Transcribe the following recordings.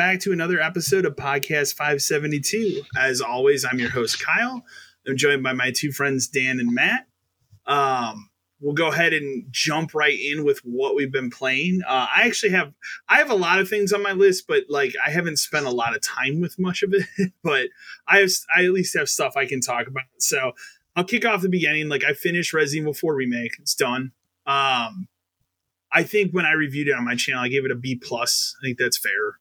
Back to another episode of Podcast 572. As always, I'm your host Kyle. I'm joined by my two friends Dan and Matt. Um, we'll go ahead and jump right in with what we've been playing. Uh, I actually have I have a lot of things on my list, but like I haven't spent a lot of time with much of it. but I have I at least have stuff I can talk about. So I'll kick off the beginning. Like I finished Resident Evil 4 remake. It's done. Um, I think when I reviewed it on my channel, I gave it a B plus. I think that's fair.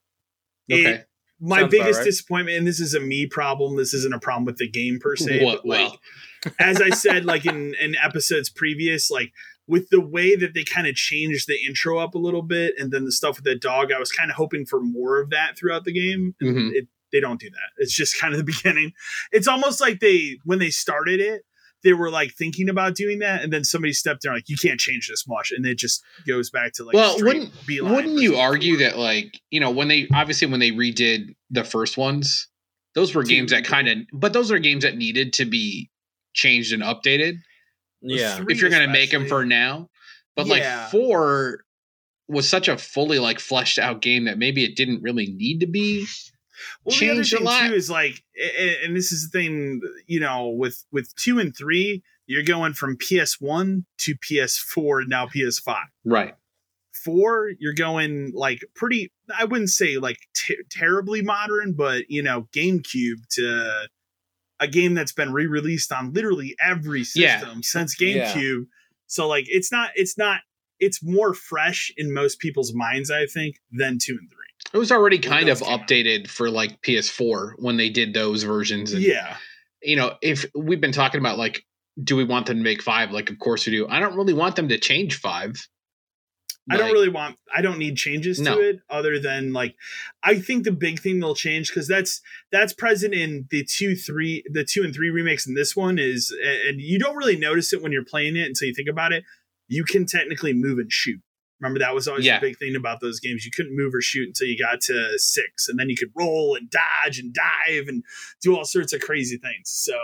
Okay. It- my Sounds biggest right. disappointment, and this is a me problem. This isn't a problem with the game per se. What- but like, well. as I said, like in in episodes previous, like with the way that they kind of changed the intro up a little bit, and then the stuff with the dog, I was kind of hoping for more of that throughout the game. And Mhm. It, they don't do that. It's just kind of the beginning. It's almost like they when they started it, they were like thinking about doing that, and then somebody stepped in like, "You can't change this much," and it just goes back to like. Well, wouldn't- beeline Wouldn't you argue that, like, you know, when they obviously when they redid the first ones, those were games that kind of, but those are games that needed to be changed and updated Yeah. If you're going to make them for now. But Yeah. like four was such a fully like fleshed out game that maybe it didn't really need to be. Well, the other thing lot. too is like, and this is the thing, you know, with with two and three, you're going from PS1 to PS4 now PS5. Right. Four, you're going like pretty. I wouldn't say like t- terribly modern, but you know, GameCube to a game that's been re-released on literally every Yeah. system since Yeah. GameCube. So like, it's not. It's not. It's more fresh in most people's minds, I think, than two and three. It was already kind of came out. updated for like PS4 when they did those versions. And, Yeah. you know, if we've been talking about like, do we want them to make five? Like, of course we do. I don't really want them to change five. I don't really want. I don't need changes No. to it other than like. I think the big thing they'll change because that's that's present in the two, three, the two and three remakes, and this one is, and you don't really notice it when you're playing it until you think about it. You can technically move and shoot. Remember that was always Yeah. the big thing about those games. You couldn't move or shoot until you got to six, and then you could roll and dodge and dive and do all sorts of crazy things. So,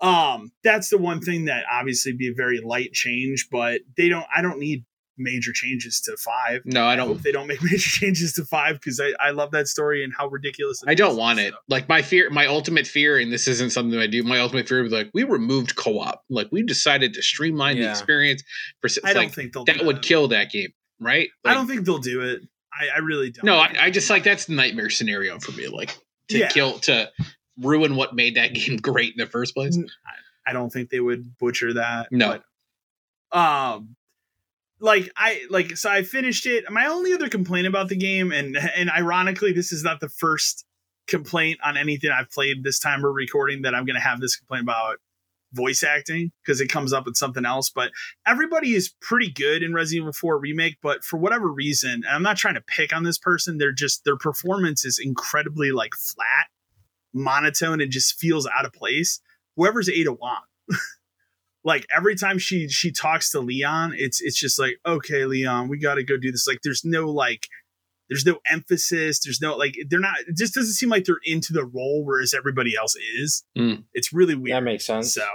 um, that's the one thing that obviously be a very light change, but they don't. I don't need major changes to five. No, I I hope don't. they don't make major changes to five because I, I love that story and how ridiculous. it I don't is. want it. So, Like my fear, my ultimate fear, and this isn't something I do. My ultimate fear was like we removed co-op. Like we decided to streamline the experience. For s- I don't like think they'll. that do would kill that game, right? I don't think they'll do it. I, I really don't. No, I, I just like that's the nightmare scenario for me. Like to Yeah. kill to ruin what made that game great in the first place. I don't think they would butcher that. No. but, um, like I like so I finished it. My only other complaint about the game, and and ironically, this is not the first complaint on anything I've played this time we're recording that I'm going to have this complaint about voice acting because it comes up with something else. But everybody is pretty good in Resident Evil 4 remake, but for whatever reason, and I'm not trying to pick on this person, they're just their performance is incredibly like flat, monotone, and just feels out of place. Whoever's Ada Wong. like every time she she talks to Leon, it's it's just like, okay, Leon, we gotta go do this. Like there's no like there's no emphasis, there's no like they're not it just doesn't seem like they're into the role, whereas everybody else is. Mm. It's really weird. That makes sense. So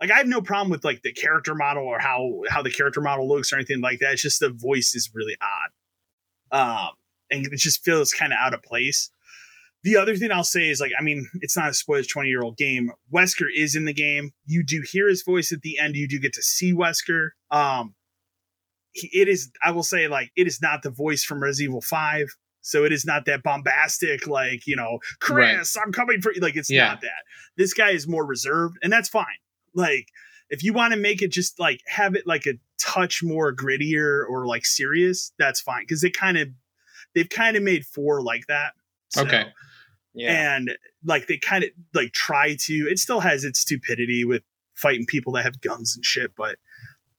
like I have no problem with like the character model or how how the character model looks or anything like that. It's just the voice is really odd. Um and it just feels kind of out of place. The other thing I'll say is like, I mean, it's not a spoiled 20 year old game. Wesker is in the game. You do hear his voice at the end. You do get to see Wesker. Um, he, it is, I will say, like, it is not the voice from Resident Evil 5. So it is not that bombastic, like, you know, Chris, I'm coming for you. Like, it's Yeah. not that. This guy is more reserved, and that's fine. Like, if you want to make it just like have it like a touch more grittier or like serious, that's fine. Cause they kind of, they've kind of made four like that. So, Okay. Yeah. and like they kind of like try to it still has its stupidity with fighting people that have guns and shit but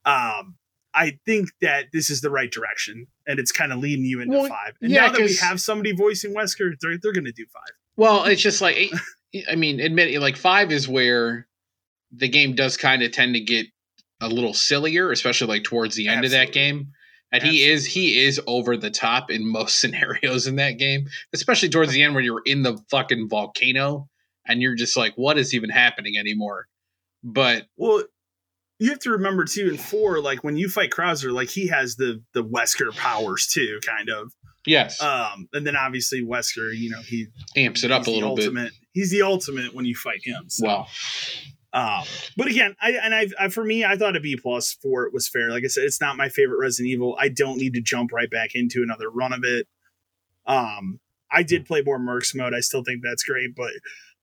um i think that this is the right direction and it's kind of leading you into Well, five and yeah, now that we have somebody voicing wesker they're, they're gonna do five Well, it's just like I mean, admit it, like five is where the game does kind of tend to get a little sillier, especially like towards the end of that game. And he is he is over the top in most scenarios in that game, especially towards the end where you're in the fucking volcano and you're just like, what is even happening anymore? But well you have to remember too in four like when you fight krauser like he has the the wesker powers too kind of yes, um and then obviously wesker you know he amps it up a little bit. he's the ultimate when you fight him so. Well, Um, but again, I and I, I for me, I thought a B plus for it was fair. Like I said, it's not my favorite Resident Evil. I don't need to jump right back into another run of it. Um, I did play more Mercs mode. I still think that's great, but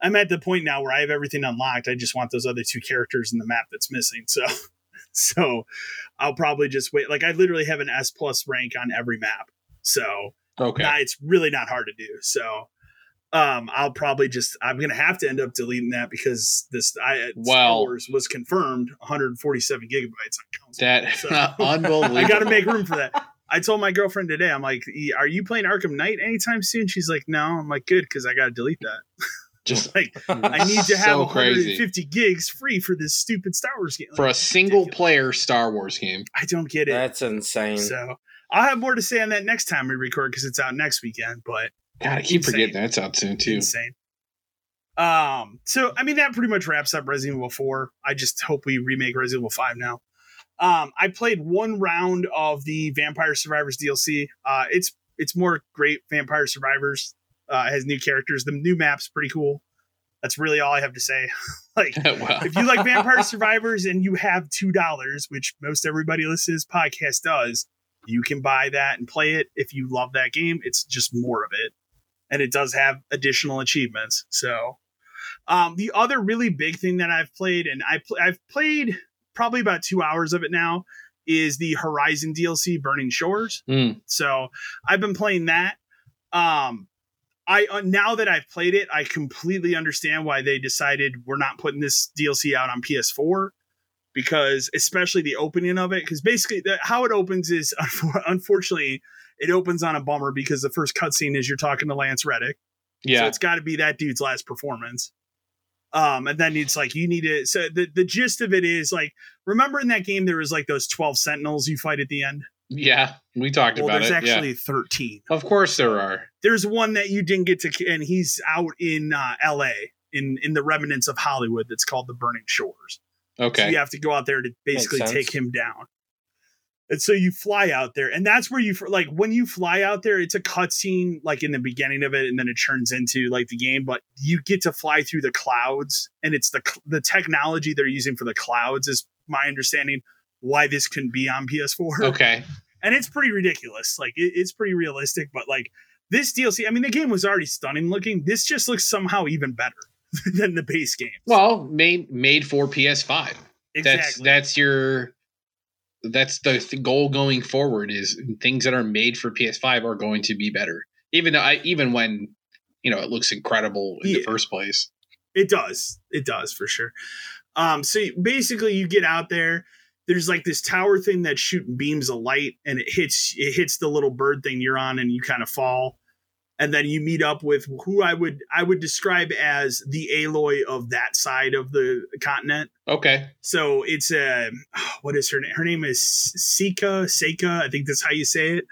I'm at the point now where I have everything unlocked. I just want those other two characters in the map that's missing. So, so I'll probably just wait. Like I literally have an S plus rank on every map. So okay. nah, it's really not hard to do. So um, I'll probably just I'm gonna have to end up deleting that because this I Star Well- Wars was confirmed 147 gigabytes on console. That So- unbelievable. I got to make room for that. I told my girlfriend today, I'm like, "E- "Are you playing Arkham Knight anytime soon?" She's like, "No." I'm like, "Good," because I got to delete that. just Like, I need to have So crazy. 150 gigs free for this stupid Star Wars game. for a single ridiculous. player Star Wars game. I don't get it. That's insane. So I'll have more to say on that next time we record because it's out next weekend. But God, I keep Insane. forgetting that's out soon too. insane. Um, so I mean that pretty much wraps up Resident Evil 4. I just hope we remake Resident Evil 5 now. Um, I played one round of the Vampire Survivors DLC. Uh, it's it's more great Vampire Survivors. Uh, has new characters. The new map's pretty cool. That's really all I have to say. like well, if you like Vampire Survivors and you have two dollars, which most everybody listening to this podcast does, you can buy that and play it. If you love that game, it's just more of it, and it does have additional achievements. So, um, the other really big thing that I've played, and I pl- I've played probably about two hours of it now, is the Horizon DLC, Burning Shores. Mm, So I've been playing that. Um, I uh, now that I've played it, I completely understand why they decided we're not putting this DLC out on PS4 because especially the opening of it because basically the, how it opens is unfortunately it opens on a bummer because the first cutscene is you're talking to Lance Reddick. So yeah, it's got to be that dude's last performance. Um, and then it's like you need to. So the the gist of it is like, remember in that game there was like those twelve sentinels you fight at the end. yeah. We talked Well, about there's it. There's actually yeah, thirteen. of course there are. There's one that you didn't get to, and he's out in uh, L.A. in in the remnants of Hollywood. That's called the Burning Shores. So Okay, you have to go out there to basically take him down. And so you fly out there, and that's where you like when you fly out there. It's a cutscene like in the beginning of it, and then it turns into like the game. But you get to fly through the clouds, and it's the the technology they're using for the clouds is my understanding why this can be on PS4 okay. and it's pretty ridiculous. Like it, it's pretty realistic, but like this DLC, I mean, the game was already stunning looking. This just looks somehow even better than the base game. Well, made made for PS5. That's exactly. that's your that's the th- goal going forward is things that are made for PS5 are going to be better. Even though I even when you know it looks incredible in the first place. It does. It does for sure. Um, so basically, you get out there. There's like this tower thing that's shooting beams of light, and it hits it hits the little bird thing you're on, and you kind of fall. And then you meet up with who I would I would describe as the Aloy of that side of the continent. Okay. So it's a what is her name? Her name is Sika Seyka. I think that's how you say it.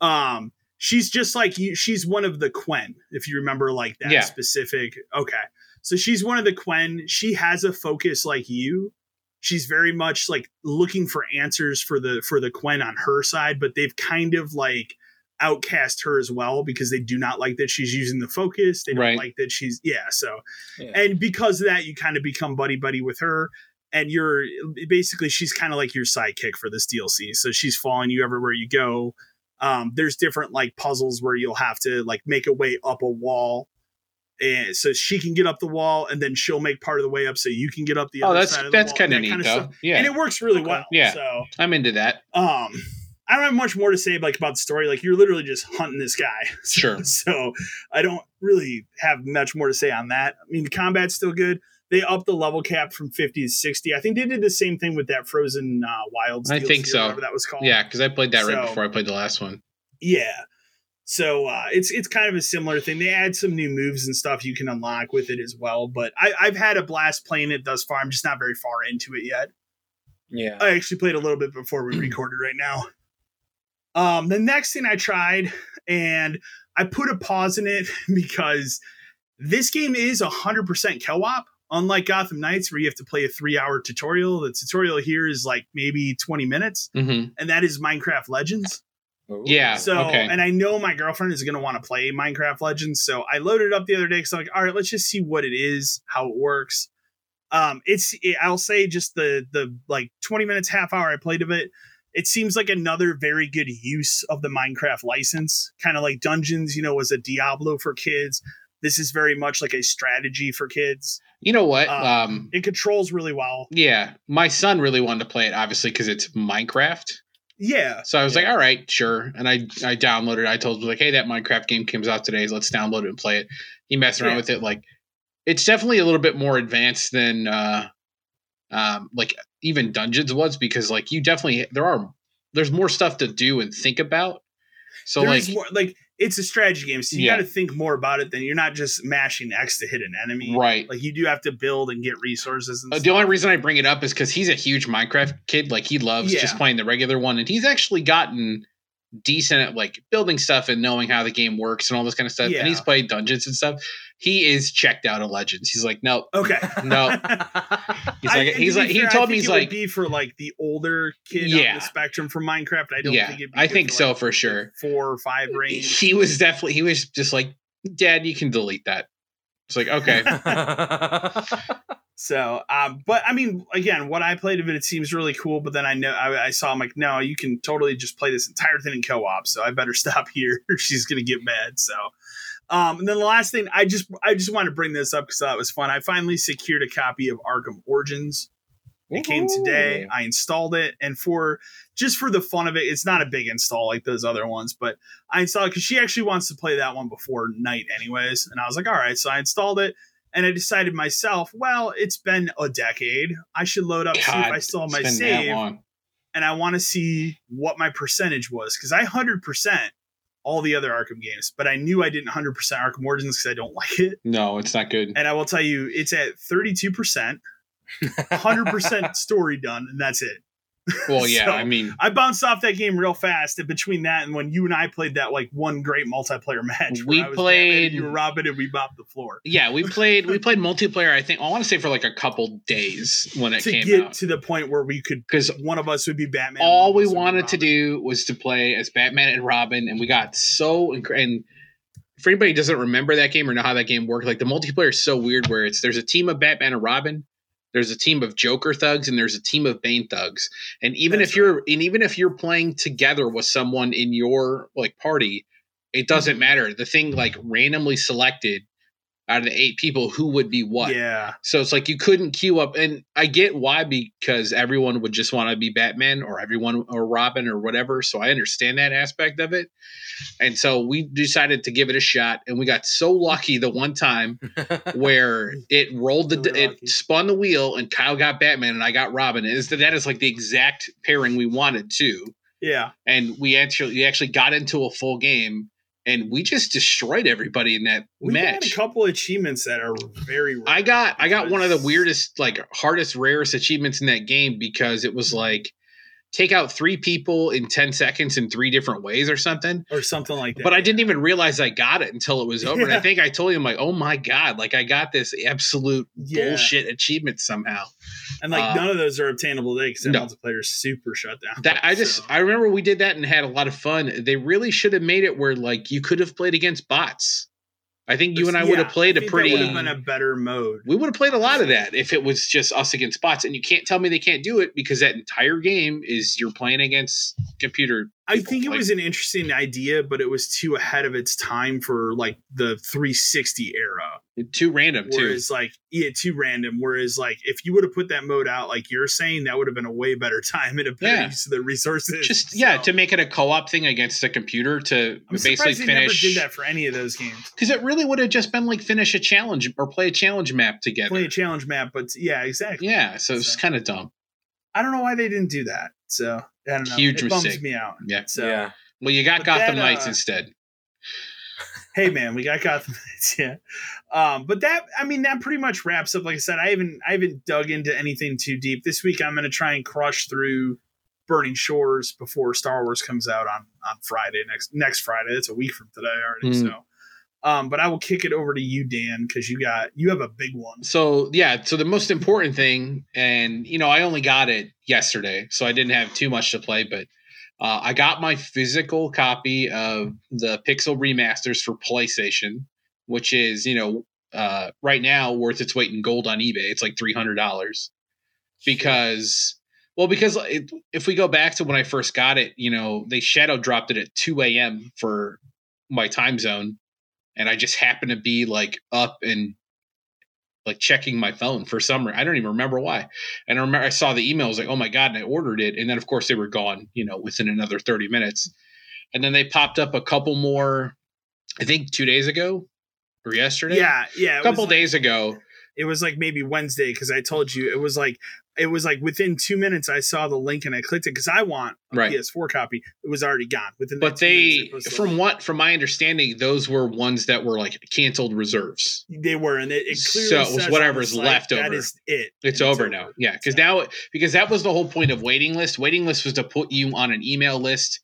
Um, she's just like you. She's one of the Quen, if you remember, like that Yeah. specific. Okay, so she's one of the Quen. She has a focus like you. She's very much like looking for answers for the for the Quen on her side, but they've kind of like outcast her as well because they do not like that she's using the focus. They don't Right. like that she's yeah. So Yeah. and because of that you kind of become buddy buddy with her and you're basically she's kind of like your sidekick for this dlc so she's following you everywhere you go um, there's different like puzzles where you'll have to like make a way up a wall and so she can get up the wall and then she'll make part of the way up so you can get up the Oh, other that's side of the that's kind of neat kinda though. stuff. Yeah, and it works really Okay. well Yeah. so I'm into that. um I don't have much more to say like about the story. Like you're literally just hunting this guy. So, Sure. So I don't really have much more to say on that. I mean, the combat's still good. They upped the level cap from 50 to 60. I think they did the same thing with that Frozen uh, Wilds. I DLC think so. whatever that was called. Yeah, because I played that right before I played the last one. Yeah. So uh, it's it's kind of a similar thing. They add some new moves and stuff you can unlock with it as well. But I, I've had a blast playing it thus far. I'm just not very far into it yet. Yeah. I actually played a little bit before we recorded right now. Um, the next thing I tried, and I put a pause in it because this game is 100% co op, unlike Gotham Knights, where you have to play a three hour tutorial. The tutorial here is like maybe 20 minutes, hmm and that is Minecraft Legends. Ooh. Yeah. So, okay. and I know my girlfriend is going to want to play Minecraft Legends. So I loaded it up the other day because I'm like, all right, let's just see what it is, how it works. Um, it's, it, I'll say just the, the like 20 minutes, half hour I played of it. It seems like another very good use of the Minecraft license, kind of like Dungeons, you know, was a Diablo for kids. This is very much like a strategy for kids. You know what? Um, Um, It controls really well. yeah, my son really wanted to play it, obviously, because it's Minecraft. Yeah. So I was Yeah. like, all right, sure. And I I downloaded it. I told him like, hey, that Minecraft game comes out today. Let's download it and play it. He messed around Yeah. with it. Like, it's definitely a little bit more advanced than uh, um, like even Dungeons was because like you definitely there are there's more stuff to do and think about. So There's like, more, like it's a strategy game, so you Yeah. got to think more about it than you're not just mashing X to hit an enemy. right. Like you do have to build and get resources and Uh, stuff. the only reason I bring it up is because he's a huge Minecraft kid. Like he loves Yeah. just playing the regular one, and he's actually gotten decent at like building stuff and knowing how the game works and all this kind of stuff. Yeah. And he's played dungeons and stuff. He is checked out of Legends. He's like, nope. Okay. No. He's like, to he's like, he fair, I told me he's it would like, be for like the older kid on Yeah. the spectrum from Minecraft. I don't yeah, think it'd be I think for, so like, for sure. Four or five range. He was definitely, he was just like, Dad, you can delete that. It's like, okay. So, um, but I mean, again, what I played of it, it seems really cool. But then I know I, I saw, I'm like, no, you can totally just play this entire thing in co-op. So I better stop here, she's gonna get mad. So, um, and then the last thing, I just, I just want to bring this up because that was fun. I finally secured a copy of Arkham Origins. It came today. I installed it, and for just for the fun of it, it's not a big install like those other ones, but I installed it because she actually wants to play that one before Knight, anyways. And I was like, all right, so I installed it, and I decided myself, well, it's been a decade. I should load up see if I still have my it's been that save, and I want to see what my percentage was because I hundred percent all the other Arkham games, but I knew I didn't hundred percent Arkham Origins because I don't like it. No, it's not good. And I will tell you, it's at thirty two percent. 100% story done and that's it. Well, yeah, So, I mean, i bounced off that game real fast and between that and when you and i played that like one great multiplayer match We played- you were robin and we bopped the floor. Yeah, we played, we played multiplayer. I think I want to say for like a couple days when it to came get out. to the point where we could because one of us would be batman all we of us would be wanted to do was to play as Batman and Robin, and we got so inc- and for anybody who doesn't remember that game or know how that game worked, like the multiplayer is so weird where it's there's a team of Batman and Robin, there's a team of Joker thugs, and there's a team of Bane thugs. And even That's if you're and even if you're playing together with someone in your like party, it doesn't Mm-hmm. matter. The thing like randomly selected out of the eight people who would be what. yeah So it's like you couldn't queue up, and I get why because everyone would just want to be Batman or everyone or Robin or whatever. So I understand that aspect of it, and so we decided to give it a shot, and we got so lucky the one time where it rolled the Really lucky. it spun the wheel, and Kyle got Batman, and I got Robin. And is that that is like the exact pairing we wanted to, yeah and we actually we actually got into a full game. And we just destroyed everybody in that we match. got a couple achievements that are very rare. I got I got one of the weirdest, like hardest, rarest achievements in that game because it was like take out three people in 10 seconds in three different ways or something. or something like that But I didn't even realize I got it until it was over. And I think I told him like, oh my God, like I got this absolute Yeah. bullshit achievement somehow. And like uh, none of those are obtainable today because no. multiplayer is super shut down That I just So- I remember we did that and had a lot of fun. They really should have made it where like you could have played against bots. I think you and I would have Yeah, played I a pretty would have been a better mode we would have played a lot of that if it was just us against bots. And you can't tell me they can't do it because that entire game is you're playing against computer I think it like- was an interesting idea, but it was too ahead of its time for like the 360 era. too random too. Whereas like yeah, too random. Whereas like if you would have put that mode out like you're saying, that would have been a way better time and a better Yeah. use of the resources. Just yeah, So, to make it a co-op thing against the computer to I'm basically finish. never did that for any of those games. Because it really would have just been like finish a challenge or play a challenge map together. Play a challenge map, but yeah, exactly. yeah, so it's So- kind of dumb. I don't know why they didn't do that. So I don't know. Huge it bums mistake. me out. Yeah. So yeah. Well, you got Gotham that, Knights uh, instead. hey man, we got Gotham Knights, yeah. Um, but that I mean that pretty much wraps up. Like I said, I haven't I haven't dug into anything too deep. This week I'm gonna try and crush through Burning Shores before Star Wars comes out on on Friday next next Friday. That's a week from today already. Mm. So um, but I will kick it over to you, Dan, because you got you have a big one. So yeah, so the most important thing, and you know, I only got it yesterday, so I didn't have too much to play, but uh, I got my physical copy of the Pixel remasters for PlayStation, which is you know uh, right now worth its weight in gold on eBay. It's like three hundred dollars because. Well, because it, if we go back to when I first got it, you know, they shadow dropped it at 2 a.m. for my time zone. And I just happened to be like up and like checking my phone for some reason. I don't even remember why. And I remember I saw the email, I was like, oh my God, and I ordered it. And then of course they were gone, you know, within another 30 minutes. And then they popped up a couple more, I think two days ago or yesterday. Yeah, yeah. A couple was, days ago. It was like maybe Wednesday because I told you it was like it was like within two minutes I saw the link and I clicked it because I want a Right. PS4 copy. It was already gone within. But that they from what from my understanding, those were ones that were like canceled reserves. They were, and it, it clearly So it was whatever's site, left That over. is it. It's over now. Yeah, because So- now because that was the whole point of waiting list. Waiting list was to put you on an email list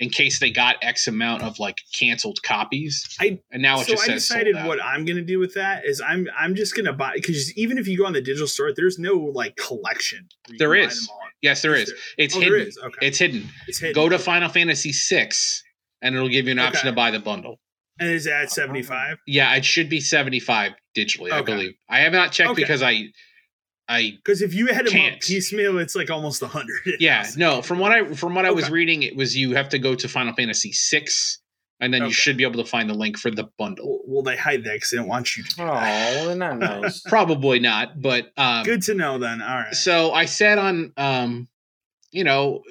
in case they got X amount of like canceled copies. I- and now it so just I says decided what I'm gonna do with that is I'm I'm just gonna buy because even if you go on the digital store, there's no like collection. There is. you There is. Yes, there is. It's Oh, hidden. is. Okay, It's hidden. it's hidden. Go to Final Fantasy VI, and it'll give you an option Okay. to buy the bundle. and is that 75? Yeah, it should be seventy five digitally. I believe. I have not checked Okay. because I, I Because if you had them Can't. up piecemeal, it's like almost a 100. yeah no from what I from what I was reading, it was you have to go to Final Fantasy VI, and then you should be able to find the link for the bundle. Well, well, they hide that because they don't want you to. Do Oh, that. well, they're not nice. Probably not, but um, Good to know then. All right. so I said on um, you know,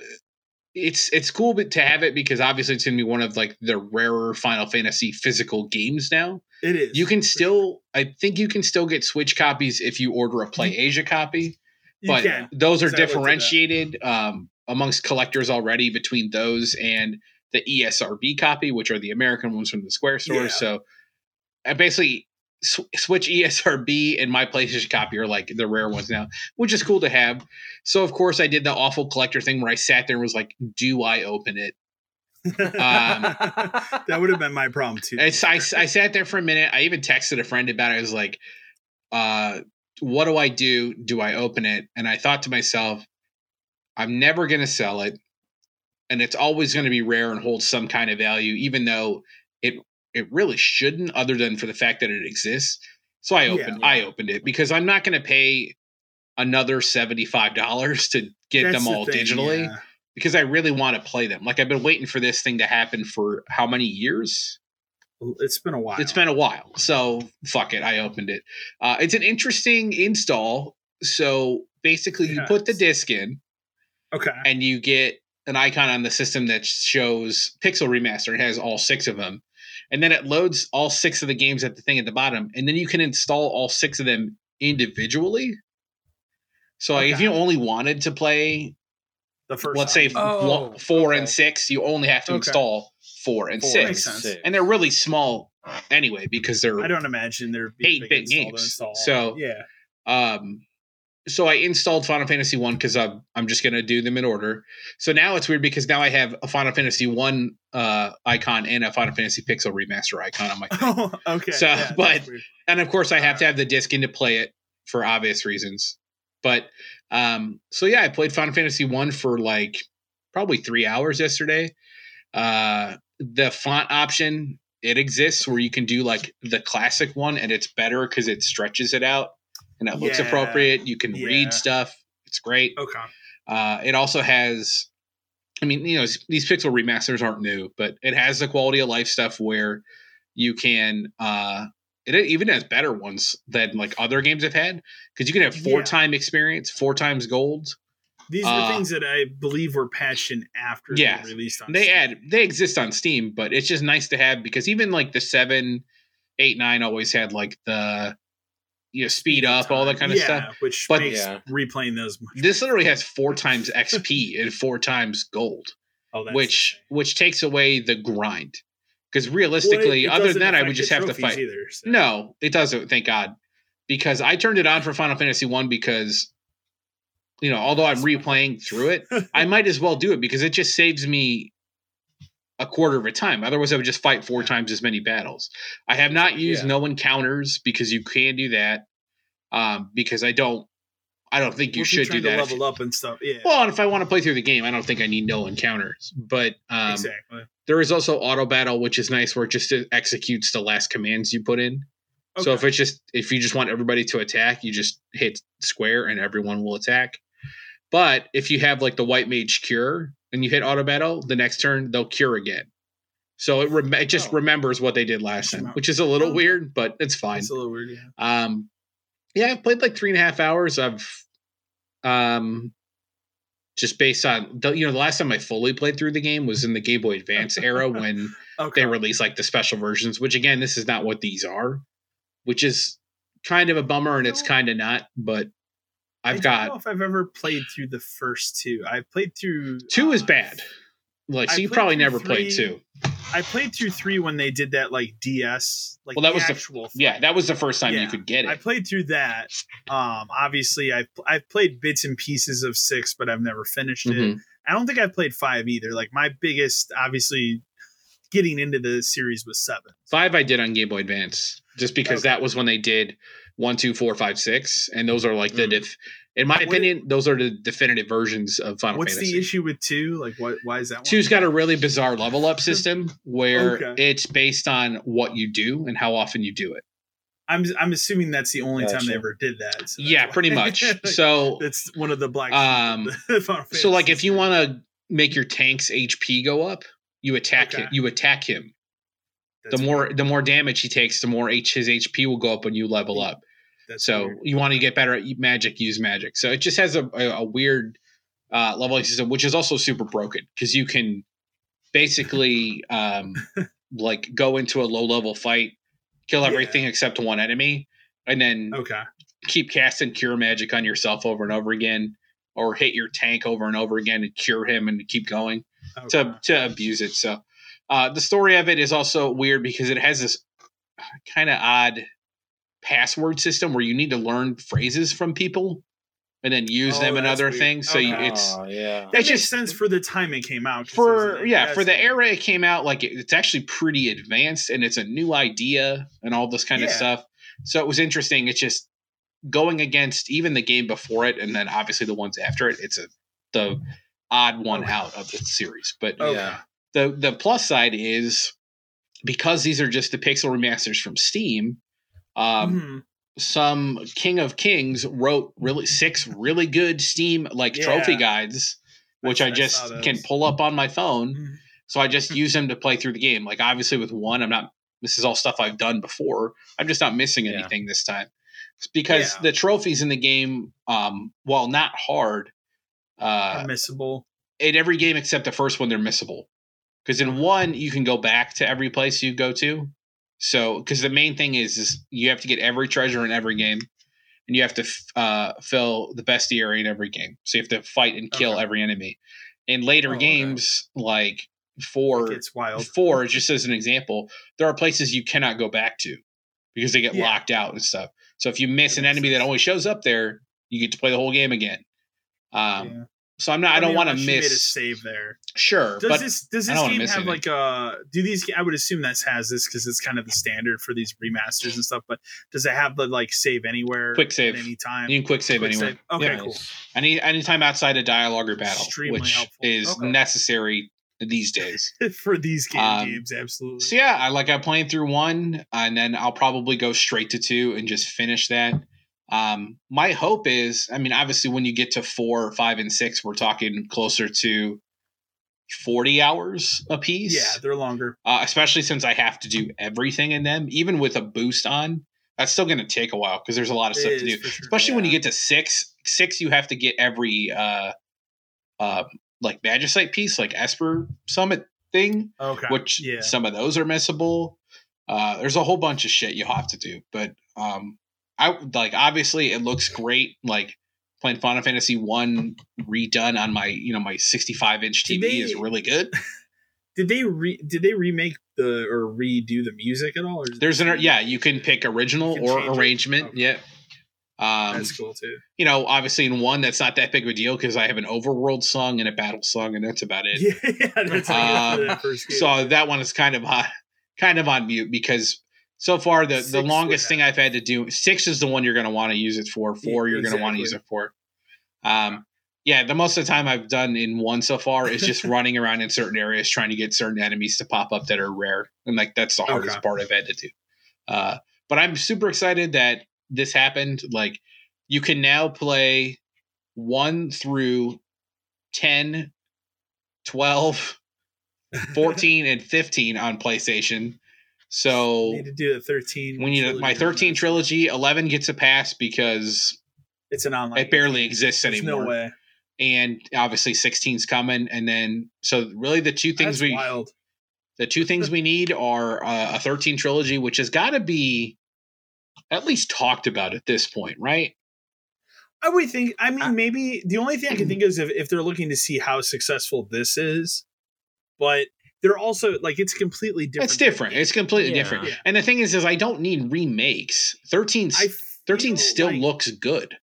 it's it's cool but to have it because obviously it's gonna be one of like the rarer Final Fantasy physical games now. It is. You can still, I think you can still get Switch copies if you order a Play Asia copy, but those are I looked at that. differentiated um, amongst collectors already between those and the ESRB copy, which are the American ones from the Square stores. Yeah. So I basically sw- Switch ESRB and my PlayStation copy are like the rare ones now, which is cool to have. So of course I did the awful collector thing where I sat there and was like, "Do I open it?" that would have been my problem too. I, I sat there for a minute. I even texted a friend about it. I was like, uh, what do I do? Do I open it? And I thought to myself, I'm never going to sell it. And it's always going to be rare and hold some kind of value, even though it it really shouldn't, other than for the fact that it exists. So I Yeah. opened I opened it because I'm not going to pay another seventy five dollars to get That's them the all thing, digitally yeah. Because I really want to play them. Like I've been waiting for this thing to happen for how many years? It's been a while. It's been a while. So fuck it. I opened it. Uh, it's an interesting install. So basically, you put the disc in okay. and you get an icon on the system that shows Pixel Remaster. It has all six of them. And then it loads all six of the games at the thing at the bottom. And then you can install all six of them individually. So like, if you only wanted to play, The first. let's say time. Oh, one- four okay. and six, you only have to Okay. install four and Four six. Makes six. And they're really small anyway because they're I don't imagine there be a Eight big bit games. So- yeah. Um, so I installed Final Fantasy One because I'm I'm just gonna do them in order. So now it's weird because now I have a Final Fantasy One uh, icon and a Final Fantasy Pixel Remaster icon on my, Oh, okay. So, yeah, but- and of course I have to have the disc in to play it for obvious reasons. But um, so yeah, I played Final Fantasy One for like probably three hours yesterday. Uh, the font option it exists where you can do like the classic one and it's better because it stretches it out and it looks Yeah. appropriate. You can Yeah. read stuff. It's great. okay. Uh, it also has I mean, you know, these pixel remasters aren't new, but it has the quality of life stuff where you can uh it even has better ones than like other games I've had because you can have four Yeah. time experience, four times gold. These are Uh, things that I believe were patched in after Yeah. they released on They Steam. add they exist on Steam, but it's just nice to have because even like the seven, eight, nine always had like the you know speed up, all that kind of yeah, stuff. which But- makes Yeah. replaying those much This literally has four times XP and four times gold, oh, that's which which takes away the grind. Because Well, it- realistically, it other than that, I would just have to fight. Either, so. No, it doesn't. Thank God, because I turned it on for Final Fantasy One because, you know, although I'm replaying through it, I might as well do it because it just saves me a quarter of a time. Otherwise, I would just fight four times as many battles. I have not used Yeah. no encounters because you can do that. Um, because I don't, I don't think you should do that. level up and stuff. Yeah, well, and if I want to play through the game, I don't think I need no encounters. But um, exactly. there is also auto battle, which is nice, where it just executes the last commands you put in. So if it's just if you just want everybody to attack, you just hit square and everyone will attack. But if you have like the white mage cure and you hit auto battle, the next turn they'll cure again. So it, rem- it just Oh. remembers what they did last time, which is a little Oh. weird, but it's fine. It's a little weird. Yeah. Um, yeah, I've played like three and a half hours. I've um, just based on the, you know the last time I fully played through the game was in the Game Boy Advance era when Okay. they released like the special versions, which again, this is not what these are, which is kind of a bummer and it's kind of not, but I I've don't know got if I've ever played through the first two. I've played through two is uh, bad. Like, so you probably never played two. I played through three when they did that like DS, like Well, that the was the- actual. Yeah, that was the first time you could get it. I played through that. Um, obviously, I've I've played bits and pieces of six, but I've never finished it. Mhm. I don't think I've played five either. Like my biggest, obviously, getting into the series was seven. Five I did on Game Boy Advance just because Okay. that was when they did one, two, four, five, six, and those are like the Mm. def- in my What- opinion, those are the definitive versions of Final What's Fantasy. the issue with two? Like, what? Why is that? One? Two's got a really bizarre level up system where Okay. it's based on what you do and how often you do it. I'm I'm assuming that's the only time they ever did that. so Yeah, pretty much. So it's one of the black. Um, so like if you want to make your tank's HP go up, you attack Okay. him. You attack him. The more the more damage he takes, the more H his HP will go up when you level up. So you want to get better at magic, use magic. So it just has a, a, a weird uh, leveling system, which is also super broken because you can basically um, like go into a low level fight, kill Yeah. everything except one enemy, and then okay, keep casting cure magic on yourself over and over again, or hit your tank over and over again and cure him and keep going okay. to to abuse it. So uh, the story of it is also weird because it has this kind of odd password system where you need to learn phrases from people and then use Oh, them in other weird. things. So you, it's oh yeah. that it's makes just- sense for the time it came out. for like, yeah for the that's- era it came out like it- it's actually pretty advanced and it's a new idea and all this kind of stuff. So it was interesting. It's just going against even the game before it and then obviously the ones after it. It's a the odd one Okay. out of the series, but oh, Okay. Yeah. the the plus side is because these are just the pixel remasters from Steam. Um, Mhm. Some King of Kings wrote really six really good Steam like trophy guides, which I, I- I just saw can pull up on my phone. Mhm. So I just use them to play through the game. Like obviously with one, I'm not. This is all stuff I've done before. I'm just not missing Yeah. anything this time. Because Yeah. the trophies in the game, um, while not hard, uh, Unmissable. in every game except the first one they're missable because in one you can go back to every place you go to so because the main thing is is you have to get every treasure in every game and you have to f- uh, fill the bestiary in every game so you have to fight and kill Okay. every enemy in later Oh, okay. games like four It's wild. four just as an example there are places you cannot go back to because they get Yeah. locked out and stuff so if you miss an enemy that only shows up there you get to play the whole game again um, Yeah. So i'm not i, don't mean, want to made a miss save there. Sure, Does this does this game have anything. like uh do these I would assume this has this because it's kind of the standard for these remasters and stuff, but does it have the like save anywhere Quick save. at any time? you can quick save Quick anywhere. save. Okay, Yeah. cool. Any anytime outside of dialogue or battle, Extremely which helpful. is Okay. necessary these days. for these game Um, games, absolutely. So yeah, I like I'm playing through one, and then I'll probably go straight to two and just finish that. Um, my hope is, I mean, obviously, when you get to four, five, and six, we're talking closer to 40 hours a piece. Yeah, they're longer. Uh, especially since I have to do everything in them, even with a boost on. That's still going to take a while because there's a lot of It stuff to do. sure. Especially when you get to six. Six, you have to get every uh, uh, like Magicite piece, like Esper Summit thing, Okay. which yeah. some of those are missable. Uh, there's a whole bunch of shit you have to do, but um, I like obviously it looks great. Like playing Final Fantasy One redone on my you know my 65 inch TV they- is really good. Did they re- did they remake the or redo the music at all? Or There's an yeah, you can pick original can or arrangement. Okay. Yeah. Um, That's cool too. you know, obviously in one that's not that big of a deal because I have an overworld song and a battle song, and that's about it. Yeah, that's Um, game. So that one is kind of on, kind of on mute because so far the, Six the longest thing I've had to do six is the one you're going to want to use it for. Four you're going to want to use it for. Um, yeah, the most of the time I've done in one so far is just running around in certain areas trying to get certain enemies to pop up that are rare, and like that's the hardest Okay. part I've had to do. Uh, but I'm super excited that this happened. Like you can now play one through 10, 12, 14, and 15 on PlayStation. So need to do the thirteen. we need a, my 13 trilogy. 11 gets a pass because It's an online. it barely exists There's anymore. no way. And obviously 16's coming. And then, so really the two things That's we, wild. the two things we need are uh, a 13 trilogy, which has got to be at least talked about at this point, right? I would think. I mean, maybe the only thing I can think of is if, if they're looking to see how successful this is, but they're also like it's completely different. It's different. It's completely Yeah. different. Yeah. And the thing is, is I don't need remakes. 13 13 still like- looks good.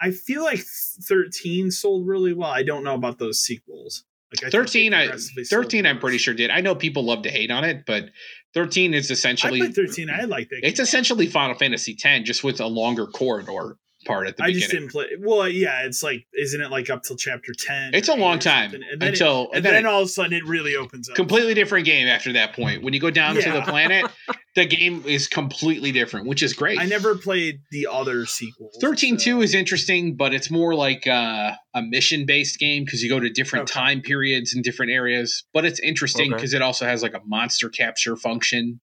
I feel like thirteen sold really well. I don't know about those sequels. Like I 13 I thirteen, I'm pretty sure did. I know people love to hate on it, but 13 is essentially played thirteen. I liked it. it's essentially Final Fantasy 10 just with a longer corridor part at the beginning, I beginning. just didn't play. Well, yeah, it's like, isn't it like up till chapter ten? It's a long time? And then until and and then, then, all of a sudden it really opens up. completely different game after that point. When you go down to the planet, the game is completely different, which is great. I never played the other sequel. 13 so- 2 is interesting, but it's more like uh, a mission based game because you go to different Okay. time periods and different areas. But it's interesting Okay. because it also has like a monster capture function.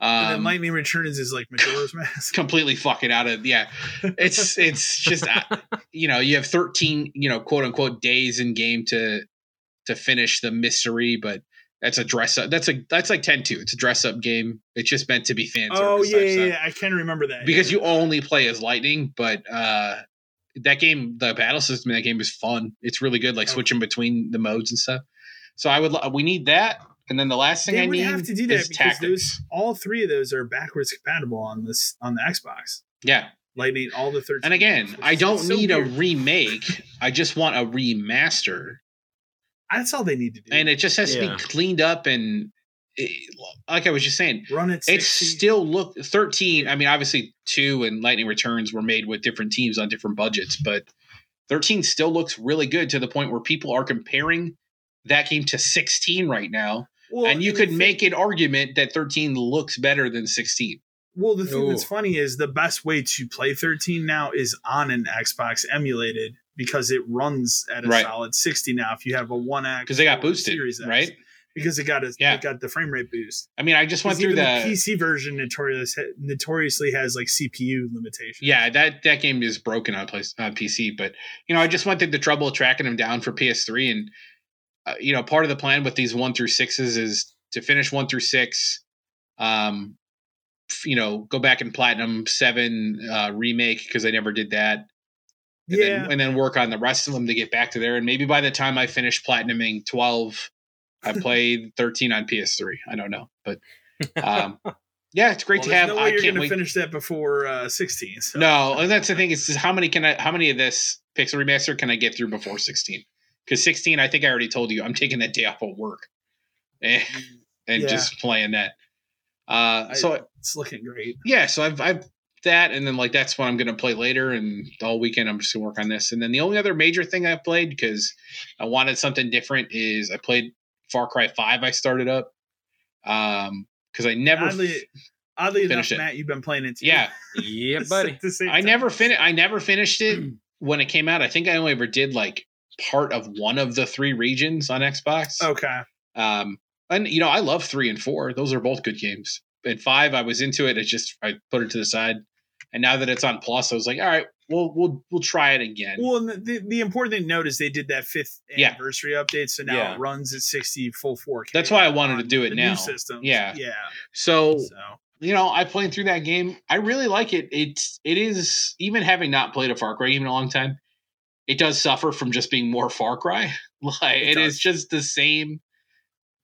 And then Um, Lightning Returns is like Majora's Mask. completely fucking out of yeah. It's it's just uh, you know you have 13 you know quote unquote days in game to to finish the mystery, but that's a dress up. That's a that's like 10 2. It's a dress up game. It's just meant to be fan oh yeah, yeah, yeah, I can remember that because yeah. you only play as lightning but uh that game the battle system in that game is fun it's really good like Okay. switching between the modes and stuff so i would we need that and then the last thing they i would need have to do that is because tactics those all three of those are backwards compatible on this on the Xbox. yeah Lightning, all the 13. and again which i don't so need a remake i just want a remaster That's all they need to do. and it just has to be cleaned up and it, like i was just saying run it. it's still look 13 i mean obviously 2 and lightning returns were made with different teams on different budgets but 13 still looks really good to the point where people are comparing that game to 16 right now Well, and you the could thing- make an argument that 13 looks better than 16 Well, the thing that's funny is the best way to play 13 now is on an Xbox emulated because it runs at a Right. solid 60 now. If you have a one X, because they got boosted, Series X, right? Because it got a, Yeah. it got the frame rate boost. i mean i just went through even the, the PC version notorious, notoriously has like CPU limitations. yeah that that game is broken on place on pc but you know i just went through the trouble of tracking them down for ps3 and uh, you know part of the plan with these one through sixes is to finish one through six um you know go back and platinum seven uh remake because i never did that and, yeah. then, and then work on the rest of them to get back to there and maybe by the time i finish platinuming 12 i played 13 on ps3 i don't know but um yeah it's great Well, to have No i you're can't gonna wait finish that before uh, 16. So. no, and that's the thing. Is how many can I? How many of this Pixel remaster can I get through before sixteen? Because sixteen, I think I already told you, I'm taking that day off of work, and, and Yeah. just playing that. Uh, I- so it's looking great. yeah, so I've I've that, and then like that's what I'm gonna play later, and all weekend I'm just gonna work on this. And then the only other major thing I've played because I wanted something different is I played Far Cry Five. I started up, um, because I never. Oddly, oddly enough, finished it. Matt, you've been playing it too. yeah, yeah, buddy. At the same I never finished. I never finished it when it came out. I think I only ever did like part of one of the three regions on Xbox. Okay. Um, and you know, I love three and four; those are both good games. And five, I was into it. It's just I put it to the side, and now that it's on Plus, I was like, all right, we'll we'll we'll try it again. Well, and the, the, important thing to note is they did that fifth Yeah. anniversary update, so now Yeah. it runs at 60 full 4K. That's why I wanted to do it now. New systems. Yeah. Yeah. so So you know, I played through that game. I really like it. It's it is even having not played a Far Cry game in a long time, it does suffer from just being more Far Cry. Like It it is just the same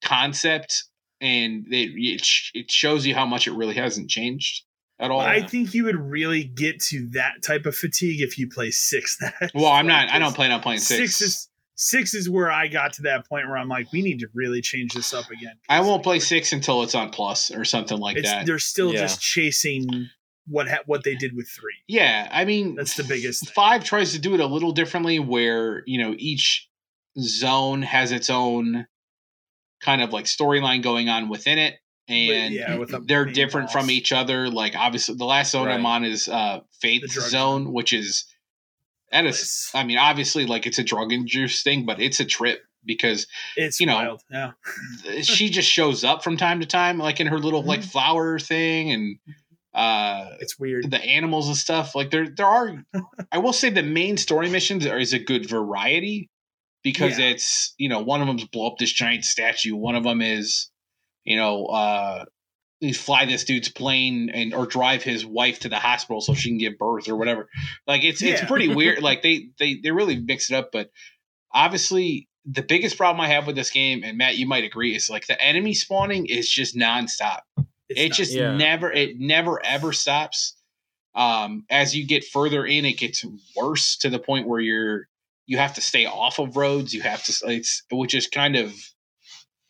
concept, and it it, it shows you how much it really hasn't changed at all. I think you would really get to that type of fatigue if you play six. That well, I'm not. I don't plan on playing six. Six is six is where I got to that point where I'm like, we need to really change this up again. I won't play six until it's on Plus or something like that. they're still Yeah. just chasing what ha- what they did with three. Yeah, I mean That's the biggest thing. Five tries to do it a little differently, where you know each zone has its own kind of like storyline going on within it, and yeah, they're different from each other. Like obviously, the last zone I'm on is uh Faith Zone, which is that is. I mean, obviously, like it's a drug induced thing, but it's a trip because it's you know, wild. Yeah. she just shows up from time to time, like in her little like Mm-hmm. flower thing, and uh It's weird. the animals and stuff. Like there, there are. I will say the main story missions are is a good variety because Yeah. it's you know one of them's blow up this giant statue. One of them is you know uh fly this dude's plane and or drive his wife to the hospital so she can give birth or whatever. Like it's it's pretty weird. Like they they they really mix it up, but obviously. The biggest problem I have with this game, and Matt, you might agree, is like the enemy spawning is just nonstop It's it not- just Yeah. never it never ever stops um as you get further in it gets worse to the point where you're you have to stay off of roads you have to it's which is kind of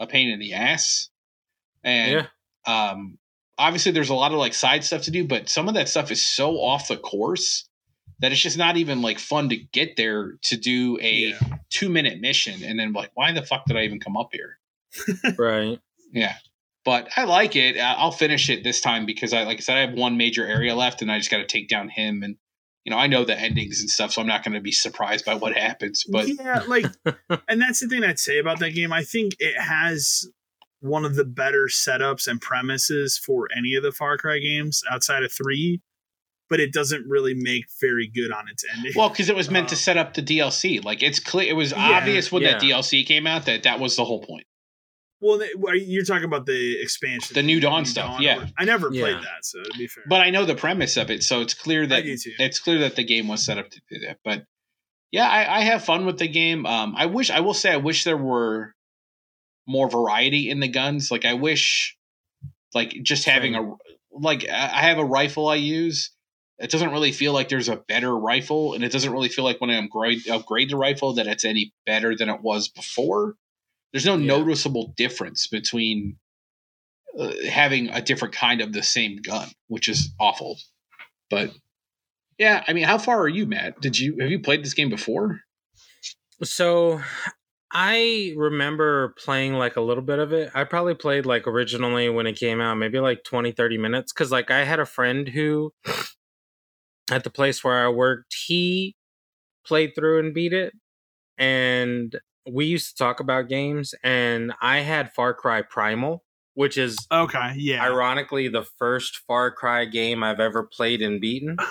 a pain in the ass and Yeah. um obviously there's a lot of like side stuff to do but some of that stuff is so off the course that it's just not even like fun to get there to do a Yeah. two minute mission and then like why the fuck did i even come up here Right. yeah. But I like it. I'll finish it this time because I, like I said, I have one major area left, and I just got to take down him. And you know, I know the endings and stuff, so I'm not going to be surprised by what happens. But yeah, like, and that's the thing I'd say about that game. I think it has one of the better setups and premises for any of the Far Cry games outside of three, but it doesn't really make very good on its ending. well, because it was meant to Um, set up the DLC. Like it's clear, it was Yeah, obvious when that. DLC came out that that was the whole point. Well, you're talking about the expansion, The New Dawn stuff, yeah. I never played Yeah. that, so to be fair, But I know the premise of it, so it's clear that it's clear that the game was set up to do that. But yeah, I, I have fun with the game. Um, I wish I will say I wish there were more variety in the guns. Like I wish, like just having a like I I have a rifle I use. It doesn't really feel like there's a better rifle, and it doesn't really feel like when I upgrade upgrade the rifle that it's any better than it was before. There's no Yeah. noticeable difference between uh, having a different kind of the same gun, which is awful. But yeah, I mean, how far are you, Matt? Did you have you played this game before? So I remember playing like a little bit of it. I probably played like originally when it came out, maybe like 20, 30 minutes. Cause like I had a friend who at the place where I worked, he played through and beat it. And we used to talk about games and I had Far Cry Primal, which is okay, yeah, ironically the first Far Cry game I've ever played and beaten.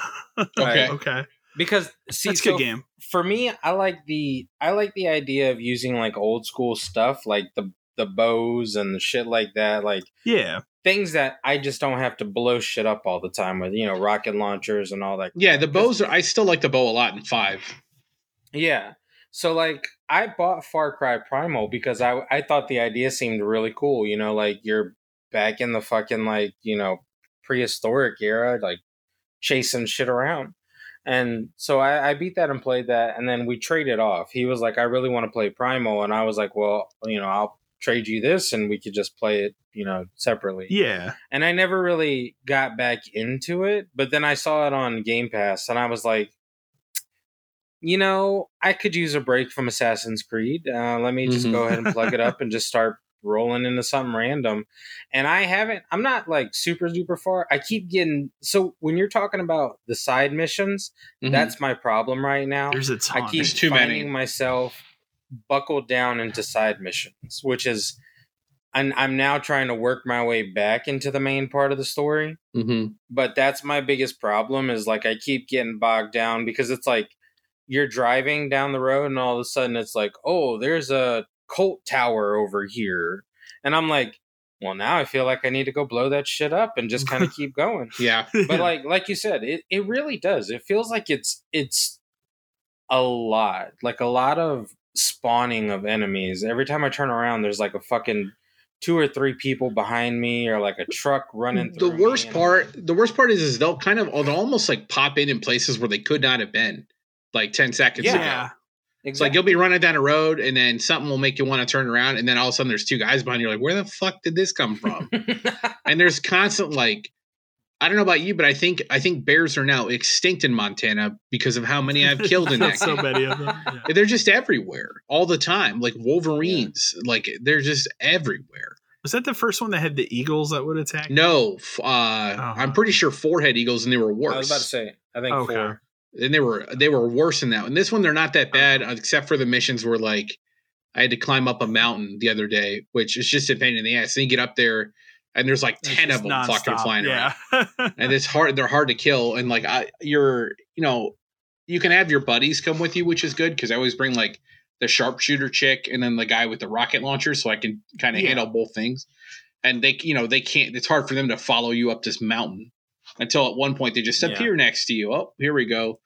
Okay. okay, Because see, that's a good game. for me i like the i like the idea of using like old school stuff like the the bows and the shit like that like Yeah, things that i just don't have to blow shit up all the time with you know rocket launchers and all that Yeah, the bows are. I still like the bow a lot in five. yeah so like i bought far cry primal because i i thought the idea seemed really cool you know like you're back in the fucking like you know prehistoric era like chasing shit around. And so I, I beat that and played that and then we traded off. He was like i really want to play primal and i was like well you know i'll trade you this and we could just play it you know separately. Yeah, and I never really got back into it. But then I saw it on Game Pass, and I was like, you know, I could use a break from Assassin's Creed. Uh, let me just Mhm. go ahead and plug it up and just start, rolling into something random. And I haven't, I'm not like super, super far. I keep getting, so when you're talking about the side missions, Mhm. that's my problem right now. There's a ton. I keep There's too finding many. myself buckled down into side missions, which is, and I'm now trying to work my way back into the main part of the story. Mhm. But that's my biggest problem is like I keep getting bogged down because it's like you're driving down the road and all of a sudden it's like, oh, there's a cult tower over here. And I'm like, well, now I feel like I need to go blow that shit up and just kind of keep going yeah. but like like you said it, it really does it feels like it's it's a lot like a lot of spawning of enemies every time i turn around there's like a fucking two or three people behind me or like a truck running The worst part, the worst part is, is they'll kind of, they'll almost like pop in in places where they could not have been, like ten seconds Yeah. ago. yeah. like, It's like you'll be running down a road, and then something will make you want to turn around, and then all of a sudden there's two guys behind you. You're like, where the fuck did this come from? and there's constant like, I don't know about you, but I think I think bears are now extinct in Montana because of how many I've killed in that. So game. many of them. Yeah. They're just everywhere all the time, like Wolverines. Like they're just everywhere. Was that the first one that had the eagles that would attack? No, f- uh, I'm pretty sure forehead eagles, and they were worse. i was about to say i think Okay. four and they were they were worse than that. And this one, they're not that bad, uh, except for the missions were like I had to climb up a mountain the other day, which is just a pain in the ass. You get up there, and there's like It's ten of them fucking nonstop. flying around, and it's hard. They're hard to kill, and like I, you're, you know, you can have your buddies come with you, which is good because I always bring like the sharpshooter chick and then the guy with the rocket launcher, so I can kind of Yeah. handle both things. And they, you know, they can't. It's hard for them to follow you up this mountain until at one point they just Yeah. appear next to you. Oh, here we go.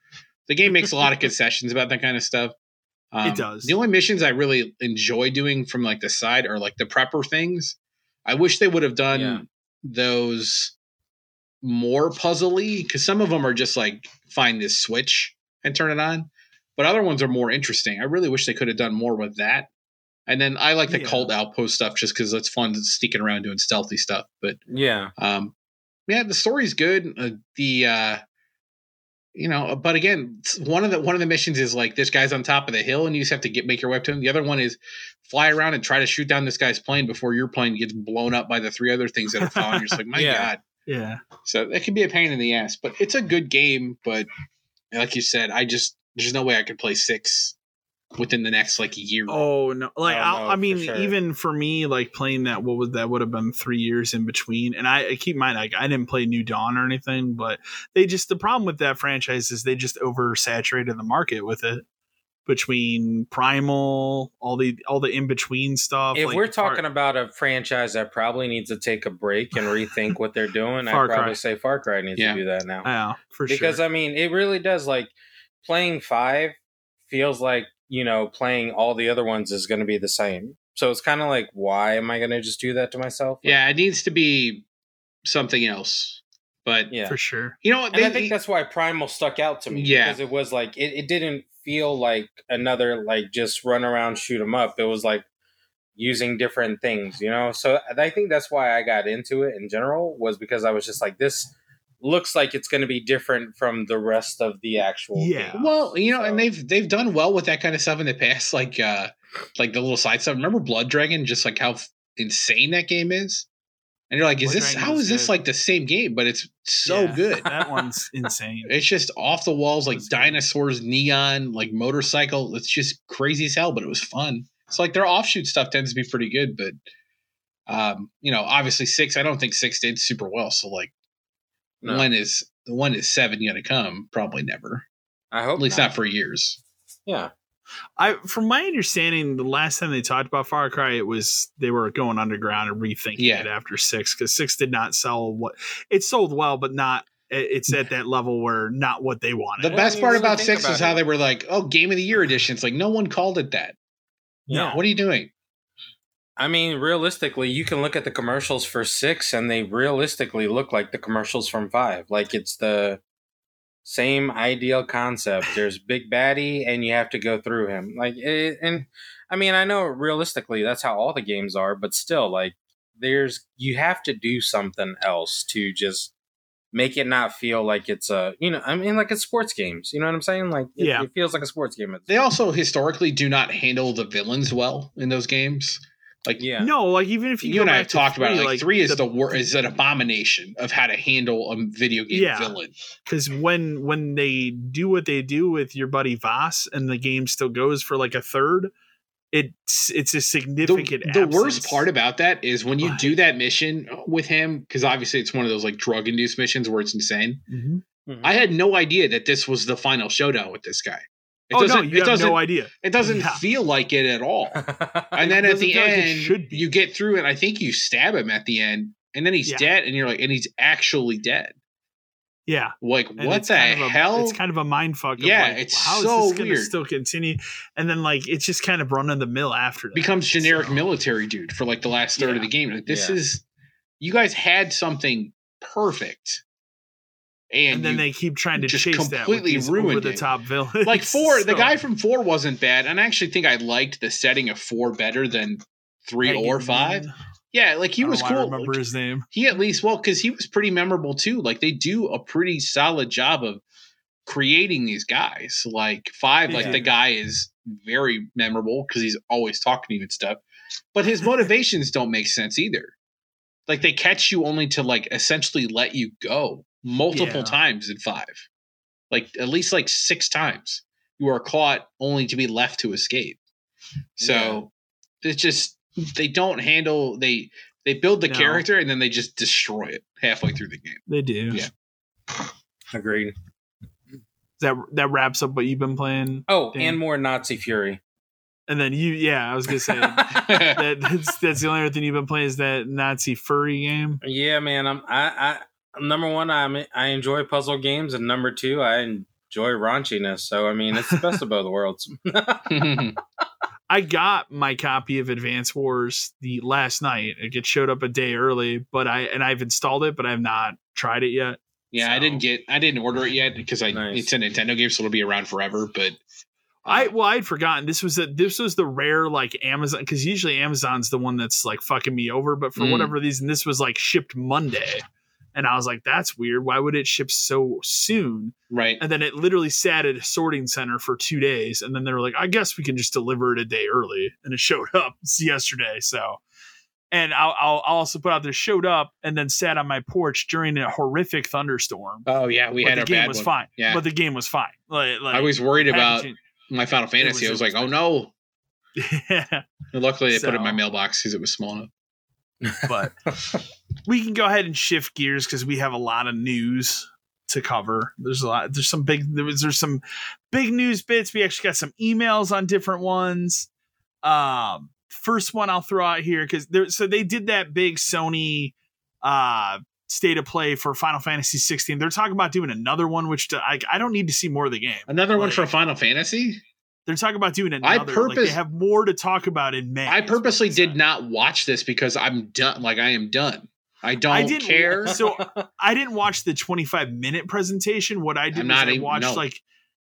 The game makes a lot of concessions about that kind of stuff. Um, It does. The only missions I really enjoy doing from like the side are like the prepper things. I wish they would have done Yeah. those more puzzly because some of them are just like find this switch and turn it on, but other ones are more interesting. I really wish they could have done more with that. And then I like the Yeah. cult outpost stuff just because it's fun sneaking around doing stealthy stuff. But yeah um, yeah, the story's good. Uh, the uh, you know, but again, one of the one of the missions is like this guy's on top of the hill, and you just have to get make your way up to him. The other one is fly around and try to shoot down this guy's plane before your plane gets blown up by the three other things that are following. You're just like, my Yeah. god. yeah. So that can be a pain in the ass, but it's a good game. But like you said, I just there's no way I could play six within the next like a year. Oh no! Like Oh, I'll, no, I for mean, sure. even for me, like playing that, what would that would have been three years in between? And I, I keep in mind, like I didn't play New Dawn or anything, but they just the problem with that franchise is they just oversaturated the market with it between Primal, all the all the in between stuff. if like we're Far- talking about a franchise that probably needs to take a break and rethink what they're doing, I'd probably Cry. say Far Cry needs Yeah. to do that now. yeah, for because sure. Because I mean, it really does. Like playing five feels like you know playing all the other ones is going to be the same. So it's kind of like, why am I going to just do that to myself? Like, Yeah, it needs to be something else. But yeah. for sure. you know what? And I think that's why Primal stuck out to me. Yeah. because it was like it, it didn't feel like another like just run around shoot 'em up. It was like using different things, you know. So I think that's why I got into it in general was because I was just like this looks like it's going to be different from the rest of the actual Yeah. game. Well, you know, and they've they've done well with that kind of stuff in the past, like uh like the little side stuff. Remember Blood Dragon? Just like how f- insane that game is, and you're like, is Blood this Dragon how was is this like the same game? But it's so Yeah, good. that one's insane. It's just off the walls, like dinosaurs, neon, like motorcycle. It's just crazy as hell, but it was fun. So like their offshoot stuff tends to be pretty good, but um, you know, obviously six. I don't think six did super well. So like, No. when is when is seven gonna come? Probably never. I hope At least not for years. Yeah. I, from my understanding, the last time they talked about Far Cry, it was they were going underground and rethinking Yeah. it after six because six did not sell what it sold well, but not. it- It's at that level where not what they wanted. The Well, best part about six about is how they were like, "Oh, Game of the Year edition." It's like no one called it that. Yeah. What are you doing? I mean, realistically, you can look at the commercials for six, and they realistically look like the commercials from five. Like it's the same ideal concept. There's big baddie, and you have to go through him. Like, it, and I mean, I know realistically that's how all the games are, but still, like, there's you have to do something else to just make it not feel like it's a you know I mean like it's sports games. You know what I'm saying? Like, it, Yeah. it feels like a sports game. They also historically do not handle the villains well in those games. Like Yeah. No, like even if you, you, go and I have to talked about it. three, Like, three is the, wor is an abomination of how to handle a video game Yeah. villain. because when when they do what they do with your buddy Vaas and the game still goes for like a third, it's it's a significant. the worst part about that is when you But- do that mission with him, because obviously it's one of those like drug induced missions where it's insane. Mhm. I had no idea that this was the final showdown with this guy. It oh no, doesn't- you it have doesn't, no idea. It doesn't Yeah. feel like it at all. And then at the feel like end, be. you get through it. I think you stab him at the end, and then he's Yeah. dead, and you're like, and he's actually dead. Yeah, Like, and what it's the kind of a- hell? it's kind of a mind fuck. Yeah, like, it's how so is this gonna weird. still continue? And then like it's just kind of run of the mill after that. becomes generic So- military dude for like the last third of the game. Like, this Yeah. is you guys had something perfect, and, and then they keep trying to just chase that completely these ruined the top villain. like four. the guy from four wasn't bad, and I actually think I liked the setting of four better than three or five. Yeah, like he was why I cool. remember Like, his name. he at least well because he was pretty memorable too. Like they do a pretty solid job of creating these guys. Like five, like the guy is very memorable because he's always talking to you and stuff. But his motivations don't make sense either. Like they catch you only to like essentially let you go multiple Yeah. times in five. Like at least like six times. You are caught only to be left to escape. So it's just they don't handle they they build the No. character and then they just destroy it halfway through the game. They do. Yeah. Agreed. That that wraps up what you've been playing. Oh, Dan? and more Nazi Fury. And then you, yeah, I was gonna say that, that's that's the only other thing you've been playing is that Nazi furry game. yeah, man. I'm I I number one. I'm I enjoy puzzle games, and number two, I enjoy raunchiness. So I mean, it's the best of both worlds. I got my copy of Advance Wars the last night. It showed up a day early, but I and I've installed it, but I've not tried it yet. yeah, I didn't get I didn't order it yet because I Nice. it's a Nintendo game, so it'll be around forever. But I uh, well, I'd forgotten this was a, this was the rare like Amazon because usually Amazon's the one that's like fucking me over, but for Mm. whatever reason, this was like shipped Monday, and I was like, that's weird. Why would it ship so soon? right. And then it literally sat at a sorting center for two days, and then they were like, I guess we can just deliver it a day early, and it showed up yesterday. So. And I'll, I'll also put out there showed up and then sat on my porch during a horrific thunderstorm. Oh yeah, we but had the a game was one. fine. Yeah. But the game was fine. Like, like I was worried about my Final Fantasy. I was was- like, oh no. yeah. And luckily, they put it in my mailbox because it was small enough. But we can go ahead and shift gears because we have a lot of news to cover. There's a lot. There's some big. There was, there's some big news bits. We actually got some emails on different ones. Um, first one I'll throw out here because there. So they did that big Sony uh state of play for Final Fantasy 16. They're talking about doing another one, which to, I I don't need to see more of the game. Another one for Final Fantasy. They're talking about doing another. I like, they have more to talk about in May. I purposely did not watch this because I'm done. Like I am done. I don't I didn't- care. So I didn't watch the 25 minute presentation. What I did I'm was I even- watched no. like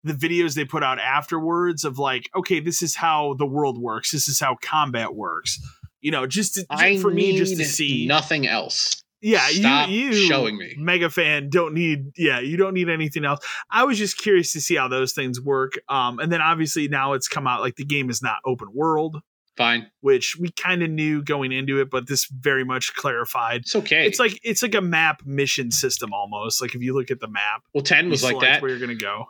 the videos they put out afterwards of like, okay, this is how the world works. This is how combat works. You know, just, to, I for me, just to see. nothing else. Yeah, Stop you, you showing me. mega fan don't need. Yeah, you don't need anything else. I was just curious to see how those things work. Um, and then obviously now it's come out like the game is not open world, Fine, which we kind of knew going into it, but this very much clarified. it's okay. It's like it's like a map mission system almost. Like if you look at the map, well, ten was like that. Where you're gonna go.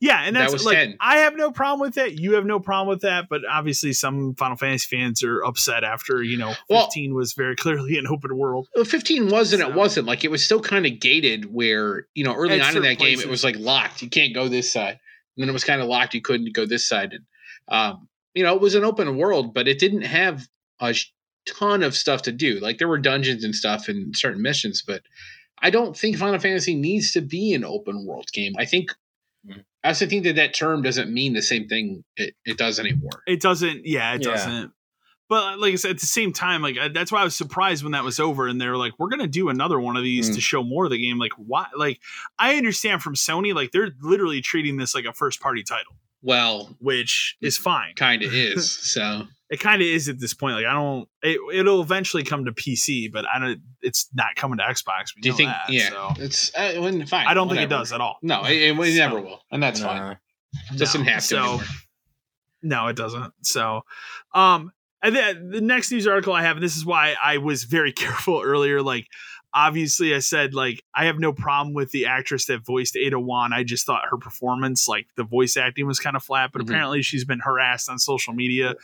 Yeah, and That that's was like 10. I have no problem with that. You have no problem with that, but obviously some Final Fantasy fans are upset after you know Well- 15 was very clearly an open world. Well, 15 was and it wasn't. Like it was still kind of gated where, you know, early At on in that game, it was like locked. You can't go this side. And then it was kind of locked. You couldn't go this side. And, um, you know, it was an open world, but it didn't have a ton of stuff to do. Like there were dungeons and stuff and certain missions, but I don't think Final Fantasy needs to be an open world game. I think. I also think that that term doesn't mean the same thing it, it does anymore. It doesn't. Yeah, it Yeah. doesn't. But like I said, at the same time, like I- that's why I was surprised when that was over, and they're like, "We're gonna do another one of these Mm. to show more of the game." Like, why? Like, I understand from Sony, like they're literally treating this like a first party title, Well, which is fine. kind of is. So It kind of is at this point. Like, I don't. It, it'll eventually come to PC, but I don't. It's not coming to Xbox. We do you know think? that, yeah, so. it's uh, well, fine. I don't think it does at all. No, it, it, it So- never will, and that's fine. Nah. It doesn't No. have to. So, anymore. no, it doesn't. So, um, And then the next news article I have, and this is why I was very careful earlier. Like, obviously, I said like I have no problem with the actress that voiced Ada Wong. I just thought her performance, like the voice acting, was kind of flat. But Mhm. apparently, she's been harassed on social media.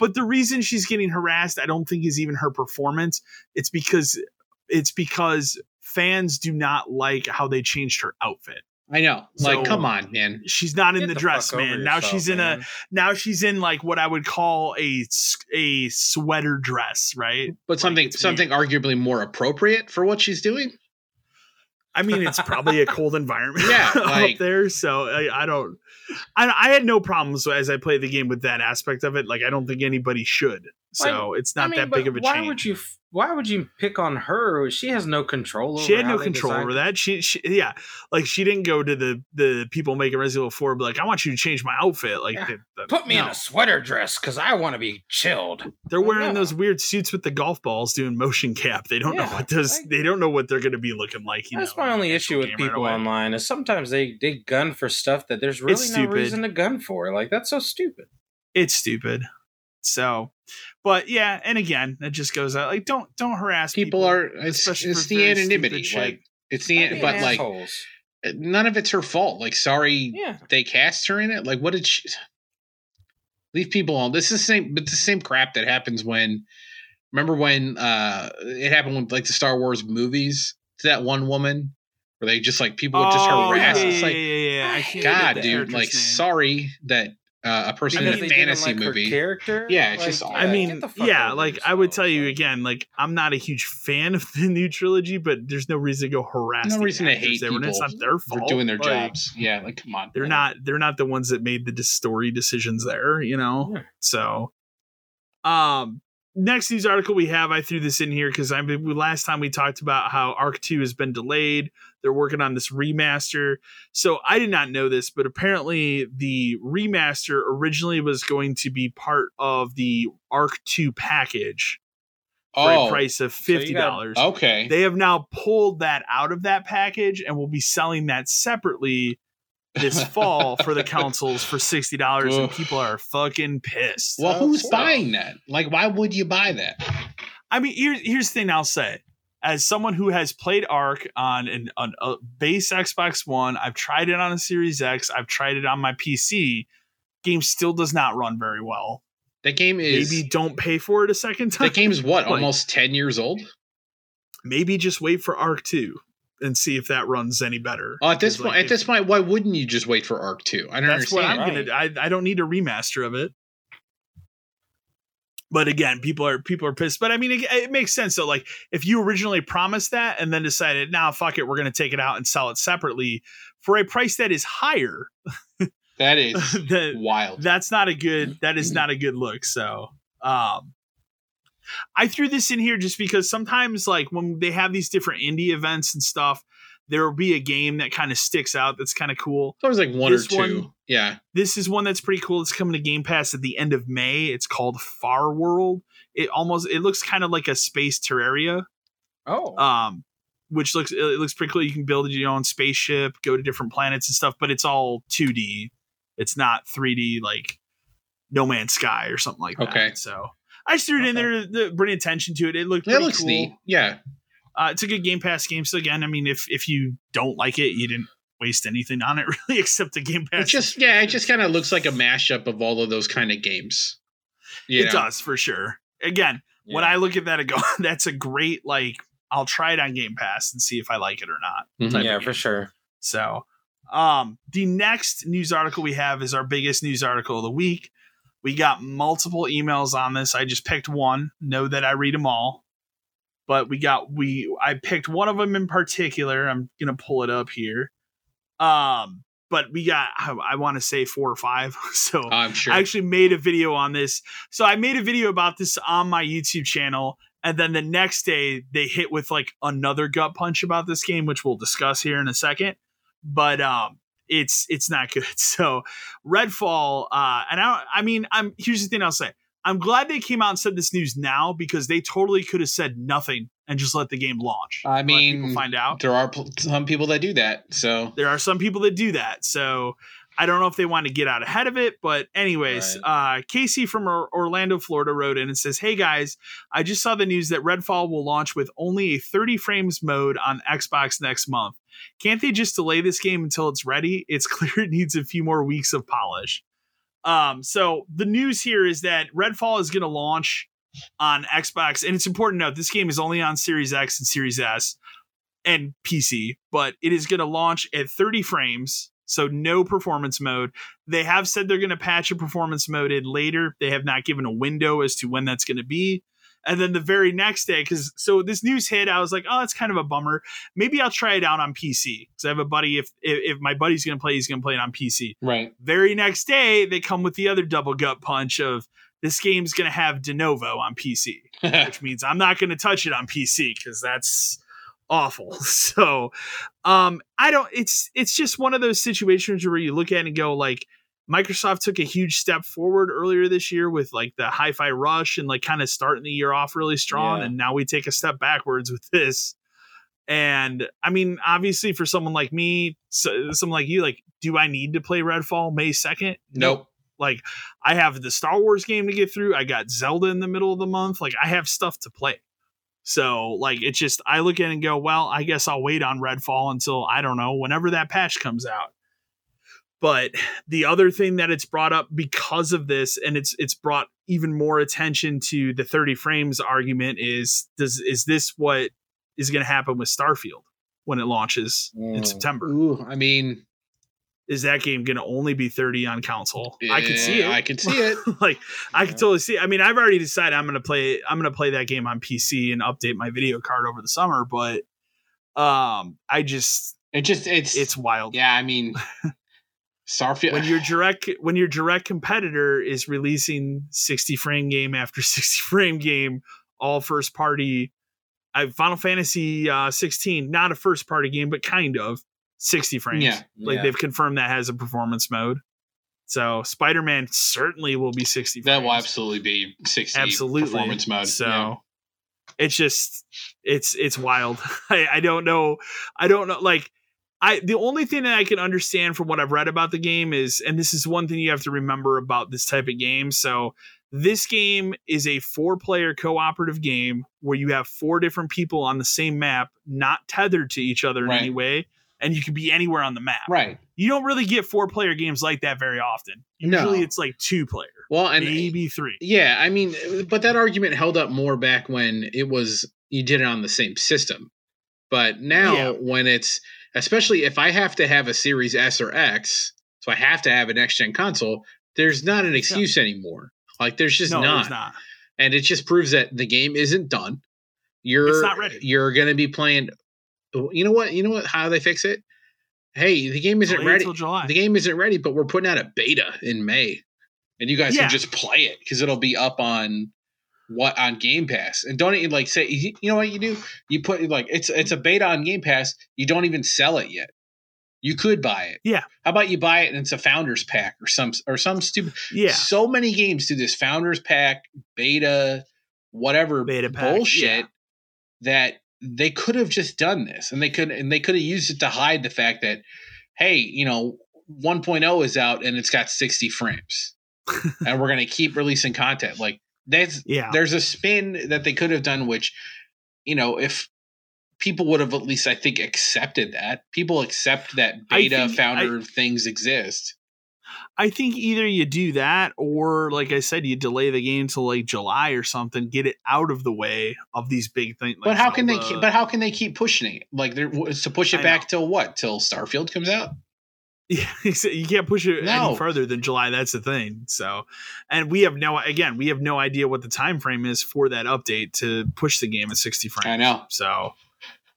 But the reason she's getting harassed, I don't think is even her performance. It's because it's because fans do not like how they changed her outfit. I know. Like, come on, man. She's not in the, the dress, fuck over man. Now yourself, she's in man. a now she's in like what I would call a a sweater dress, right? But something it's something arguably more appropriate for what she's doing. I mean, it's probably a cold environment Yeah, like- up there, so I, I don't. I, I had no problems as I played the game with that aspect of it. Like, I don't think anybody should. So it's not I mean, that big of a why change. would you? Why would you pick on her? She has no control. she had no control design- over that. She, she, yeah, like she didn't go to the the people making Resident Evil Four, be like, I want you to change my outfit. Like, Yeah. the, the- Put me in a sweater dress because I want to be chilled. They're wearing No. those weird suits with the golf balls doing motion cap. They don't know what those. like- they don't know what they're going to be looking like. You That's know, my only issue with game right people online is sometimes they they gun for stuff that there's really It's no reason to gun for. Like that's so stupid. It's stupid. So, but yeah, and again, it just goes out like don't don't harass People, people. are it's, especially it's for the anonymity. Like it's the Fucking but like none of it's her fault. Like sorry yeah, they cast her in it. Like what did she leave people on? This is the same but the same crap that happens when remember when uh it happened with like the Star Wars movies to that one woman where they just like people would just Oh, harass. Yeah, It's yeah, like yeah, yeah, yeah. God, dude, like name. sorry that uh, a person because in a fantasy like movie. character. Yeah, it's just- I yeah, mean, get the fuck yeah, like I would tell you Like, again, like I'm not a huge fan of the new trilogy, but there's no reason to go harass. No reason to hate there when It's not their fault. They're doing their Like, jobs. Yeah, like come on. They're not. They're not the ones that made the story decisions there. You know. Yeah. So, um, next news article we have, I threw this in here because I mean, we- last time we talked about how ARK Two has been delayed. They're working on this remaster. So I did not know this, but apparently the remaster originally was going to be part of the ARK Two package for oh, a price of So you fifty got- dollars. okay. They have now pulled that out of that package and will be selling that separately this fall for the consoles for sixty dollars, and people are fucking pissed. well, Of who's course. buying that? Like, why would you buy that? I mean, here's here's the thing I'll say. As someone who has played ARK on an on a base Xbox One, I've tried it on a Series X, I've tried it on my PC. Game still does not run very well. That game is. Maybe don't pay for it a second time. that game's what? Like- almost ten years old. Maybe just wait for ARK Two and see if that runs any better. Oh, at this 'Cause, point, like, at if- this point, why wouldn't you just wait for ARK Two? I don't That's what I'm understand. gonna. I I don't need a remaster of it. But again, people are people are pissed. But I mean, it, it makes sense though. Like if you originally promised that and then decided, now nah, fuck it, we're gonna take it out and sell it separately for a price that is higher, That is that wild. that's not a good. That is not a good look. So, um, I threw this in here just because sometimes, like when they have these different indie events and stuff, there will be a game that kind of sticks out that's kind of cool. There was like one This or two. one- yeah. This is one that's pretty cool. It's coming to Game Pass at the end of May. It's called Farworld. It almost it looks kind of like a space Terraria, Oh, um, which looks it looks pretty cool. You can build your own spaceship, go to different planets and stuff, but it's all 2D. It's not 3D like No Man's Sky or something like that. Okay. So I just threw it in there to bring attention to it. It looked That pretty looks cool. neat. Yeah. Uh, it's a good Game Pass game. So again, I mean, if if you don't like it, you didn't waste anything on it really, except the Game Pass. It just yeah, it just kind of looks like a mashup of all of those kind of games. You it know? does for sure. Again, when. I look at that, I go, "That's a great like." I'll try it on Game Pass and see if I like it or not. Mhm. yeah, for sure. So, um, the next news article we have is our biggest news article of the week. We got multiple emails on this. I just picked one. Know that I read them all, but we got we. I picked one of them in particular. I'm gonna pull it up here. Um, but we got I, I want to say four or five. So I'm sure. I actually made a video on this. So I made a video about this on my YouTube channel. And then the next day they hit with like another gut punch about this game, which we'll discuss here in a second. But um it's it's not good. So Redfall, uh, and I I mean, I'm here's the thing I'll say. I'm glad they came out and said this news now because they totally could have said nothing and just let the game launch. I Let people mean, find out there are pl- some people that do that. So there are some people that do that. So I don't know if they want to get out ahead of it, but anyways, uh, Casey from Or- Orlando, Florida wrote in and says, "Hey guys, I just saw the news that Redfall will launch with only a 30 frames mode on Xbox next month. Can't they just delay this game until it's ready? It's clear it needs a few more weeks of polish." Um, so the news here is that Redfall is going to launch on Xbox, and it's important to note this game is only on Series X and Series S and PC, but it is going to launch at 30 frames, so no performance mode. They have said they're going to patch a performance mode in later. They have not given a window as to when that's going to be. And then the very next day, because so this news hit, I was like, oh, that's kind of a bummer. Maybe I'll try it out on PC because I have a buddy. If, if if my buddy's going to play, he's going to play it on PC. Right. Very next day, they come with the other double gut punch of this game's going to have Denuvo on PC, which means I'm not going to touch it on PC because that's awful. So, um, I don't. It's it's just one of those situations where you look at it and go like. Microsoft took a huge step forward earlier this year with like the Hi-Fi Rush and like kind of starting the year off really strong, Yeah. and now we take a step backwards with this. And I mean, obviously, for someone like me, so, someone like you, like, do I need to play Redfall May second? Nope. Like, I have the Star Wars game to get through. I got Zelda in the middle of the month. Like, I have stuff to play. So, like, it's just I look at it and go, well, I guess I'll wait on Redfall until I don't know whenever that patch comes out. But the other thing that it's brought up because of this, and it's it's brought even more attention to the 30 frames argument is does is this what is going to happen with Starfield when it launches in Mm. September? Ooh, I mean, Is that game going to only be 30 on console? I could see it. I could see it. like I Yeah. can totally see. It. I mean, I've already decided I'm gonna play. I'm gonna play that game on PC and update my video card over the summer. But um, I just It just it's it's wild yeah. I mean, Starfield. when your direct when your direct competitor is releasing 60 frame game after 60 frame game, all first party. I Final Fantasy uh, 16, not a first party game, but kind of 60 frames. Yeah. like Yeah. they've confirmed that has a performance mode. So Spider Man certainly will be 60 that frames. will absolutely be sixty absolutely performance mode. So yeah. it's just it's it's wild. I, I don't know. I don't know. Like I the only thing that I can understand from what I've read about the game is, and this is one thing you have to remember about this type of game. So this game is a four player cooperative game where you have four different people on the same map, not tethered to each other in Right. any way, and you can be anywhere on the map. right. You don't really get four player games like that very often. No. Usually it's like two player, Well, and maybe three. Yeah, I mean, but that argument held up more back when it was you did it on the same system. But now Yeah. when it's especially if I have to have a Series S or X, so I have to have an next gen console, there's not an excuse anymore. Like there's just no, not. not. And it just proves that the game isn't done. You're It's not ready. You're going to be playing You know what? You know what how they fix it? Hey, the game isn't ready. The game isn't ready, but we're putting out a beta in May, and you guys Yeah. can just play it because it'll be up on what on Game Pass. And don't even like say you know what you do? You put like it's it's a beta on Game Pass. You don't even sell it yet. You could buy it. Yeah. How about you buy it and it's a founders pack or some or some stupid. yeah. So many games do this founders pack, beta, whatever Beta pack, bullshit yeah. that they could have just done this and they could and they could have used it to hide the fact that hey, you know, 1.0 is out and it's got 60 frames. and we're going to keep releasing content. Like that's Yeah. there's a spin that they could have done which you know, if people would have at least I think accepted that. People accept that beta founder things exist. I think either you do that or, like I said, you delay the game till like July or something, get it out of the way of these big things. But how can they keep, but how can they keep pushing it? Like they're to push it I back know. till what? Till Starfield comes out? Yeah, you can't push it No. any further than July. That's the thing. So, and we have no again, we have no idea what the time frame is for that update to push the game at 60 frames. I know. So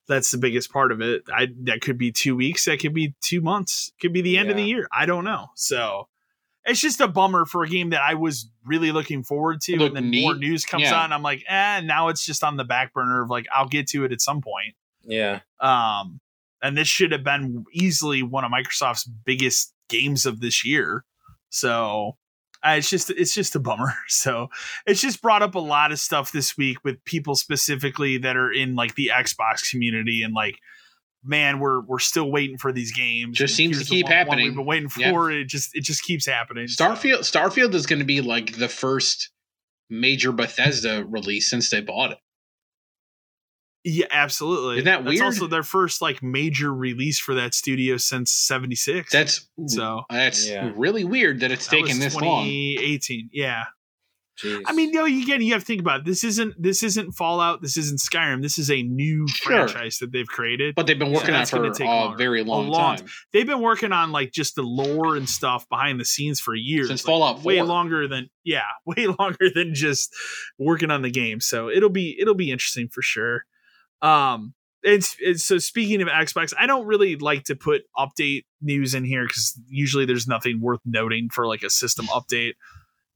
that's the biggest part of it. I that could be two weeks, that could be two months, could be the end of the year. I don't know. So it's just a bummer for a game that I was really looking forward to, Looked and then more news comes Yeah. on. I'm like, eh, now it's just on the back burner of like I'll get to it at some point. Yeah. Um, and this should have been easily one of Microsoft's biggest games of this year. So uh, it's just it's just a bummer. So it's just brought up a lot of stuff this week with people specifically that are in like the Xbox community and like man, we're we're still waiting for these games. Just seems to keep one- one happening. We've been waiting Yeah. for it. Just it just keeps happening. Starfield Starfield is going to be like the first major Bethesda release since they bought it. Yeah, absolutely. Isn't that weird? That's also their first like major release for that studio since '76. That's so that's Yeah. really weird that it's that was taken this long. 2018. Yeah. Jeez. I mean, you know, again, you have to think about it. this. Isn't this isn't Fallout? This isn't Skyrim. This is a new Sure. franchise that they've created. But they've been working Yeah, on it for take a longer. very long, long time. they've been working on like just the lore and stuff behind the scenes for years. Since like, Fallout way longer than yeah, way longer than just working on the game. So it'll be it'll be interesting for sure. Um, it's, it's so speaking of Xbox, I don't really like to put update news in here because usually there's nothing worth noting for like a system update.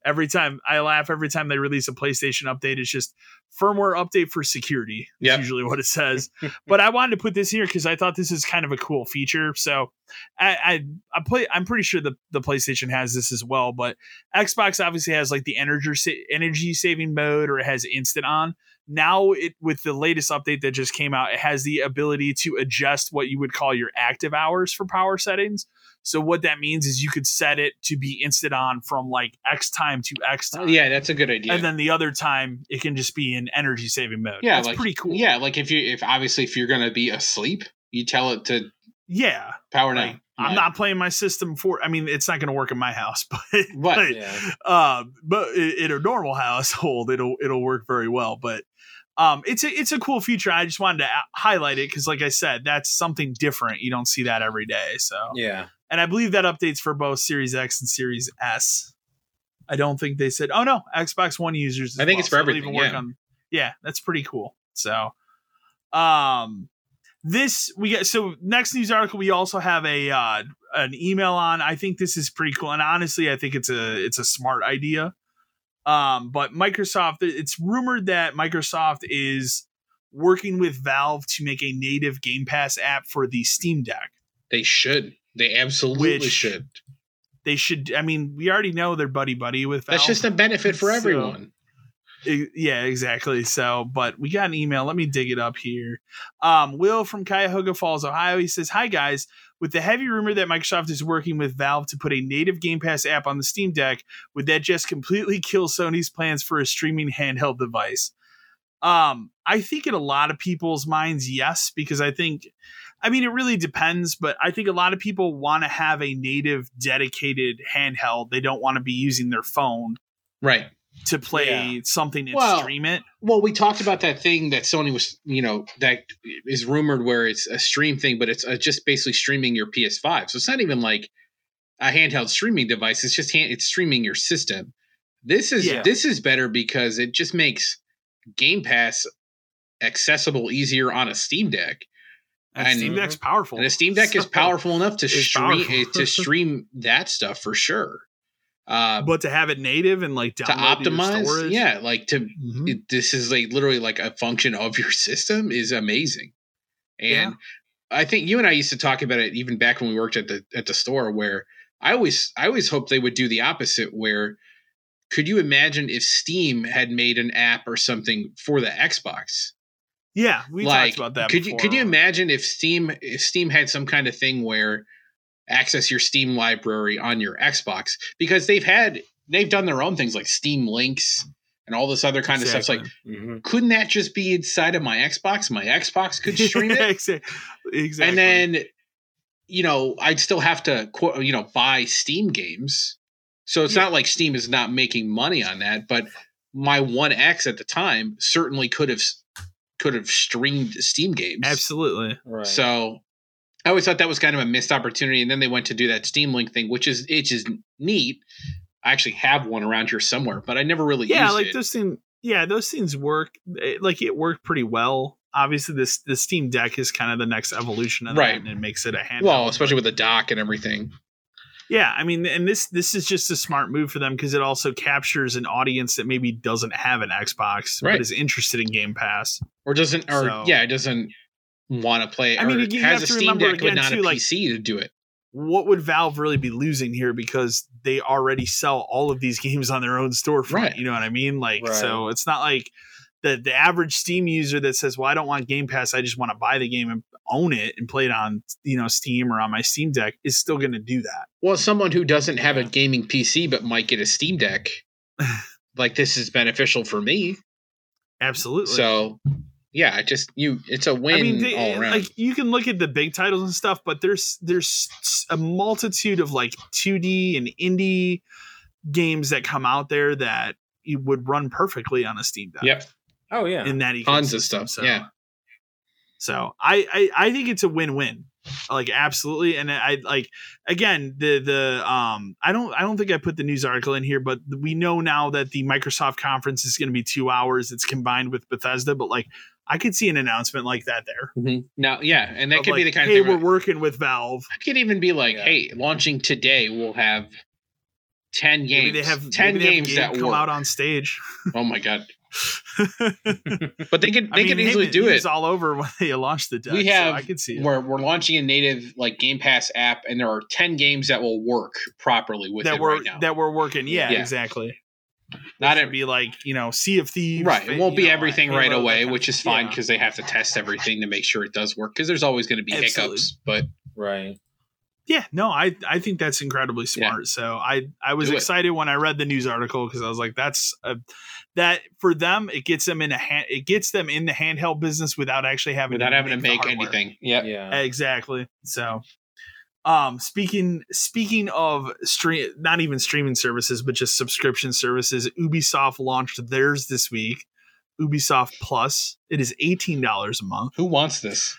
Every time I laugh, every time they release a PlayStation update, it's just firmware update for security. Is Yep. usually what it says. but I wanted to put this here because I thought this is kind of a cool feature. So I I, I play. I'm pretty sure the the PlayStation has this as well, but Xbox obviously has like the energy energy saving mode, or it has instant on. Now it with the latest update that just came out, it has the ability to adjust what you would call your active hours for power settings. So what that means is you could set it to be instant on from like X time to X Oh, time. yeah, that's a good idea. And then the other time it can just be in energy saving mode. yeah, That's like, pretty cool. Yeah, like if you if obviously if you're gonna be asleep, you tell it to Yeah. power Like, down. I'm Yeah. not playing my system for. I mean, it's not going to work in my house, but But- but, yeah. uh, but in a normal household, it'll it'll work very well. But um, it's a it's a cool feature. I just wanted to highlight it because, like I said, that's something different. You don't see that every day. So, Yeah. and I believe that updates for both Series X and Series S. I don't think they said. Oh no, Xbox One users. I think well, it's for so everything, yeah. on- yeah, that's pretty cool. So, um, this we get. So next news article, we also have a uh, an email on. I think this is pretty cool, and honestly, I think it's a it's a smart idea. Um, but Microsoft, it's rumored that Microsoft is working with Valve to make a native Game Pass app for the Steam Deck. They should. They absolutely Which- should. They should. I mean, we already know they're buddy buddy with Valve. That's just a benefit for So- everyone. Yeah, exactly. So, but we got an email. Let me dig it up here. Um, Will from Cuyahoga Falls, Ohio. He says, "Hi guys. With the heavy rumor that Microsoft is working with Valve to put a native Game Pass app on the Steam Deck, would that just completely kill Sony's plans for a streaming handheld device?" Um, I think in a lot of people's minds, yes, because I think, I mean, it really depends, but I think a lot of people want to have a native, dedicated handheld. They don't want to be using their phone Right. To play Yeah. something and Well, stream it. Well, we talked about that thing that Sony was, you know, that is rumored where it's a stream thing, but it's uh, just basically streaming your PS5. So it's not even like a handheld streaming device. It's just hand, it's streaming your system. This is Yeah. this is better because it just makes Game Pass accessible easier on a Steam Deck. And, And- Steam Deck's powerful. And a Steam Deck is powerful enough to It's stream powerful. to stream that stuff for sure. Uh, but to have it native and like to optimize, storage, yeah, like to Mhm. it, this is like literally like a function of your system is amazing. And i think you and i used to talk about it even back when we worked at the at the store where i always i always hoped they would do the opposite where could you imagine if steam had made an app or something for the xbox? Yeah, we like talked about that. could you could you imagine if steam if steam had some kind of thing where access your steam library on your xbox because they've had they've done their own things like steam links and all this other kind of stuff It's like Exactly. hmm couldn't that just be inside of my Xbox? My Xbox could stream it, exactly. and then you know I'd still have to you know buy Steam games. So it's Yeah. not like Steam is not making money on that, but my One X at the time certainly could have could have streamed Steam games. absolutely. Right. So I always thought that was kind of a missed opportunity, and then they went to do that Steam Link thing, which is it's just neat. I actually have one around here somewhere, but I never really Yeah, used like it. those things. Yeah, those things work. It, like it worked pretty well. Obviously, this the Steam Deck is kind of the next evolution of Right. that, and it makes it a handheld. well, especially with the dock and everything. Yeah, I mean, and this this is just a smart move for them because it also captures an audience that maybe doesn't have an Xbox Right. but is interested in Game Pass. or doesn't or So- yeah it doesn't want to play I mean, you- has have a to steam deck but not too, a like- pc to do it What would Valve really be losing here because they already sell all of these games on their own storefront? Right. You know what I mean? Like, Right. so it's not like the the average Steam user that says, "Well, I don't want Game Pass. I just want to buy the game and own it and play it on you know Steam or on my Steam Deck," is still going to do that. Well, someone who doesn't have a gaming PC but might get a Steam Deck, like this is beneficial for me. Absolutely. So, yeah, I just you, it's a win I mean, they, all around. like you can look at the big titles and stuff, but there's there's a multitude of like 2D and indie games that come out there that you would run perfectly on a Steam Deck. yep, Oh yeah. in that tons of stuff. So, yeah, so I, I I think it's a win win, like absolutely. And I like again the the um I don't I don't think I put the news article in here, but we know now that the Microsoft conference is going to be two hours. It's combined with Bethesda, but like I could see an announcement like that there. Mm-hmm. now, yeah, and that Of, could be the kind hey, of thing. we're where- working with Valve. It could even be like, Yeah. hey, launching today, we'll have ten games. Maybe they have ten they have games that come work. out on stage. oh my god! But they could I they mean, could easily do it. was all over when they launch the deck. we so have I could see it. we're we're launching a native like Game Pass app, and there are ten games that will work properly with that it we're right now. that we're working. Yeah, Yeah. exactly. Not It'd be like you know, Sea of Thieves. right. It won't be know, everything Halo, right that away, kind of- which is fine yeah. because they have to test everything to make sure it does work. Because there's always going to be Absolutely. hiccups, but right. Yeah, no, I I think that's incredibly Yeah. smart. So I I was Do it. excited when I read the news article because I was like, that's a, that for them it gets them in a hand it gets them in the handheld business without actually having without having to make hardware. anything. Yeah. Yeah. Exactly. So, um, speaking speaking of stream, not even streaming services, but just subscription services, Ubisoft launched theirs this week. Ubisoft Plus. It is eighteen dollars a month. Who wants this?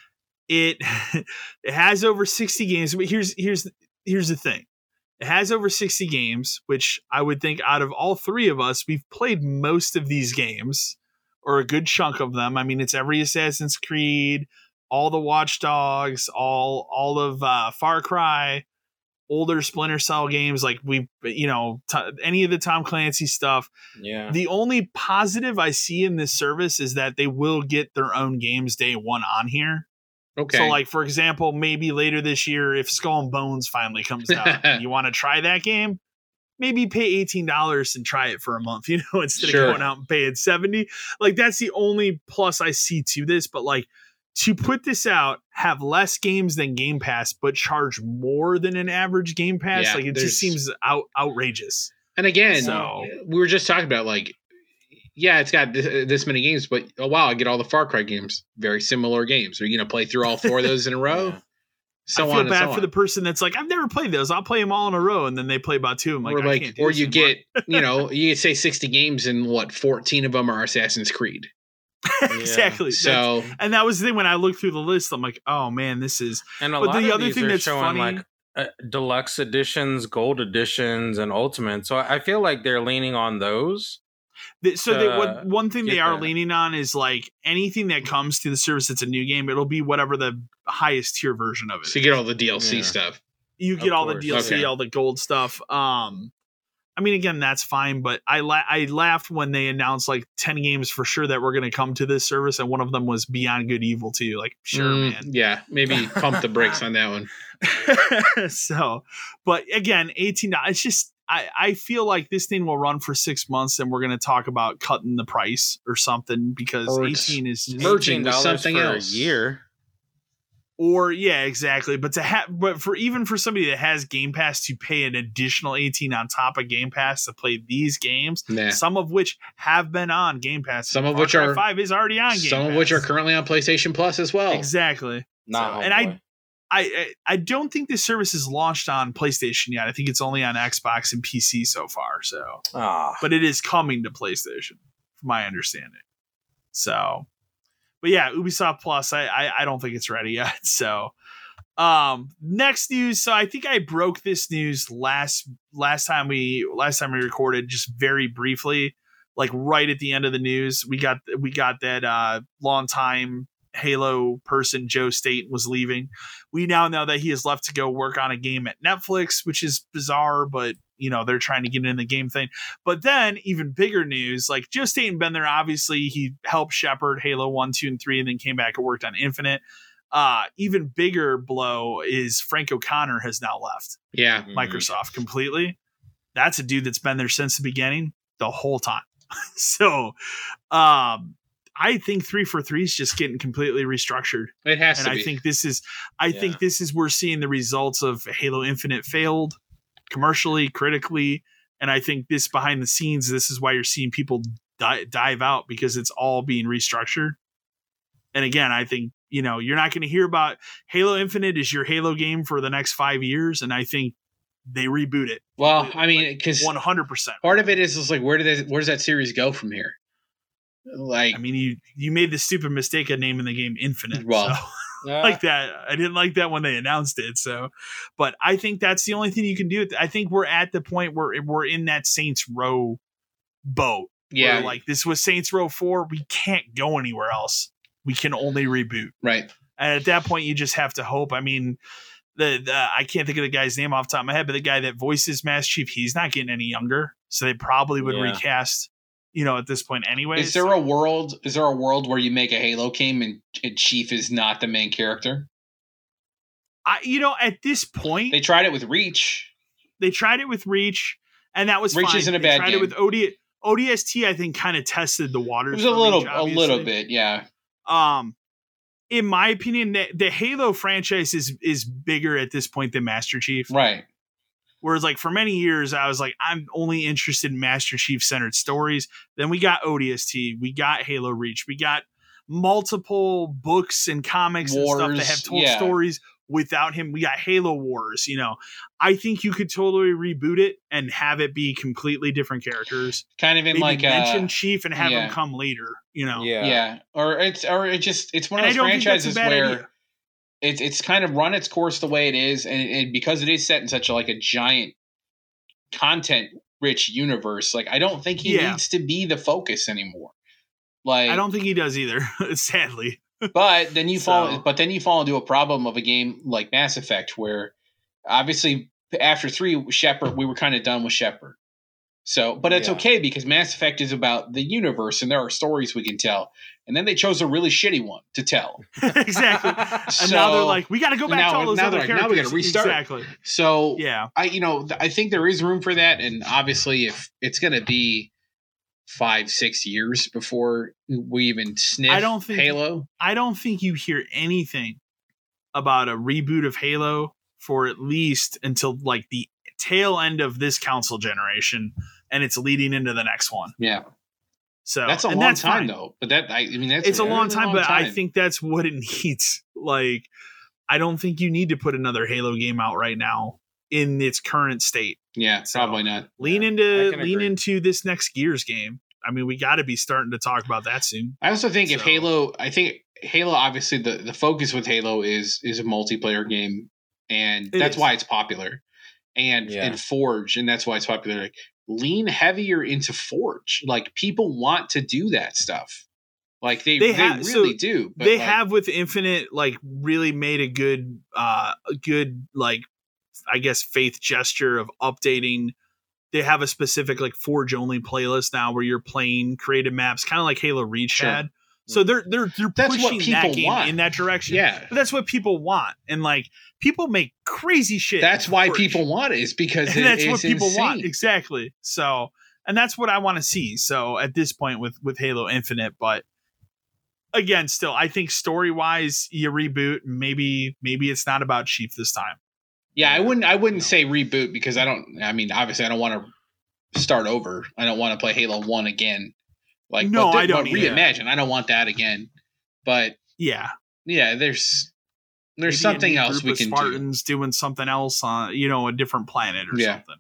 It it has over sixty games. But here's here's here's the thing. It has over 60 games, which I would think out of all three of us, we've played most of these games or a good chunk of them. I mean, it's every Assassin's Creed, all the Watch Dogs, all all of uh, Far Cry, older Splinter Cell games like we you know t- any of the Tom Clancy stuff. Yeah. The only positive I see in this service is that they will get their own games day one on here. Okay. So, like for example, maybe later this year, if Skull and Bones finally comes out, and you want to try that game. Maybe pay eighteen dollars and try it for a month, you know, instead Sure. of going out and paying seventy. Like that's the only plus I see to this. But like to put this out, have less games than Game Pass, but charge more than an average Game Pass. Yeah, like it just seems out outrageous. and again, So- we were just talking about like, yeah, it's got this, this many games, but oh wow, I get all the Far Cry games. Very similar games. Are you going to play through all four of those in a row? Yeah. So I feel on bad so for on. the person that's like, I've never played those. I'll play them all in a row, and then they play about two. I'm like, or I like, can't do or you anymore. get, you know, you say sixty games and what fourteen of them are Assassin's Creed. exactly. That's- So and that was the thing when I looked through the list, I'm like, oh man, this is And a But lot the of other these thing are that's showing funny- like uh, deluxe editions, gold editions, and ultimate. So I feel like they're leaning on those. th- so. They, what one thing they are that. leaning on is like anything that comes to the service that's a new game, it'll be whatever the highest tier version of it. so you get all the DLC Yeah. stuff. you Of get all the. DLC, Okay. all the gold stuff. Um, I mean, again, that's fine, but I la- I laughed when they announced like ten games for sure that were going to come to this service, and one of them was Beyond Good Evil too. Like, sure, Mm, man. Yeah, maybe pump the brakes on that one. so, but again, eighteen dollars. It's just I I feel like this thing will run for six months, and we're going to talk about cutting the price or something because Or eighteen is just, merging with $18 something for else. a year. Or yeah, exactly. But to have but for even for somebody that has Game Pass to pay an additional eighteen on top of Game Pass to play these games, Nah. some of which have been on Game Pass, Some of Far which Cry are- five is already on Game Some of which are currently on PlayStation Plus as well. exactly. Not So- and I- I, I I don't think this service is launched on PlayStation yet. I think it's only on Xbox and PC so far. So, Ah, but it is coming to PlayStation, from my understanding. So, but yeah, Ubisoft Plus. I I, I don't think it's ready yet. So, um, next news. So I think I broke this news last last time we last time we recorded, just very briefly, like right at the end of the news. We got we got that uh long time Halo person Joe Staten was leaving. We now know that he has left to go work on a game at Netflix, which is bizarre, but you know, they're trying to get in the game thing. But then even bigger news, like Joe Staten been there, obviously he helped shepherd Halo 1, 2, and 3, and then came back and worked on Infinite. Uh, even bigger blow is Frank O'Connor has now left Yeah. mhm. Microsoft completely. That's a dude that's been there since the beginning, the whole time. so um I think 343 is just getting completely restructured. It has and to I be. think this is I Yeah. think this is we're seeing the results of Halo Infinite failed commercially, critically, and I think this behind the scenes this is why you're seeing people di- dive out because it's all being restructured. And again, I think you know you're not going to hear about Halo Infinite is your Halo game for the next five years, and I think they reboot it well, I mean, because one hundred percent. part of it is, is like where did that, where does that series go from here? Like, I mean, you you made the stupid mistake of naming the game Infinite. Well, so. Uh, like that. I didn't like that when they announced it. So, but I think that's the only thing you can do. I think we're at the point where we're in that Saints Row boat. yeah, like this was Saints Row four. We can't go anywhere else. We can only reboot. right. And at that point, you just have to hope. I mean, the, the I can't think of the guy's name off the top of my head, but the guy that voices Master Chief, he's not getting any younger. So they probably would Yeah. recast. You know, at this point, anyway. Is there a world? Is there a world where you make a Halo game and, and Chief is not the main character? I, you know, at this point, They tried it with Reach. they tried it with Reach, and that was Reach fine. isn't a They bad tried game. it with OD, ODST. I think kind of tested the It waters. was a little, Reach, a little bit, yeah. Um, in my opinion, the, the Halo franchise is is bigger at this point than Master Chief. Right. Whereas, like for many years, I was like, I'm only interested in Master Chief centered stories. Then we got ODST, we got Halo Reach, we got multiple books and comics and stuff that have told yeah. stories without him. We got Halo Wars. You know, I think you could totally reboot it and have it be completely different characters. Kind of in Maybe like mention uh, Chief and have yeah. him come later. You know, yeah. yeah. or it's or it just it's one And of those don't think that's a franchises bad where idea. It's it's kind of run its course the way it is, and, and because it is set in such a, like a giant content rich universe, like I don't think he Yeah. needs to be the focus anymore. Like I don't think he does either. sadly, but then you fall So- but then you fall into a problem of a game like Mass Effect where obviously after three Shepard we were kind of done with Shepard. So but it's Yeah. okay because Mass Effect is about the universe and there are stories we can tell. And then they chose a really shitty one to tell. exactly. And now they're like, we got to go back now- to all those now other they're like, now we gotta restart. Exactly. So Yeah. I you know th- I think there is room for that and obviously if it's going to be 5 6 years before we even sniff I don't think- Halo. I don't think you hear anything about a reboot of Halo for at least until like the tail end of this console generation, and it's leading into the next one. Yeah. So That's a long that's time fine. though. But that I, I mean that's It's a really long time, but I think that's what it needs. Like, I don't think you need to put another Halo game out right now in its current state. yeah, so- probably not. Lean Yeah, into lean agree. into this next Gears game. I mean, we got to be starting to talk about that soon. I also think if Halo, I think Halo obviously the the focus with Halo is is a multiplayer game and It that's is. why it's popular. And Yeah. and Forge and that's why it's popular like lean heavier into Forge. Like people want to do that stuff. Like they They they, have- so really do. But they like, have with Infinite like really made a good uh a good like I guess faith gesture of updating. They have a specific like Forge only playlist now where you're playing creative maps, kind of like Halo Reach Sure. had. So they're they're they're That's pushing that game want. in that direction. Yeah. But that's what people want, and like people make crazy shit. That's why people want it is because and it- that's what people want exactly so and that's what i want to see so at this point with with halo infinite but again still i think story wise you reboot maybe maybe it's not about chief this time Yeah, I wouldn't. I wouldn't No. say reboot because I don't. I mean, obviously, I don't want to start over. I don't want to play Halo One again. Like, No, but I don't But either. reimagine. I don't want that again. But yeah yeah, there's there's Maybe something else we of can do. spartans doing something else on you know a different planet or Yeah. something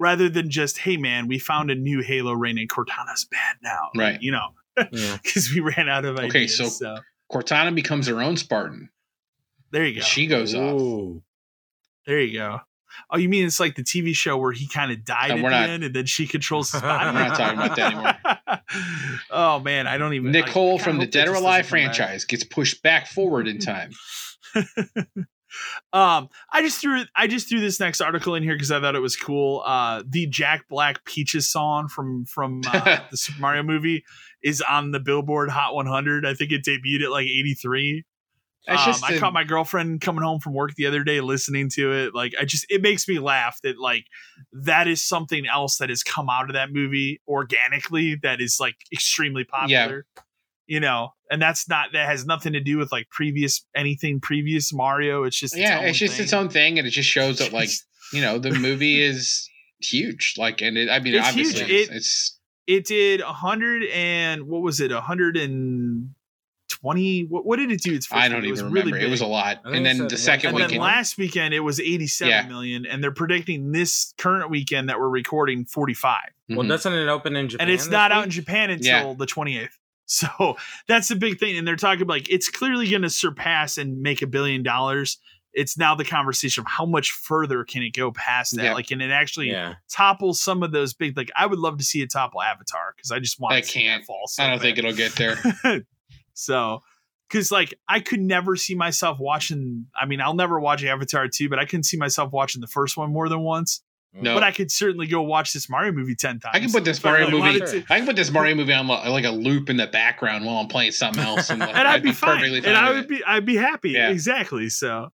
rather than just hey man we found a new halo reigning cortana's bad now Right. you know Yeah. because we ran out of Okay, ideas so- so, Cortana becomes her own Spartan. there you go She goes off. There you go. Oh, you mean it's like the TV show where he kind of died Uh, at the not- end and then she controls his body? We're not talking about that anymore. oh man, I don't even. Nicole from the Dead or Alive franchise gets pushed back forward in time. um, I just threw I just threw this next article in here because I thought it was cool. Uh, the Jack Black Peaches song from from uh, the Super Mario movie is on the Billboard Hot 100. I think it debuted at like 83. Um, just I caught my girlfriend coming home from work the other day listening to it. Like, I just, it makes me laugh that, like, that is something else that has come out of that movie organically that is, like, extremely popular. you know, and that's not that has nothing to do with like previous anything previous Mario. It's just yeah, its it's just thing. its own thing, and it just shows that like you know the movie is huge. Like, and it, I mean, It's obviously, It- it's it did a hundred and what was it? A hundred and twenty. What, what did it do? Its first I don't week? even it was remember. Really it was a lot, and then said the one- second and weekend. then last weekend it was eighty-seven million, Yeah. and they're predicting this current weekend that we're recording 45 Well, Mhm. doesn't it open in Japan? and it's this not out in japan until Yeah. the 28th so that's the big thing and they're talking like it's clearly going to surpass and make a billion dollars it's now the conversation of how much further can it go past that Yeah. like can it actually Yeah. topple some of those big like i would love to see it topple avatar because i just want I to see that can't. fall so I don't think it'll get there. so because like i could never see myself watching i mean i'll never watch avatar 2 but i couldn't see myself watching the first one more than once No. but i could certainly go watch this mario movie 10 times I can put this Mario really movie. I can put this Mario movie on like a loop in the background while I'm playing something else, and, like, and I'd, be, fine. perfectly and I would it. be I'd be happy. Yeah. Exactly. So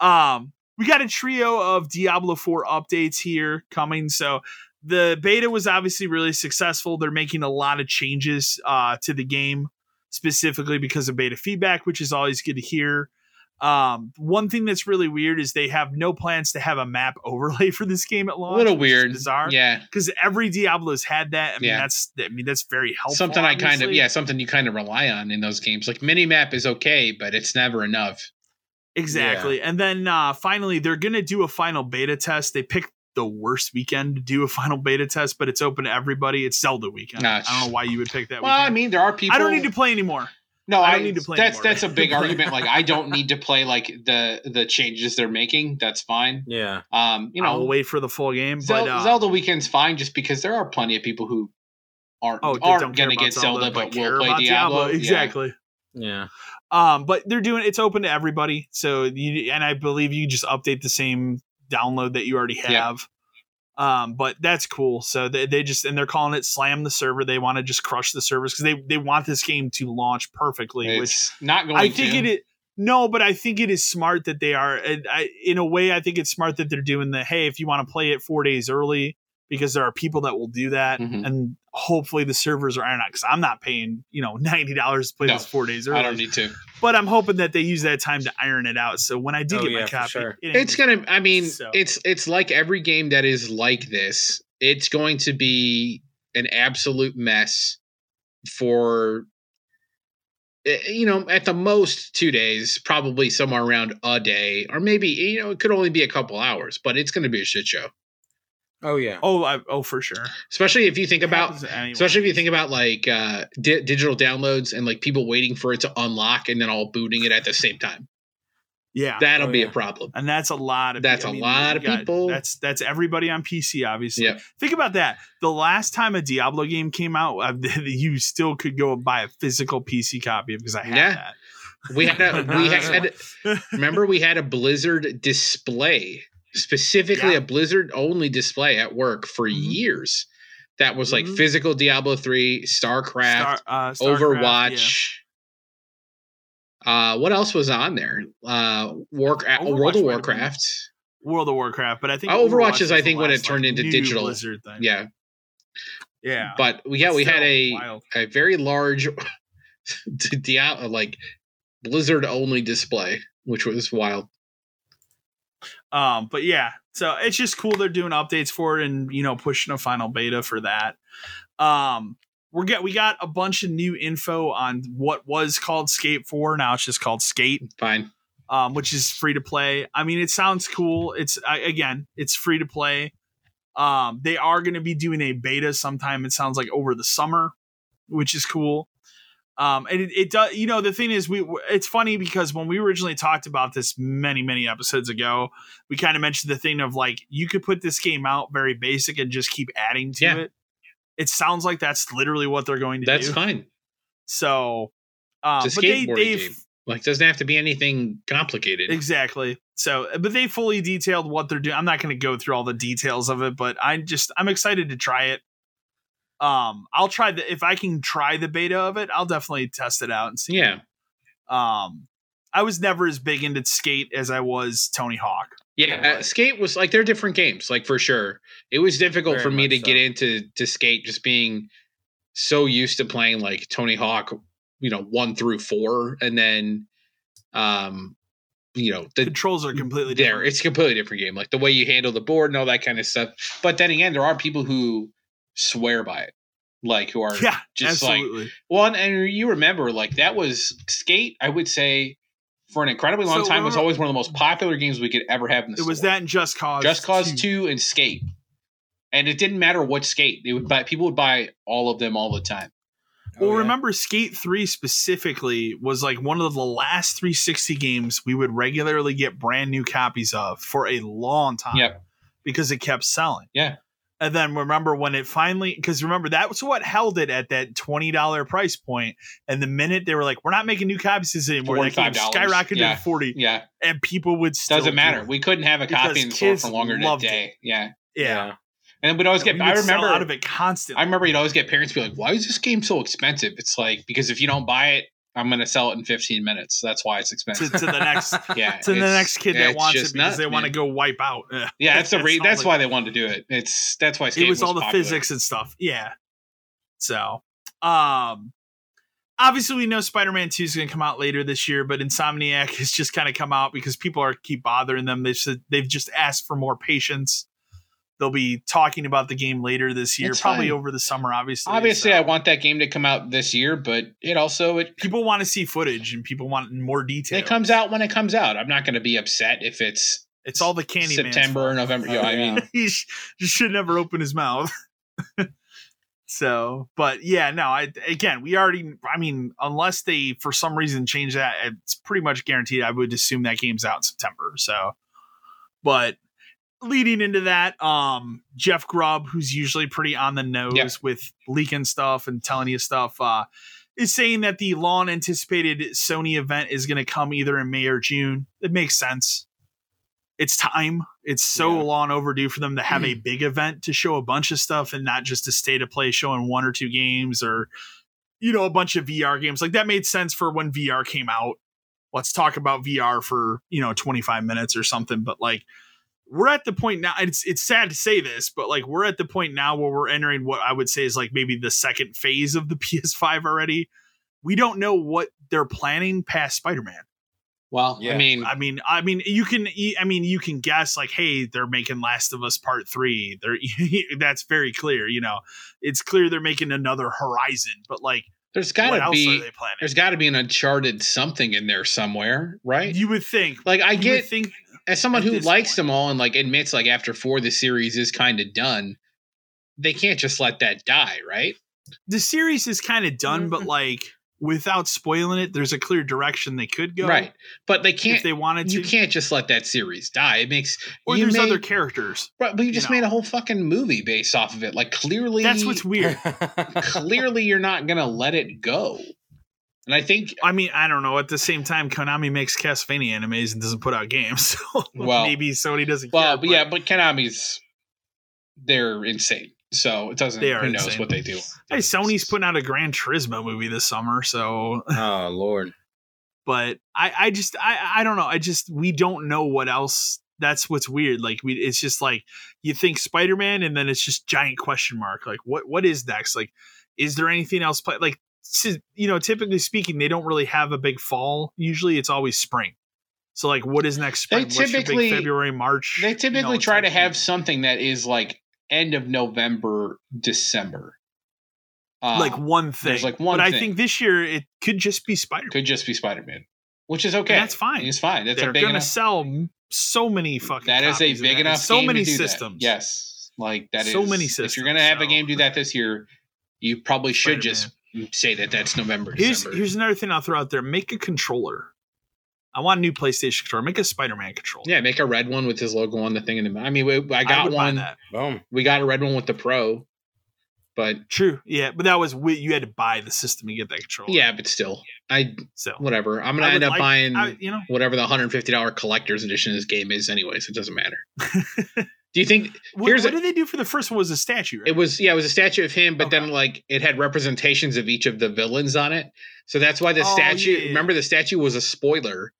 um we got a trio of Diablo 4 updates here coming. So the beta was obviously really successful. They're making a lot of changes uh to the game specifically because of beta feedback, which is always good to hear. Um, one thing that's really weird is they have no plans to have a map overlay for this game at launch. a little weird. bizarre. Yeah, because every Diablo's had that. I mean, Yeah. that's I mean that's very helpful. something I kind of yeah, something you kind of rely on in those games. Like mini map is okay, but it's never enough. Exactly. And then uh, finally, they're going to do a final beta test. They picked the worst weekend to do a final beta test, but it's open to everybody. It's Zelda weekend. Nah, I don't know why you would pick that Well, I mean, there are people. I don't need to play anymore. No, I I don't need to play That's anymore. that's a big argument. Like, I don't need to play like the the changes they're making. That's fine. Yeah. Um, you I'll know, wait for the full game. Zel- but uh, Zelda weekend's fine, just because there are plenty of people who aren't oh, aren't going to get Zelda, but care will play about Diablo. Yeah. Exactly. Yeah. Um, but they're doing it's open to everybody. So you and I believe you just update the same download that you already have. Yeah. Um, but that's cool. So they, they just and they're calling it slam the server. They want to just crush the servers because they they want this game to launch perfectly. which It's not going. I think to. it no, but I think it is smart that they are. and I, in a way, I think it's smart that they're doing the hey, if you want to play it four days early, because there are people that will do that, Mhm. and hopefully the servers are iron out. Because I'm not paying you know ninety dollars to play No, this four days early. I don't need to. but I'm hoping that they use that time to iron it out. So when I do Oh, get yeah, my copy, sure. it It's gonna. I mean, So- it's it's like every game that is like this. It's going to be an absolute mess for eh, you know at the most two days, probably somewhere around a day, or maybe you know it could only be a couple hours, but it's going to be a shit show. Oh yeah. Oh, I, oh, for sure. Especially if you think about Happens. Especially if you think about like uh, di- digital downloads and like people waiting for it to unlock and then all booting it at the same time. yeah, That'll Oh, be yeah. a problem. and that's a lot of. That's I a mean, lot of got- people. That's that's everybody on PC, obviously. Yep. Think about that. The last time a Diablo game came out, uh, you still could go and buy a physical PC copy because I had Yeah. that. We had a, we had remember we had a Blizzard display, specifically Yeah. a Blizzard only display at work for Mhm. years. That was like Mhm. physical Diablo 3, StarCraft, Star, uh, StarCraft, Overwatch. Uh, what else was on there? Uh, War, uh, Overwatch World of might have been- Warcraft. World of Warcraft, but I think Uh, Overwatch is, I think, when it turned like, into digital. Blizzard thing. Yeah, yeah. but yeah, we had a wild. a very large Diablo like Blizzard only display, which was wild. Um, but yeah, so it's just cool they're doing updates for it and you know pushing a final beta for that. Um, we're get we got a bunch of new info on what was called Skate Four. Now it's just called Skate, Fine. um, which is free to play. I mean, it sounds cool. It's I, again, it's free to play. Um, they are going to be doing a beta sometime. It sounds like over the summer, which is cool. Um, and it, it does, you know, the thing is, we, it's funny because when we originally talked about this many, many episodes ago, we kind of mentioned the thing of like, you could put this game out very basic and just keep adding to Yeah. it. It sounds like that's literally what they're going to That's do. That's fine. So, um, but they, game. Like, doesn't have to be anything complicated. Exactly. So, but they fully detailed what they're doing. I'm not going to go through all the details of it, but I just I'm excited to try it. Um, I'll try the if I can try the beta of it, I'll definitely test it out and see. Yeah. Um, I was never as big into skate as I was Tony Hawk. Yeah, uh, skate was like they're different games, like for sure. It was difficult Very for me to get into to skate, just being so used to playing like Tony Hawk you know one through four, and then um, you know the Controls are completely there different. it's a completely different game, like the way you handle the board and all that kind of stuff. But then again, there are people who swear by it, like who are yeah, just like absolutely. one. And you remember, like that was Skate. I would say for an incredibly long So time was always one of the most popular games we could ever have in the it was that and Just Cause. Just Cause 2. Two and Skate, and it didn't matter what Skate. They would buy. People would buy all of them all the time. Well, Oh, yeah. remember Skate 3 specifically was like one of the last 360 games we would regularly get brand new copies of for a long time. Yep. Because it kept selling. Yeah. And then remember when it finally, because remember that was what held it at that $20 price point. And the minute they were like, we're not making new copies anymore, that game skyrocketed yeah. to 40 Yeah, and people would still. doesn't matter. it. We couldn't have a Because copy in the store for longer than a loved day. Yeah, Yeah. and we'd always We get. I would sell remember out of it constantly. I remember you'd always get parents be like, "Why is this game so expensive?" It's like because if you don't buy it, I'm going to sell it in 15 minutes. That's why it's expensive. to the next yeah, to the next kid that wants it because nuts, they want to go wipe out. Yeah, that's the re- that's like- why they wanted to do it. It's that's why it was all the popular. physics and stuff. Yeah. So, um, obviously we know Spider-Man Two is going to come out later this year, but Insomniac has just kind of come out because people are keep bothering them. They've said they've just asked for more patience. They'll be talking about the game later this year, It's probably fine. over the summer. Obviously, Obviously, So, I want that game to come out this year, but it also it people want to see footage and people want more detail. it comes out when it comes out. I'm not going to be upset if it's It's all the candy. September or November. Oh, I mean, he sh- just should never open his mouth. so, but yeah, no, I again, we already, I mean, unless they for some reason change that, it's pretty much guaranteed. I would assume that game's out in September. So, but leading into that, um, Jeff Grubb, who's usually pretty on the nose Yep. with leaking stuff and telling you stuff, uh, is saying that the long anticipated Sony event is going to come either in May or June. It makes sense. It's time. It's so Yeah. long overdue for them to have a big event to show a bunch of stuff and not just a state of play showing one or two games or, you know, a bunch of VR games. Like that made sense for when VR came out. Let's talk about VR for, you know, 25 minutes or something. But like, we're at the point now it's it's sad to say this but like we're at the point now where we're entering what i would say is like maybe the second phase of the ps5 already. We don't know what they're planning past spider-man. Well, I mean, i mean i mean you can i mean you can guess like hey they're making last of us part three. They're that's very clear you know. It's clear they're making another horizon but like there's what got to be there's got to be an Uncharted something in there somewhere, right? you would think. Like I you would get think as someone who likes point. them all and like admits like after four the series is kind of done, they can't just let that die, right? the series is kind of done but Mhm. like without spoiling it there's a clear direction they could go Right, but they can't. they wanted to You can't just let that series die. It makes or you there's made- other characters Right, but you you just know. made a whole fucking movie based off of it. Like clearly, that's what's weird clearly you're not gonna let it go. And I think i mean i don't know at the same time konami makes castlevania animes and doesn't put out games so Well- maybe sony doesn't well, care but yeah, but Konami's they're insane. So it doesn't. They are who knows insane. what they do? hey sony's putting out a gran turismo movie this summer so oh lord. but i i just i i don't know i just we don't know what else that's what's weird like we it's just like you think spider-man and then it's just giant question mark like what what is next like is there anything else play like you know typically speaking they don't really have a big fall usually it's always spring so like what is next They spring your typically- february march They you typically know, try to have thing? something that is like end of November, December. Uh, like one thing there's, like, one but i think this year it could just be spider-man could just be Spider Man, which is okay. that's fine. It's fine. That's they're a big gonna enough. sell so many fucking That is a big enough. so game many to do that. systems Yes, like that is So many systems. If you're gonna have a game do that this year, you probably should Spider-Man. just say that that's November. Here's December. here's another thing I'll throw out there. Make a controller. I want a new PlayStation controller. Make a Spider-Man controller. yeah, make a red one with his logo on the thing. In the, I mean, we, I got would buy one. that. Boom. We got a red one with the Pro, but True. Yeah, but that was you had to buy the system to get that controller. yeah, but still, I So whatever. I'm gonna I end up like- buying I, you know, whatever the 150 dollar collector's edition of this game is, anyways. It doesn't matter. Do you think what, Here's what a- did they do for the first one? Was a statue, right? It was yeah, it was a statue of him, but Okay. then like it had representations of each of the villains on it. So that's why the Oh, statue. yeah, yeah. Remember, the statue was a spoiler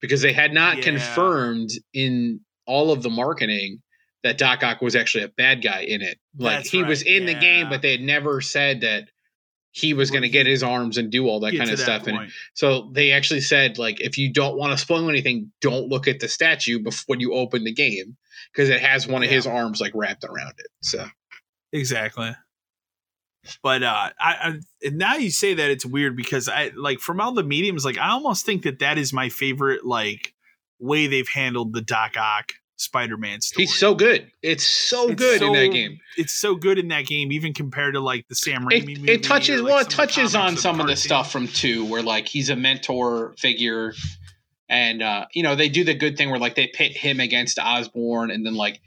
because they had not Yeah. confirmed in all of the marketing that Doc Ock was actually a bad guy in it. Like That's he was right, in the game, but they had never said that he was going to get his arms and do all that kind of that stuff. And so they actually said, like, if you don't want to spoil anything, don't look at the statue before you open the game because it has one of his arms like wrapped around it. So Exactly. But uh, I, I and now you say that it's weird because I like from all the mediums, like I almost think that that is my favorite like way they've handled the Doc Ock Spider-Man story. he's so good. It's so It's good in that game. It's so good in that game, even compared to like the Sam It, Raimi movie. it touches or, like, well, it some of the touches on some of the stuff from two, where like he's a mentor figure, and uh, you know they do the good thing where like they pit him against Osborn and then like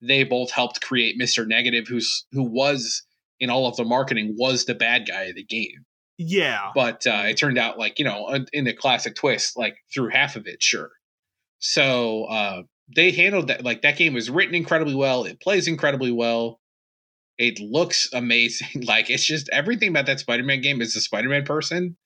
they both helped create Mister Negative, who's who was in all of the marketing was the bad guy of the game, Yeah, but uh, it turned out like you know in the classic twist, like through half of it, sure. So uh, they handled that like that game was written incredibly well. It plays incredibly well. It looks amazing. Like it's just everything about that Spider-Man game is a Spider-Man person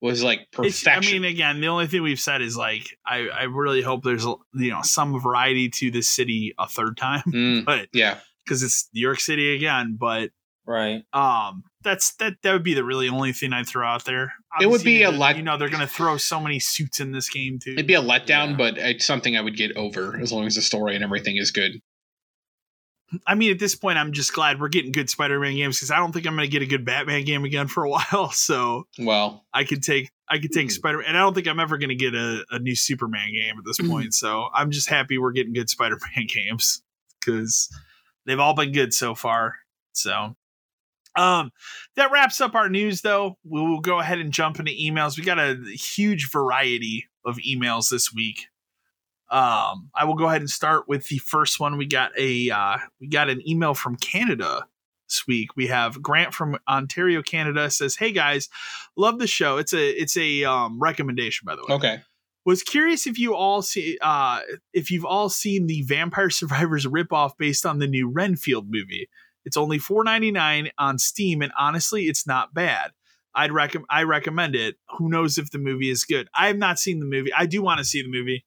was like It's, perfection. I mean, again, the only thing we've said is like I, I really hope there's you know some variety to this city a third time, Mm, but yeah, because it's New York City again, but Right. um that's that that would be the really only thing I'd throw out there. It would be a let- You know they're gonna throw so many suits in this game too. it'd be a letdown, Yeah. but it's something I would get over as long as the story and everything is good. I mean, at this point, I'm just glad we're getting good Spider-Man games because I don't think I'm gonna get a good Batman game again for a while. So Well, I could take I could take Hmm. Spider, and I don't think I'm ever gonna get a, a new Superman game at this point. So I'm just happy we're getting good Spider-Man games because they've all been good so far. So. Um, that wraps up our news. Though we will go ahead and jump into emails. We got a huge variety of emails this week. Um, I will go ahead and start with the first one. We got a uh, we got an email from Canada this week. We have Grant from Ontario, Canada says, "Hey guys, love the show. It's a it's a um, recommendation by the way. okay. Was curious if you all see uh, if you've all seen the Vampire Survivors ripoff based on the new Renfield movie. It's only four ninety nine on Steam, and honestly, it's not bad." I'd recommend I recommend it. Who knows if the movie is good? I have not seen the movie. I do want to see the movie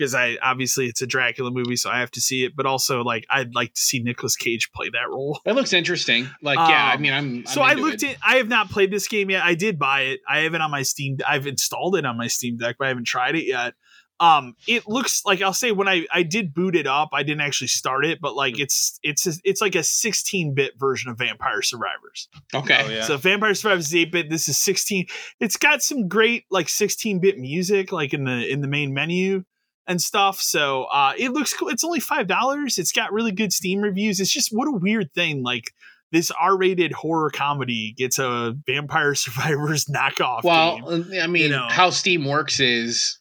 because I obviously it's a Dracula movie, so I have to see it. But also, like, I'd like to see Nicolas Cage play that role. That looks interesting. Like, yeah, I Um, mean, I'm. so I'm I looked it. at. I have not played this game yet. I did buy it. I have it on my Steam. I've installed it on my Steam Deck, but I haven't tried it yet. Um, it looks like I'll say when I I did boot it up, I didn't actually start it, but like it's it's it's like a 16 bit version of Vampire Survivors. Okay. Oh, yeah. So Vampire Survivors is 8 bit. This is 16. It's got some great like 16 bit music, like in the in the main menu and stuff. So uh it looks cool. It's only five dollars. It's got really good Steam reviews. It's just what a weird thing. Like this R-rated horror comedy gets a Vampire Survivors knockoff. Well, game. uh, I mean, know. how Steam works is,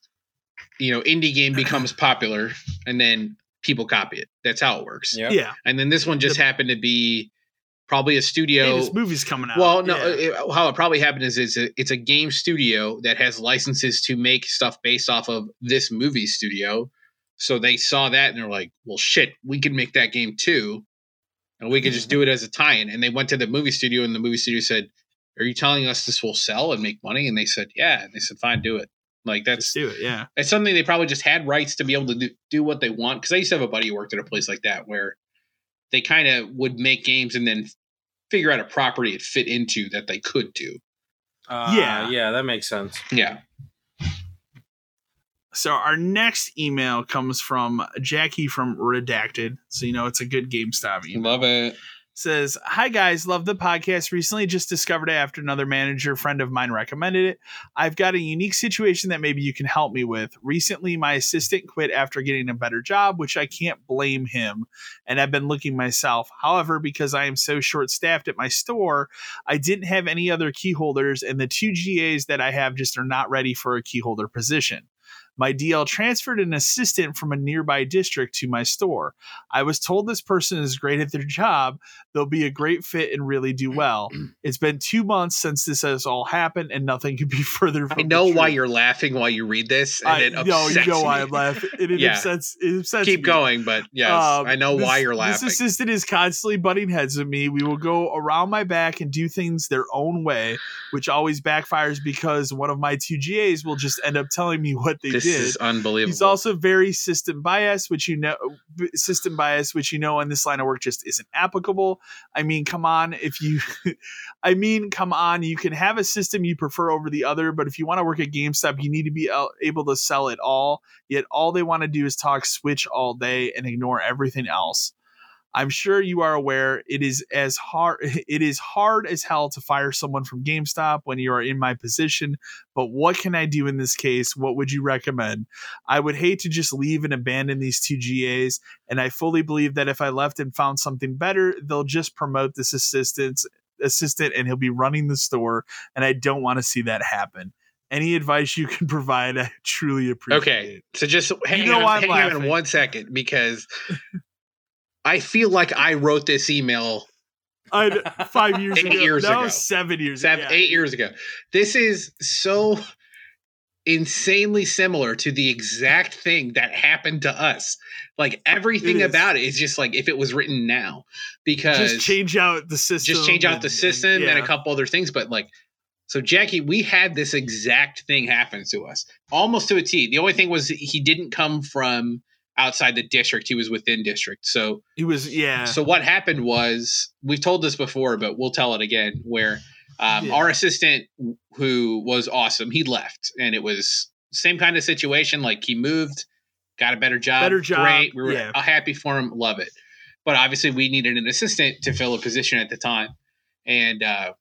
you know, indie game becomes popular and then people copy it. That's how it works. Yep. yeah. And then this one just The- happened to be probably a Hey, studio. this movie's coming out. well, no, Yeah. it- how it probably happened is it's a, it's a game studio that has licenses to make stuff based off of this movie studio. So they saw that and they're like, well, shit, we can make that game too. And we could just do mm-hmm. it as a tie in. And they went to the movie studio and the movie studio said, Are you telling us this will sell and make money? And they said, Yeah. And they said, Fine, do it. Like that's do it. Yeah. it's something they probably just had rights to be able to do, do what they want. Because I used to have a buddy who worked at a place like that where they kind of would make games and then figure out a property it fit into that they could do. Uh, Yeah. Yeah, that makes sense. Yeah. So our next email comes from Jackie from Redacted. So you know it's a good GameStop email. Love it. Says, Hi guys, love the podcast. Recently just discovered it after another manager friend of mine recommended it. I've got a unique situation that maybe you can help me with. Recently, my assistant quit after getting a better job, which I can't blame him, and I've been looking myself. However, because I am so short staffed at my store, I didn't have any other key holders, and the two GAs that I have just are not ready for a key holder position. My DL transferred an assistant from a nearby district to my store. I was told this person is great at their job, they'll be a great fit and really do well. It's been two months since this has all happened, and nothing could be further from I know why you're laughing while you read this, and I it upsets you know why. I'm laughing. It, it Yeah. upsets. It upsets Keep me. going, but yes, Um, I know this- why you're laughing. This assistant is constantly butting heads with me. We will go around my back and do things their own way, which always backfires because one of my two GAs will just end up telling me what they this did. is unbelievable. He's also very system biased, which you know, system bias, which you know, in this line of work just isn't applicable. I mean, come on, if you, I mean, come on, you can have a system you prefer over the other, but if you want to work at GameStop, you need to be uh, able to sell it all. Yet all they want to do is talk Switch all day and ignore everything else. I'm sure you are aware it is as hard it is hard as hell to fire someone from GameStop when you are in my position, but what can I do in this case? What would you recommend? I would hate to just leave and abandon these two GAs, and I fully believe that if I left and found something better, they'll just promote this assistant assistant and he'll be running the store, and I don't want to see that happen any advice you can provide, I truly appreciate. Okay, so just hang You know on, hang on one second because I feel like I wrote this email I, five years Eight ago. years no, ago. seven years seven, ago. eight years ago. This is so insanely similar to the exact thing that happened to us. Like everything It about it is just like if it was written now, because Just change out the system. just change out and- the system and, yeah. a couple other things. But like, so Jackie, we had this exact thing happen to us almost to a T. The only thing was he didn't come from outside the district; he was within district. So, He was, yeah. so what happened was we've told this before, but we'll tell it again. Where um, Yeah. our assistant, who was awesome, he left, and it was same kind of situation. Like he moved, got a better job, Better job, great. We were yeah. happy for him, love it. But obviously, we needed an assistant to fill a position at the time, and uh,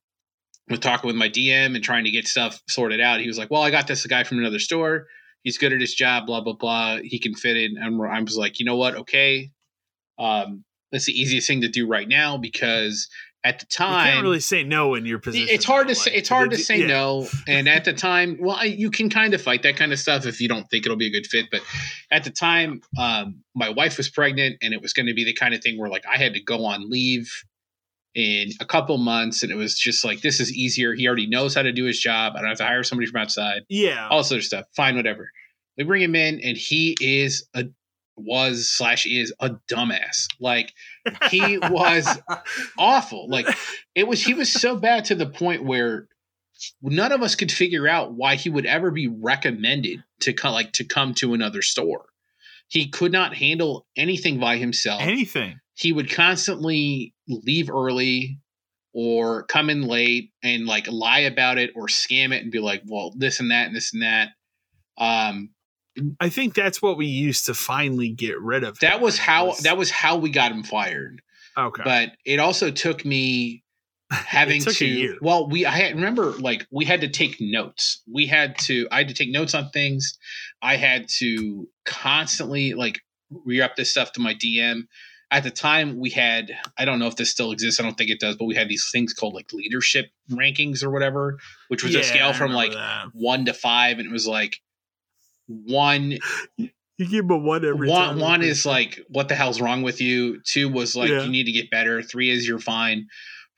with talking with my DM and trying to get stuff sorted out, he was like, "Well, I got this guy from another store. He's good at his job. Blah blah blah. He can fit in." And I was like, "You know what? Okay, um, that's the easiest thing to do right now because at the you time, can't really say no in your position. it's hard to say. It's hard to say yeah. no. And at the time, well, I, you can kind of fight that kind of stuff if you don't think it'll be a good fit. But at the time, um, my wife was pregnant, and it was going to be the kind of thing where like I had to go on leave in a couple months, and it was just like this is easier. He already knows how to do his job. I don't have to hire somebody from outside. Yeah. All this of stuff. Fine, whatever. they bring him in, and he is a was slash is a dumbass. Like he was awful. Like it was he was so bad to the point where none of us could figure out why he would ever be recommended to come like to come to another store. He could not handle anything by himself. Anything. he would constantly leave early or come in late and like lie about it or scam it and be like, well, this and that and this and that. Um, I think that's what we used to finally get rid of. that was how Was- that was how we got him fired. okay. But it also took me having took to well we i had remember like we had to take notes we had to i had to take notes on things i had to constantly like re-up this stuff to my dm at the time we had i don't know if this still exists i don't think it does but we had these things called like leadership rankings or whatever which was Yeah, a scale from like that. one to five and it was like one you give a one every one time. one is like what the hell's wrong with you two was like Yeah. you need to get better three is you're fine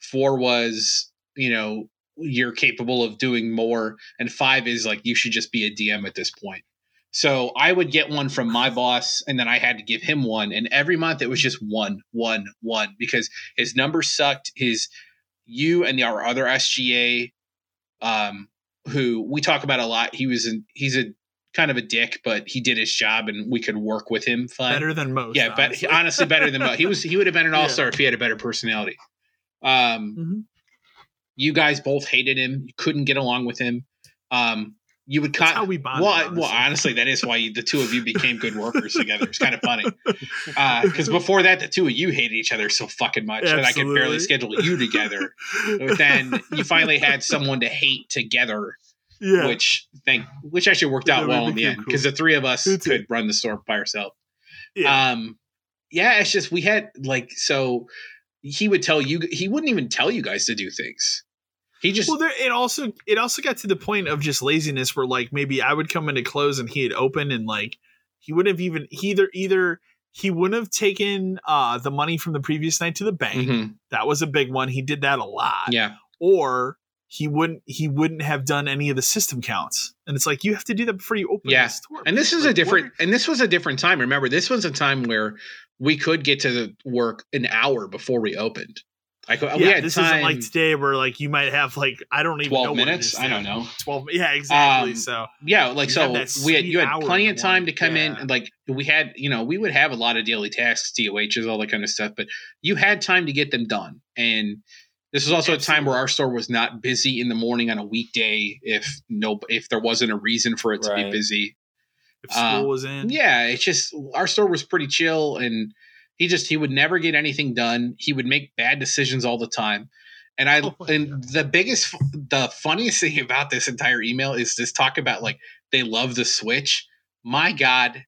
four was you know you're capable of doing more and five is like you should just be a dm at this point so i would get one from my boss and then i had to give him one and every month it was just one one one because his numbers sucked his you and our other sga um who we talk about a lot he was in he's a kind of a dick but he did his job and we could work with him fine better than most. yeah, but honestly. honestly, better than most. He was. He would have been an all star if he had a better personality. Um, Mhm. you guys both hated him. You couldn't get along with him. Um, you would kind con- how we bonded. well, honestly. well, honestly, that is why you, the two of you became good workers together. It's kind of funny because before that, the two of you hated each other so fucking much that I could barely schedule you together. But then you finally had someone to hate together, yeah. which thank, which actually worked out we well in the end cool. because the three of us It's- could run the store by ourselves. yeah. Um, yeah, it's just we had like so he would tell you he wouldn't even tell you guys to do things. He just well, there, it also it also got to the point of just laziness where like maybe I would come into close and he had open and like he wouldn't have even he either either he wouldn't have taken uh the money from the previous night to the bank. Mhm. That was a big one. He did that a lot. yeah. Or he wouldn't he wouldn't have done any of the system counts. And it's like you have to do that before you open Yeah. the store. And this is a different what- and this was a different time. Remember, this was a time where we could get to the work an hour before we opened. Like uh, yeah, this time. isn't like today where like you might have like I don't even know 12 what it minutes. I don't know. Twelve. Yeah, exactly. Um, so Yeah, like so we had you had plenty of time morning. to come in and like we had, you know, we would have a lot of daily tasks, DOHs, all that kind of stuff, but you had time to get them done. And this was also a time where our store was not busy in the morning on a weekday if no if there wasn't a reason for it to be busy. if school um, was in, Yeah, it's just our store was pretty chill and he just he would never get anything done. He would make bad decisions all the time. And I Oh and the biggest the funniest thing about this entire email is this talk about like they love the Switch. My God,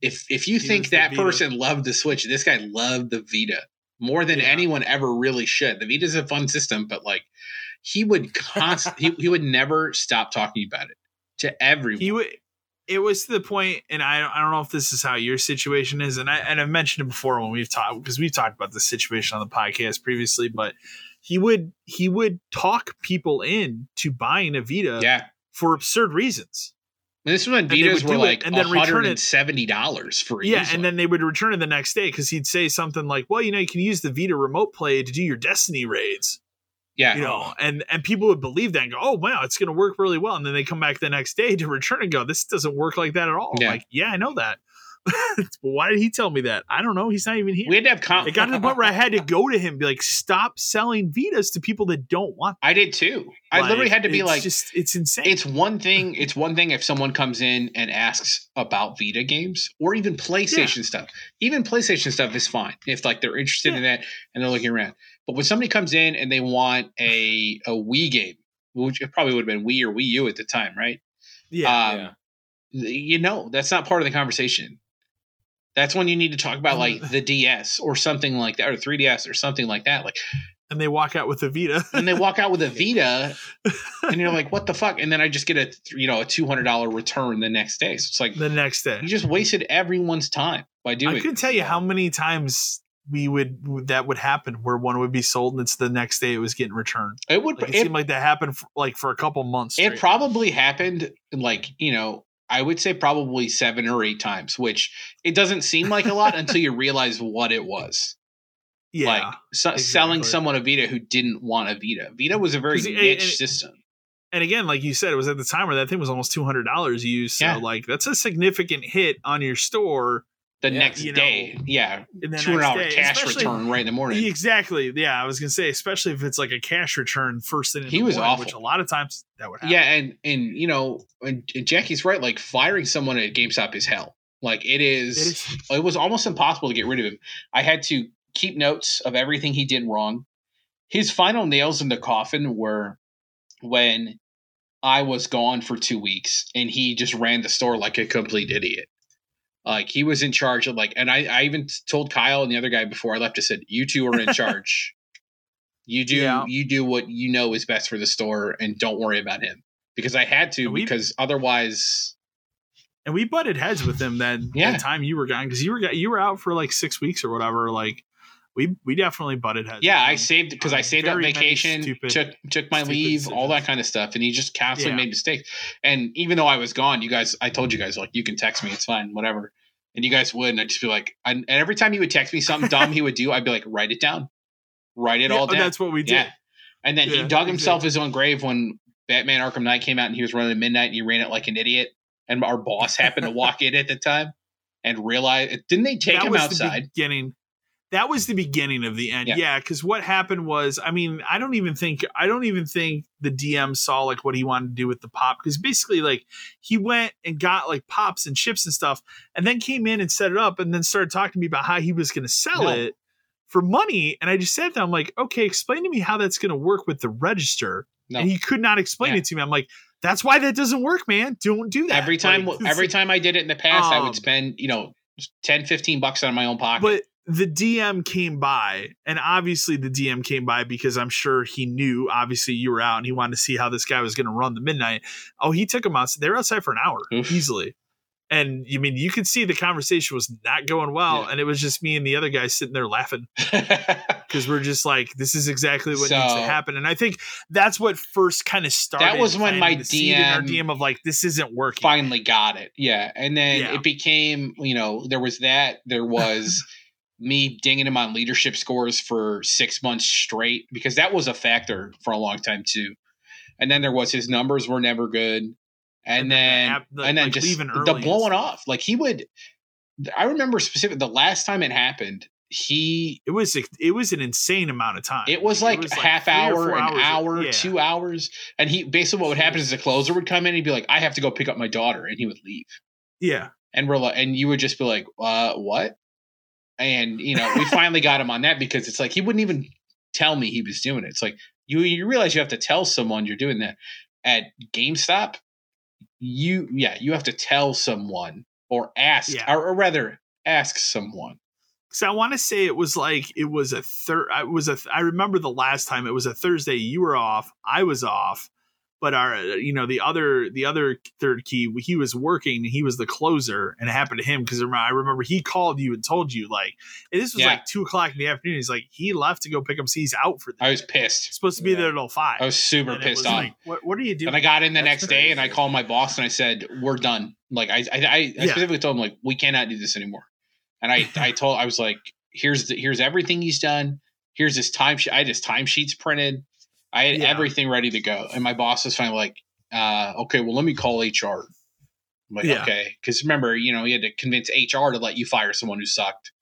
if if you He think that person loved the Switch, this guy loved the Vita more than Yeah. anyone ever really should. The Vita's a fun system, but like he would const he, he would never stop talking about it to everyone. he would. It was to the point, and I I don't know if this is how your situation is, and I and I've mentioned it before when we've talked because we've talked about this situation on the podcast previously, but he would he would talk people in to buying a Vita yeah. for absurd reasons. And this was when Vitas were do it like and then return it. seventy dollars for Yeah, and then they would return it the next day because he'd say something like, "Well, you know, you can use the Vita remote play to do your Destiny raids." Yeah. you know, and and people would believe that and go, "Oh wow, it's going to work really well," and then they come back the next day to return and go, "This doesn't work like that at all." Yeah. Like, yeah, I know that. Well, Why did he tell me that? I don't know. He's not even here. we had to have com- it got to the point where I had to go to him, and be like, "Stop selling Vitas to people that don't want." I did too. I literally had to be it's like, just it's insane. it's one thing. It's one thing if someone comes in and asks about Vita games or even PlayStation stuff. Even PlayStation stuff is fine if like they're interested in that and they're looking around. But when somebody comes in and they want a a Wii game, which it probably would have been Wii or Wii U at the time, right? yeah, Um, yeah. you know that's not part of the conversation that's when you need to talk about like the ds or something like that or 3ds or something like that like and they walk out with a Vita. and they walk out with a vita and you're like what the fuck and then i just get a you know a $200 return the next day so it's like the next day. you just wasted everyone's time by doing I could tell you how many times we would that would happen where one would be sold and it's the next day it was getting returned. it would Like it, it, seemed like that happened for, like for a couple months. it probably happened like you know i would say probably seven or eight times which it doesn't seem like a lot until you realize what it was yeah. like so, selling someone a Vita who didn't want a Vita. Vita was a very 'Cause it- niche it- system. and again, like you said, it was at the time where that thing was almost two hundred dollars used. So Yeah. like that's a significant hit on your store. The Yeah, next you know, day, yeah, two hundred dollar cash return right in the morning. Exactly. Yeah, I was gonna say, especially if it's like a cash return first thing. In He the was morning, awful. Which a lot of times that would happen. yeah, and and you know, and, and Jackie's right. Like firing someone at GameStop is hell. Like it is, It is. It was almost impossible to get rid of him. I had to keep notes of everything he did wrong. His final nails in the coffin were when I was gone for two weeks and he just ran the store like a complete idiot. Like he was in charge of like, and I, I even told Kyle and the other guy before I left, I said, "You two are in charge. you do Yeah. you do what you know is best for the store, and don't worry about him." Because I had to, we- because otherwise, And we butted heads with him that, Yeah. that time you were gone because you were you were out for like six weeks or whatever. Like we we definitely butted heads. yeah, I saved because I uh, saved up vacation, stupid- took took my leave, all that kind of stuff, and he just constantly Yeah. made mistakes. And even though I was gone, you guys, I told you guys like you can text me, it's fine, whatever. And you guys would, and I'd just be like, and and every time he would text me something dumb he would do, I'd be like, write it down, write it Yeah, all oh, down. That's what we did. Yeah. And then he dug himself his own grave when Batman Arkham Knight came out and he was running at midnight and he ran it like an idiot. And our boss happened to walk in at the time and realize didn't they take that him was outside? The beginning. That was the beginning of the end. Yeah. Yeah, because what happened was, I mean, I don't even think I don't even think the DM saw like what he wanted to do with the pop because basically, like, he went and got like pops and chips and stuff, and then came in and set it up, and then started talking to me about how he was going to sell No. it for money. And I just sat there, I'm like, okay, explain to me how that's going to work with the register. No. And he could not explain Yeah. it to me. I'm like, that's why that doesn't work, man. Don't do that. Every time Like, every time I did it in the past, I Um, would spend, you know, 10, 15 bucks out of my own pocket. but the DM came by, and obviously the DM came by because I'm sure he knew. Obviously, you were out, and he wanted to see how this guy was going to run the midnight. Oh, he took him out. They were outside for an hour Oof. easily, and you mean you could see the conversation was not going well, Yeah. and it was just me and the other guy sitting there laughing because we're just like, this is exactly what needs to happen. And I think that's what first kind of started. That was when my in our DM DM of like, this isn't working. finally got it. Yeah. And then Yeah. it became, you know, there was that, there was me dinging him on leadership scores for six months straight because that was a factor for a long time too. And then there was his numbers were never good, and, And then the app- the- and then like, just leaving the blowing off. Like he would. I remember specific the last time it happened. He It was it was an insane amount of time. it was like half three or hour, an hours. hour, Yeah. two hours, and he basically what would happen is the closer would come in. He'd be like, "I have to go pick up my daughter," and he would leave. Yeah, and we're like, and you would just be like, uh, what? And you know, we finally got him on that because it's like he wouldn't even tell me he was doing it. It's like you you realize you have to tell someone you're doing that at GameStop. You yeah, you have to tell someone or ask, Yeah. or, or rather, ask someone. So I want to say it was like it was a third. I was a. I remember the last time it was a Thursday. You were off. I was off. But our, uh, you know, the other, the other third key, he was working. He was the closer, and it happened to him because I remember he called you and told you like, and this was Yeah. like two o'clock in the afternoon. He's like, he left to go pick up. He's out for the I was day. pissed. He's supposed to be Yeah. there till five. I was super And pissed was off. like, what, what are you doing? And I got in the That's next day and I called my boss and I said, "We're done." Like I, I, I, I Yeah. specifically told him like we cannot do this anymore. And I, I told I was like, "Here's the, here's everything he's done. Here's his time sheet. I had his timesheets printed. I had Yeah. everything ready to go." And my boss was finally like, uh, "Okay, well, let me call HR." I'm like, Yeah. "Okay," because remember, you know, he had to convince HR to let you fire someone who sucked.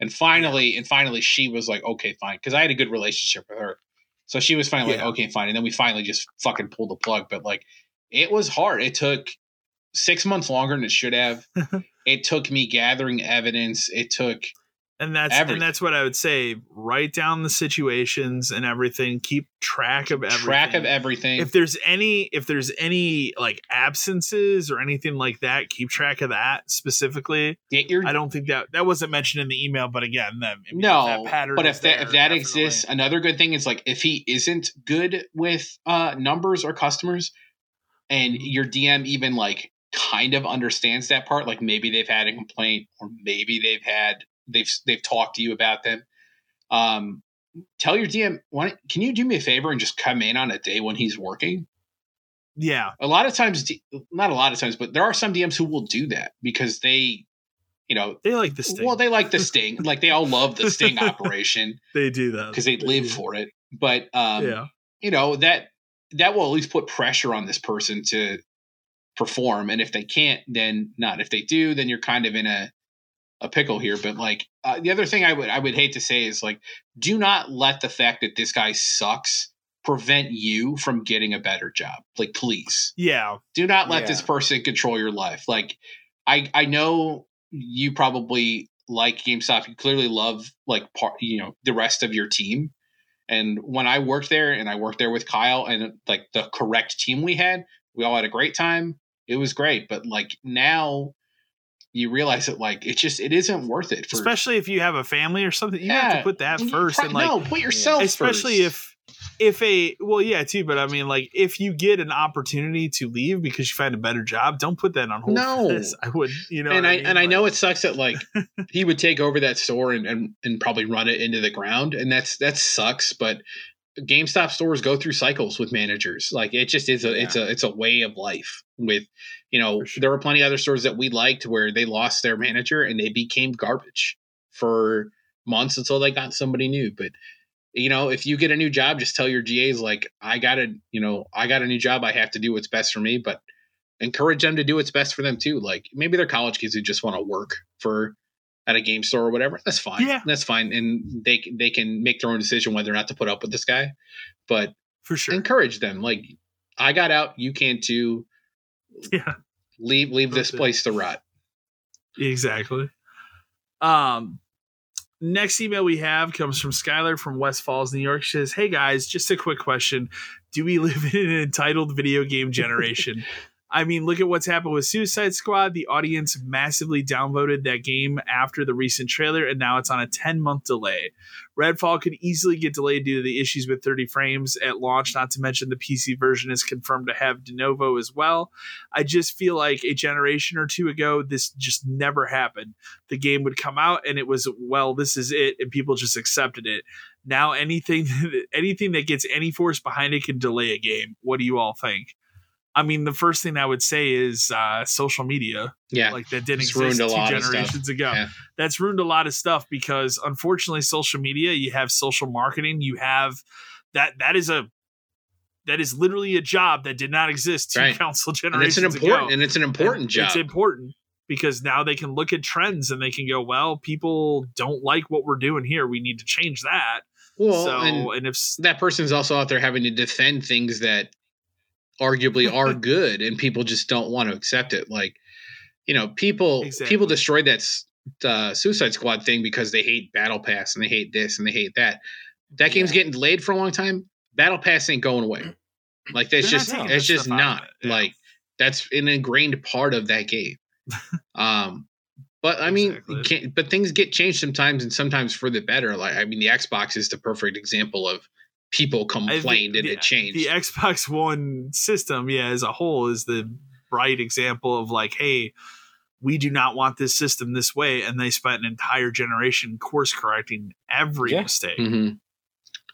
And finally, and finally, she was like, "Okay, fine," because I had a good relationship with her. So she was finally Yeah. like, "Okay, fine," and then we finally just fucking pulled the plug. But like, it was hard. It took six months longer than it should have. it took me gathering evidence. It took and that's everything. and that's what I would say. Write down the situations and everything. Keep track of everything. track of everything. if there's any if there's any like absences or anything like that keep track of that specifically Get your i don't think that that wasn't mentioned in the email but again that, I mean, no, that pattern but if that there, if that definitely. exists, another good thing is like if he isn't good with uh numbers or customers, and Mm-hmm. your DM even like kind of understands that part, like maybe they've had a complaint or maybe they've had they've they've talked to you about them. Um, tell your DM, why, can you do me a favor and just come in on a day when he's working? yeah a lot of times not a lot of times but there are some dms who will do that because they you know they like the sting. well they like the sting like they all love the sting operation they do that because they live do. for it but um yeah you know that that will at least put pressure on this person to perform and if they can't then not if they do then you're kind of in a a pickle here but like uh, the other thing i would i would hate to say is like do not let the fact that this guy sucks prevent you from getting a better job. Like please. Yeah. Do not let this person control your life. Like i i know you probably like gamestop. You clearly love like part you know the rest of your team. And when i worked there and i worked there with kyle and like the correct team we had we all had a great time. It was great. But like now you realize that like it just it isn't worth it for especially if you have a family or something you have to put that first pri- and like no put yourself especially first. if if a well yeah too but i mean like if you get an opportunity to leave because you find a better job don't put that on hold No. this. i would you know and what I, mean? and I know it sucks that like he would take over that store and, and and probably run it into the ground, and that's that sucks. But GameStop stores go through cycles with managers. Like it just is a it's a it's a way of life. With you know, sure. there were plenty of other stores that we liked where they lost their manager and they became garbage for months until they got somebody new. But you know, if you get a new job, just tell your GAs like I got a you know I got a new job. I have to do what's best for me, but encourage them to do what's best for them too. Like maybe they're college kids who just want to work for at a game store or whatever. That's fine. Yeah. that's fine, and they they can make their own decision whether or not to put up with this guy. But for sure encourage them. Like I got out, you can too. yeah Leave leave this place to rot. Exactly. Um, next email we have comes from Skylar from West Falls, New York. She says, "Hey guys, just a quick question: Do we live in an entitled video game generation?" I mean, look at what's happened with Suicide Squad. The audience massively downvoted that game after the recent trailer, and now it's on a 10 month delay. Redfall could easily get delayed due to the issues with 30 frames at launch, not to mention the PC version is confirmed to have Denuvo as well. I just feel like a generation or two ago, this just never happened. The game would come out and it was, well, this is it, and people just accepted it. Now anything anything that gets any force behind it can delay a game. What do you all think? I mean, the first thing I would say is uh, social media. Yeah, like that didn't It's exist a two generations ago. Yeah. That's ruined a lot of stuff because unfortunately, social media. You have social marketing. You have that. That is a that is literally a job that did not exist two Right. council and generations it's an important ago. and it's an important And job. It's important because now they can look at trends and they can go, well, people don't like what we're doing here. We need to change that. well, so, and and, if that person's also out there having to defend things that arguably are good and people just don't want to accept it like you know people Exactly. people destroyed that uh, suicide squad thing because they hate battle pass and they hate this and they hate that that game's Yeah. getting delayed for a long time battle pass ain't going away like that's They're not just it's just out of not yeah. like that's an ingrained part of that game um but i mean Exactly. can't, but things get changed sometimes and sometimes for the better like i mean the xbox is the perfect example of people I think complained and the, it changed The Xbox One system, yeah, as a whole, is the bright example of like, hey, we do not want this system this way, and they spent an entire generation course correcting every Yeah. mistake, Mhm.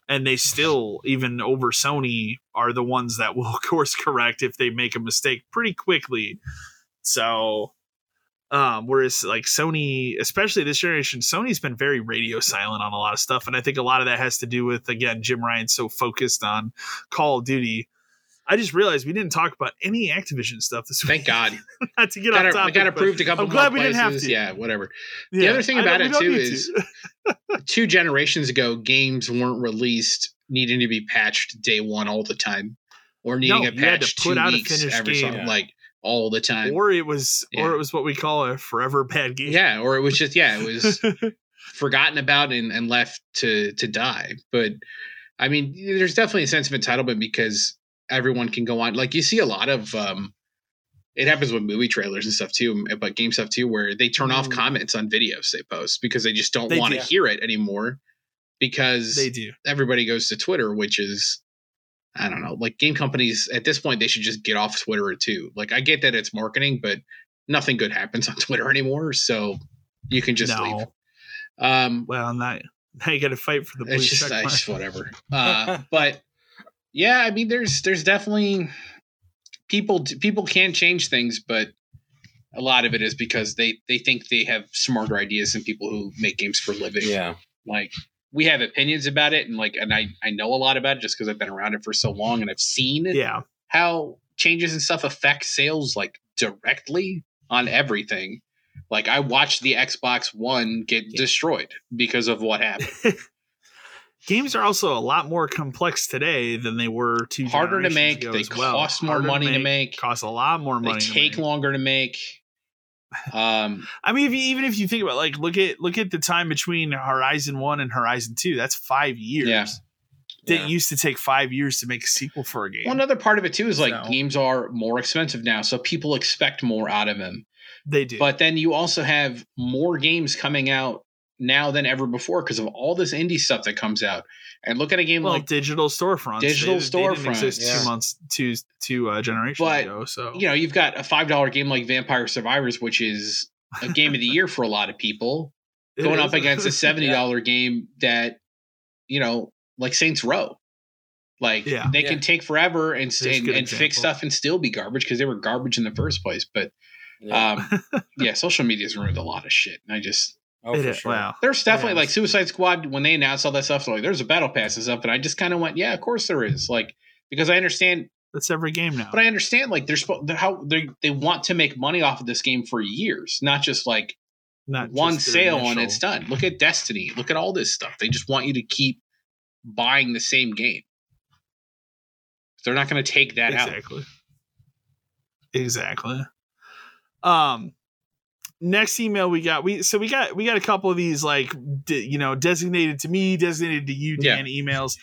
and they still, even over Sony, are the ones that will course correct if they make a mistake pretty quickly. So. Um, whereas like Sony, especially this generation, Sony's been very radio silent on a lot of stuff, and I think a lot of that has to do with again Jim Ryan's so focused on Call of Duty. I just realized we didn't talk about any Activision stuff this week. than't god Not to get got, off we got approved a couple I'm glad we didn't have to. yeah whatever yeah, other thing about it, too, is- to. two generations ago games weren't released needing to be patched day one all the time or needing No, a you had to patch put two out a weeks finished every game. so- like all the time or it was, or it was what we call a forever bad game. yeah or it was just yeah it was forgotten about and, and left to to die. But I mean, there's definitely a sense of entitlement because everyone can go on. Like you see a lot of um it happens with movie trailers and stuff too, but game stuff too, where they turn off Mm. comments on videos they post because they just don't want to do. hear it anymore because they do. everybody goes to Twitter, which is I don't know, like game companies at this point they should just get off Twitter too. Like I get that it's marketing, but nothing good happens on Twitter anymore, so you can just no. leave. Um Well, now, now you got to fight for the blue it's just, check mark. just whatever. Uh, but yeah, I mean, there's there's definitely people people can change things, but a lot of it is because they they think they have smarter ideas than people who make games for a living. yeah. like we have opinions about it, and like, and I I know a lot about it just because I've been around it for so long, and I've seen Yeah, how changes and stuff affect sales like directly on everything. Like I watched the Xbox One get Yeah. destroyed because of what happened. games are also a lot more complex today than they were two harder to make. ago They as well. cost more Harder money to make. Cost a lot more They money. to take make. longer to make. Um, I mean, if you, even if you think about like look at look at the time between Horizon One and Horizon Two, that's five years. Yeah. It Yeah. used to take five years to make a sequel for a game. one other part of it too is like So- games are more expensive now, so people expect more out of them. they do, But then you also have more games coming out now than ever before because of all this indie stuff that comes out. And look at a game well, like digital storefronts, Digital they, they didn't exist storefronts, yeah. two months, two two uh, generations But, ago. So you know, you've got a five dollar game like Vampire Survivors, which is a game of the year for a lot of people, It going is. up against a seventy dollar game that, you know, like Saints Row. Like Yeah. they Yeah. can take forever and There's and, and fix stuff and still be garbage because they were garbage in the first place. But Yeah. um, yeah, social media's ruined a lot of shit. And I just oh, It for is- sure. wow. there's definitely Yeah. like Suicide Squad when they announced all that stuff. Like there's a battle pass and stuff, and I just kind of went, yeah, of course there is. Like because I understand, That's every game now. but I understand like they're supposed how they they want to make money off of this game for years, not just like Not one just their sale and it's done. Look at Destiny. Look at all this stuff. They just want you to keep buying the same game. They're not going to take that out. exactly. Exactly. Um next email we got we so we got we got a couple of these like de, you know designated to me designated to you Yeah. Dan emails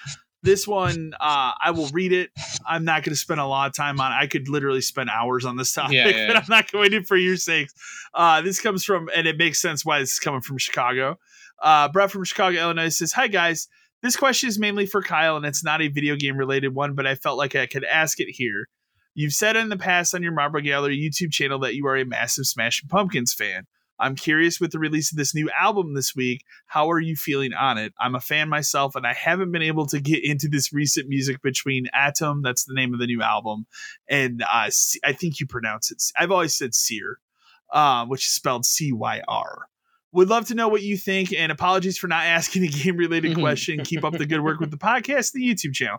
this one uh i will read it i'm not going to spend a lot of time on it. i could literally spend hours on this topic Yeah, yeah, but yeah. i'm not going to for your sakes uh this comes from and it makes sense why this is coming from chicago uh brett from chicago illinois says hi guys this question is mainly for kyle and it's not a video game related one but i felt like i could ask it here You've said in the past on your Marble Gallery YouTube channel that you are a massive Smashing Pumpkins fan. I'm curious with the release of this new album this week. How are you feeling on it? I'm a fan myself, and I haven't been able to get into this recent music between Atom, that's the name of the new album, and uh, I think you pronounce it. I've always said Sear, uh, which is spelled C Y R. Would love to know what you think, and apologies for not asking a game related question. Keep up the good work with the podcast, the YouTube channel.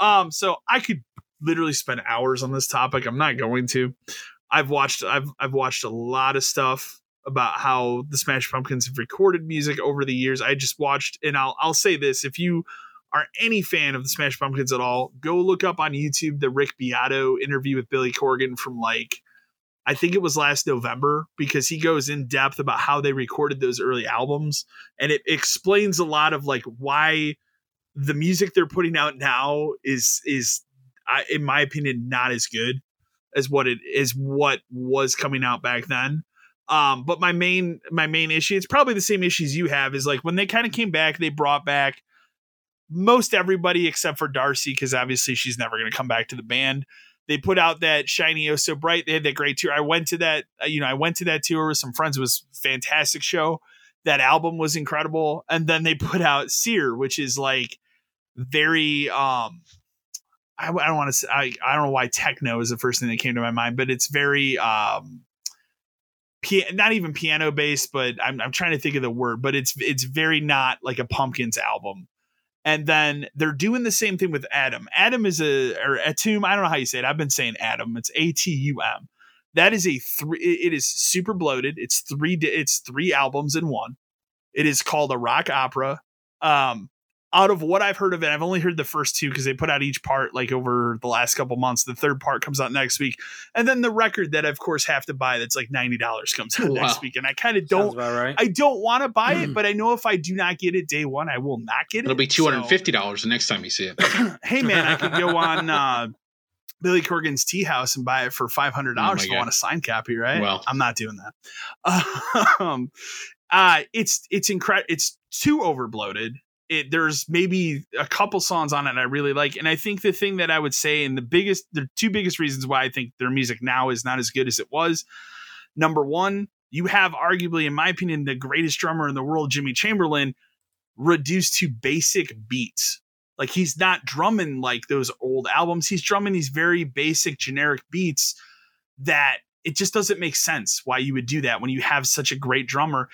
Um, so I could literally spend hours on this topic. I'm not going to. I've watched I've I've watched a lot of stuff about how the Smash Pumpkins have recorded music over the years. I just watched, and I'll I'll say this: if you are any fan of the Smash Pumpkins at all, go look up on YouTube the Rick Beato interview with Billy Corgan from like I think it was last November because he goes in depth about how they recorded those early albums and it explains a lot of like why the music they're putting out now is is in my opinion not as good as what it is what was coming out back then. Um, but my main my main issue, it's probably the same issues you have, is like when they kind of came back, they brought back most everybody except for Darcy, because obviously she's never going to come back to the band. They put out that shiny oh so bright. They had that great tour. I went to that, uh, you know, I went to that tour with some friends. It was fantastic show. That album was incredible. And then they put out Sear, which is like very um I, I don't want to say I, I don't know why techno is the first thing that came to my mind, but it's very um not even piano based, but I'm I'm trying to think of the word, but it's it's very not like a Pumpkins album. And then they're doing the same thing with Adam. Adam is a or Atum. I don't know how you say it. I've been saying Adam. It's A T U M. That is a three. It is super bloated. It's three. It's three albums in one. It is called a rock opera. Um, out of what I've heard of it, I've only heard the first two because they put out each part like over the last couple months. The third part comes out next week, and then the record that I, of course have to buy that's like ninety dollars comes out wow. next week. And I kind of don't, right. I don't want to buy it, but I know if I do not get it day one, I will not get it. It'll be two hundred and fifty dollars so. the next time you see it. hey man, I could go on uh, Billy Corgan's Tea House and buy it for five hundred dollars oh I want a sign copy, right? Well, I'm not doing that. um, uh, it's it's incredible. It's too overbloated it, there's maybe a couple songs on it I really like. And I think the thing that I would say, and the biggest, the two biggest reasons why I think their music now is not as good as it was. Number one, you have arguably, in my opinion, the greatest drummer in the world, Jimmy Chamberlin, reduced to basic beats. Like he's not drumming like those old albums. He's drumming these very basic, generic beats that it just doesn't make sense why you would do that when you have such a great drummer.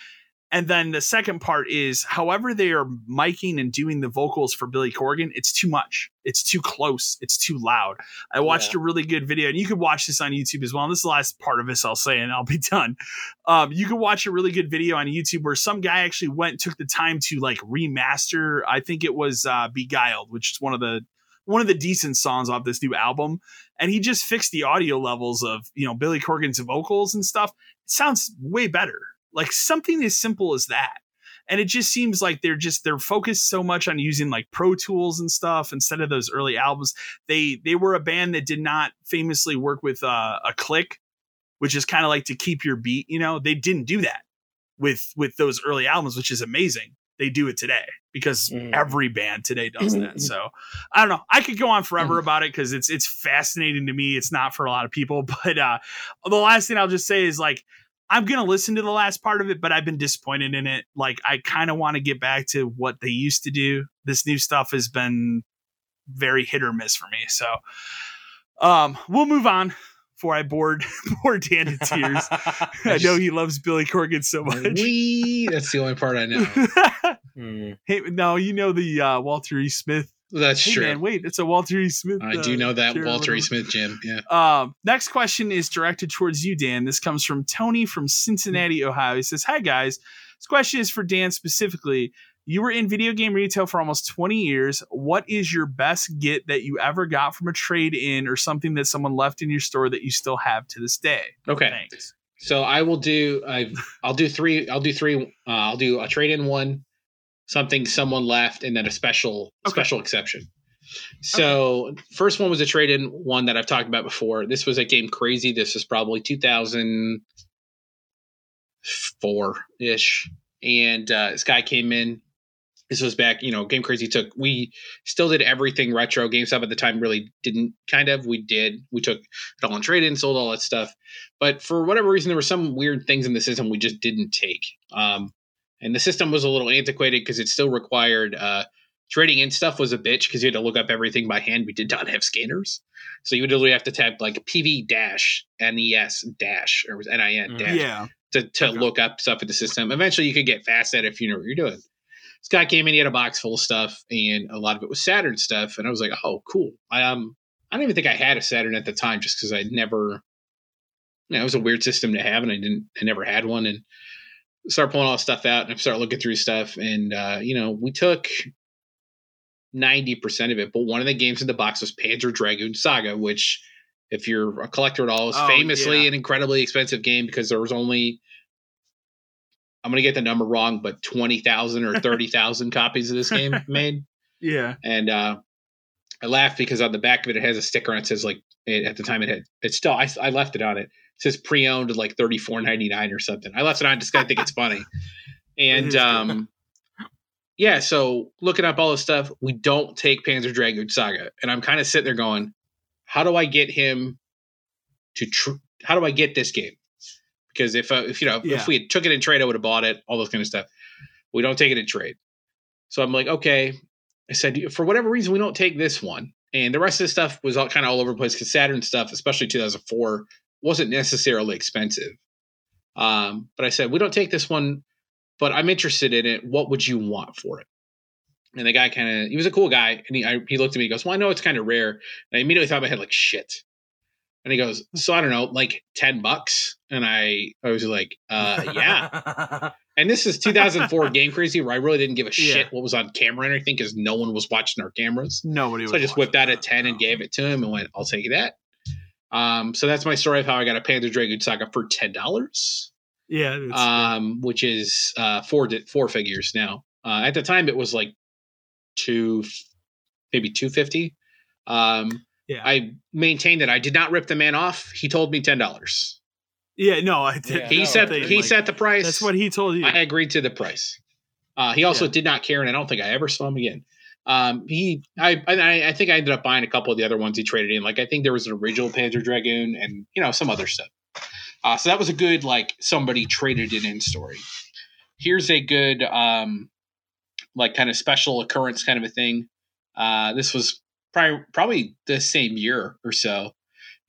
And then the second part is, however, they are miking and doing the vocals for Billy Corgan, it's too much. It's too close. It's too loud. I watched yeah. a really good video, and you can watch this on YouTube as well. And this is the last part of this I'll say, and I'll be done. Um, you can watch a really good video on YouTube where some guy actually went took the time to like remaster. I think it was uh, "Beguiled," which is one of the one of the decent songs off this new album, and he just fixed the audio levels of you know Billy Corgan's vocals and stuff. It sounds way better like something as simple as that. And it just seems like they're just they're focused so much on using like Pro Tools and stuff instead of those early albums. They they were a band that did not famously work with uh, a click, which is kind of like to keep your beat. You know, they didn't do that with with those early albums, which is amazing. They do it today because mm. every band today does that. So I don't know. I could go on forever mm. about it because it's it's fascinating to me. It's not for a lot of people, but uh, the last thing I'll just say is like I'm gonna listen to the last part of it, but I've been disappointed in it. Like I kind of want to get back to what they used to do. This new stuff has been very hit or miss for me. So um we'll move on before I bored bored Dan to tears. I know he loves Billy Corgan so much. Wee, that's the only part I know. hmm. Hey, no, you know the uh, Walter E. Smith that's hey, true. Man, wait, it's a Walter E. Smith. I uh, do know that Walter E. Smith, Jim. Yeah. Um, next question is directed towards you, Dan. This comes from Tony from Cincinnati, Ohio. He says, "Hi guys. This question is for Dan specifically. You were in video game retail for almost 20 years. What is your best get that you ever got from a trade in or something that someone left in your store that you still have to this day? Okay. Thanks. So I will do. I I'll do three. I'll do three. Uh, I'll do a trade in one, something someone left, and then a special okay. special exception. So okay. first one was a trade in one that I've talked about before. This was a game crazy. This was probably 2004 ish, and uh, this guy came in this was back, you know, Game Crazy took we still did everything retro. GameStop at the time really didn't kind of. We did. We took it all on trade in, sold all that stuff. But for whatever reason, there were some weird things in the system we just didn't take. Um, and the system was a little antiquated because it still required uh, trading in stuff was a bitch because you had to look up everything by hand. We did not have scanners. So you would literally have to type like PV dash NES dash or was NIN dash Yeah. to, to Okay. look up stuff in the system. Eventually, you could get fast at it if you know what you're doing. Scott came in, he had a box full of stuff, and a lot of it was Saturn stuff. And I was like, oh, cool. I um, I don't even think I had a Saturn at the time, just because I never, you know, it was a weird system to have, and I didn't, I never had one, and started pulling all stuff out, and I started looking through stuff, and uh, you know, we took. 90% of it, but one of the games in the box was Panzer Dragoon Saga, which, if you're a collector at all, is Oh, famously yeah. an incredibly expensive game because there was only I'm gonna get the number wrong, but twenty thousand or thirty thousand copies of this game made. Yeah. And uh, I laugh because on the back of it, it has a sticker and it says like it, at the time it had it's still I, I left it on it. Says pre-owned like thirty four ninety nine or something. I left it on just I think it's funny. And um, yeah, so looking up all this stuff, we don't take Panzer Dragoon Saga, and I'm kind of sitting there going, how do I get him to tr- how do I get this game? Because if uh, if you know Yeah. if we had took it in trade, I would have bought it. All those kind of stuff. We don't take it in trade, so I'm like, okay. I said for whatever reason we don't take this one, and the rest of the stuff was all kind of all over the place because Saturn stuff, especially 2004, wasn't necessarily expensive. Um, but I said we don't take this one, but I'm interested in it. What would you want for it? And the guy kind of he was a cool guy, and he I, he looked at me. He goes, "Well, I know it's kind of rare." And I immediately thought in my head like shit. And he goes, "So I don't know, like ten bucks." And I I was like, "Uh, yeah." And this is 2004 Game Crazy, where I really didn't give a shit what was on camera and everything because no one was watching our cameras. Nobody. Was. So I just whipped out a 10 and gave it to him and went, I'll take that. Um, so that's my story of how I got a Panzer Dragoon Saga for ten dollars, Yeah. It's, um, which is uh, four di- four figures now. Uh, at the time, it was like two, maybe two fifty. Um, yeah. I maintained that I did not rip the man off. He told me ten dollars. yeah. No, I did. Yeah, He no, set I he like, set the price. That's what he told you. I agreed to the price. Uh, he also Yeah. did not care, and I don't think I ever saw him again. Um, he, I, I, I think I ended up buying a couple of the other ones he traded in. Like I think there was an original Panzer Dragoon, and you know some other stuff. Uh, so that was a good like somebody traded it in story. Here's a good um, like kind of special occurrence kind of a thing. Uh, this was probably probably the same year or so.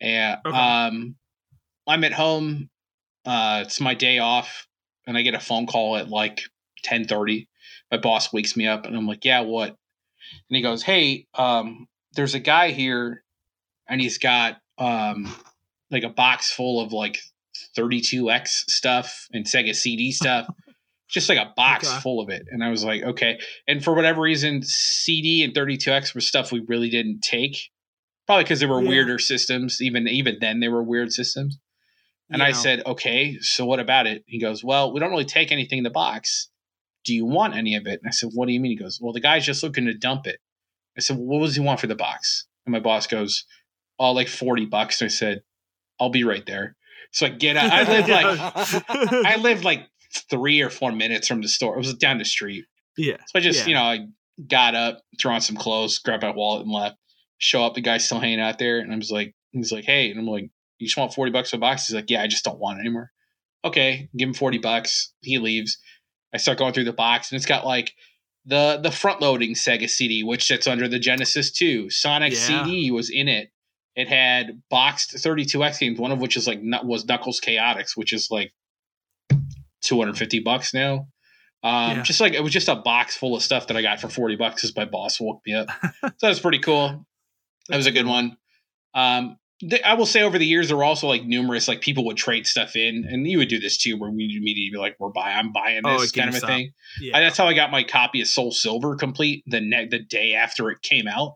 And Okay. um, I'm at home. Uh, it's my day off, and I get a phone call at like 10:30. My boss wakes me up, and I'm like, "Yeah, what?" And he goes, "Hey, um, there's a guy here, and he's got um, like a box full of like 32x stuff and Sega CD stuff." Just like a box Okay. full of it. And I was like, okay. And for whatever reason, CD and 32X were stuff we really didn't take. Probably because they were Yeah. weirder systems. Even even then they were weird systems. And I said, okay, so what about it? He goes, well, we don't really take anything in the box. Do you want any of it? And I said, what do you mean? He goes, well, the guy's just looking to dump it. I said, well, what does he want for the box? And my boss goes, oh, like 40 bucks. And I said, I'll be right there. So I get out. I lived like, I lived like three or four minutes from the store. It was down the street. yeah. So I just, Yeah. you know, I got up, threw on some clothes, grabbed my wallet and left. Show up, the guy's still hanging out there. And I was like, he's like, hey. And I'm like, you just want 40 bucks for a box? He's like, yeah, I just don't want it anymore. Okay, give him 40 bucks. He leaves. I start going through the box and it's got like the the front loading Sega CD, which sits under the Genesis 2. Sonic Yeah. CD was in it. It had boxed 32X games, one of which is like was Knuckles Chaotix, which is like 250 bucks now. Um, Yeah. just like it was just a box full of stuff that I got for 40 bucks because my boss woke me up. so that was pretty cool. That was a good one. Um, I will say over the years there were also like numerous like people would trade stuff in, and you would do this too, where we would immediately be like, "We're buying, I'm buying Oh, this" at kind of a thing. Yeah. I, that's how I got my copy of Soul Silver complete the ne- the day after it came out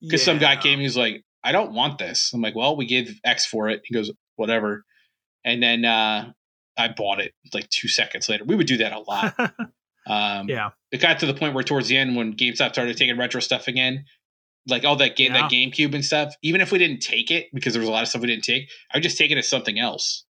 because some guy Yeah. came, he's like, "I don't want this." I'm like, "Well, we gave X for it." He goes, "Whatever," and then uh, I bought it like two seconds later. We would do that a lot. Um, yeah. it got to the point where towards the end when GameStop started taking retro stuff again, like all that game Yeah. that GameCube and stuff, even if we didn't take it because there was a lot of stuff we didn't take, I would just take it as something else.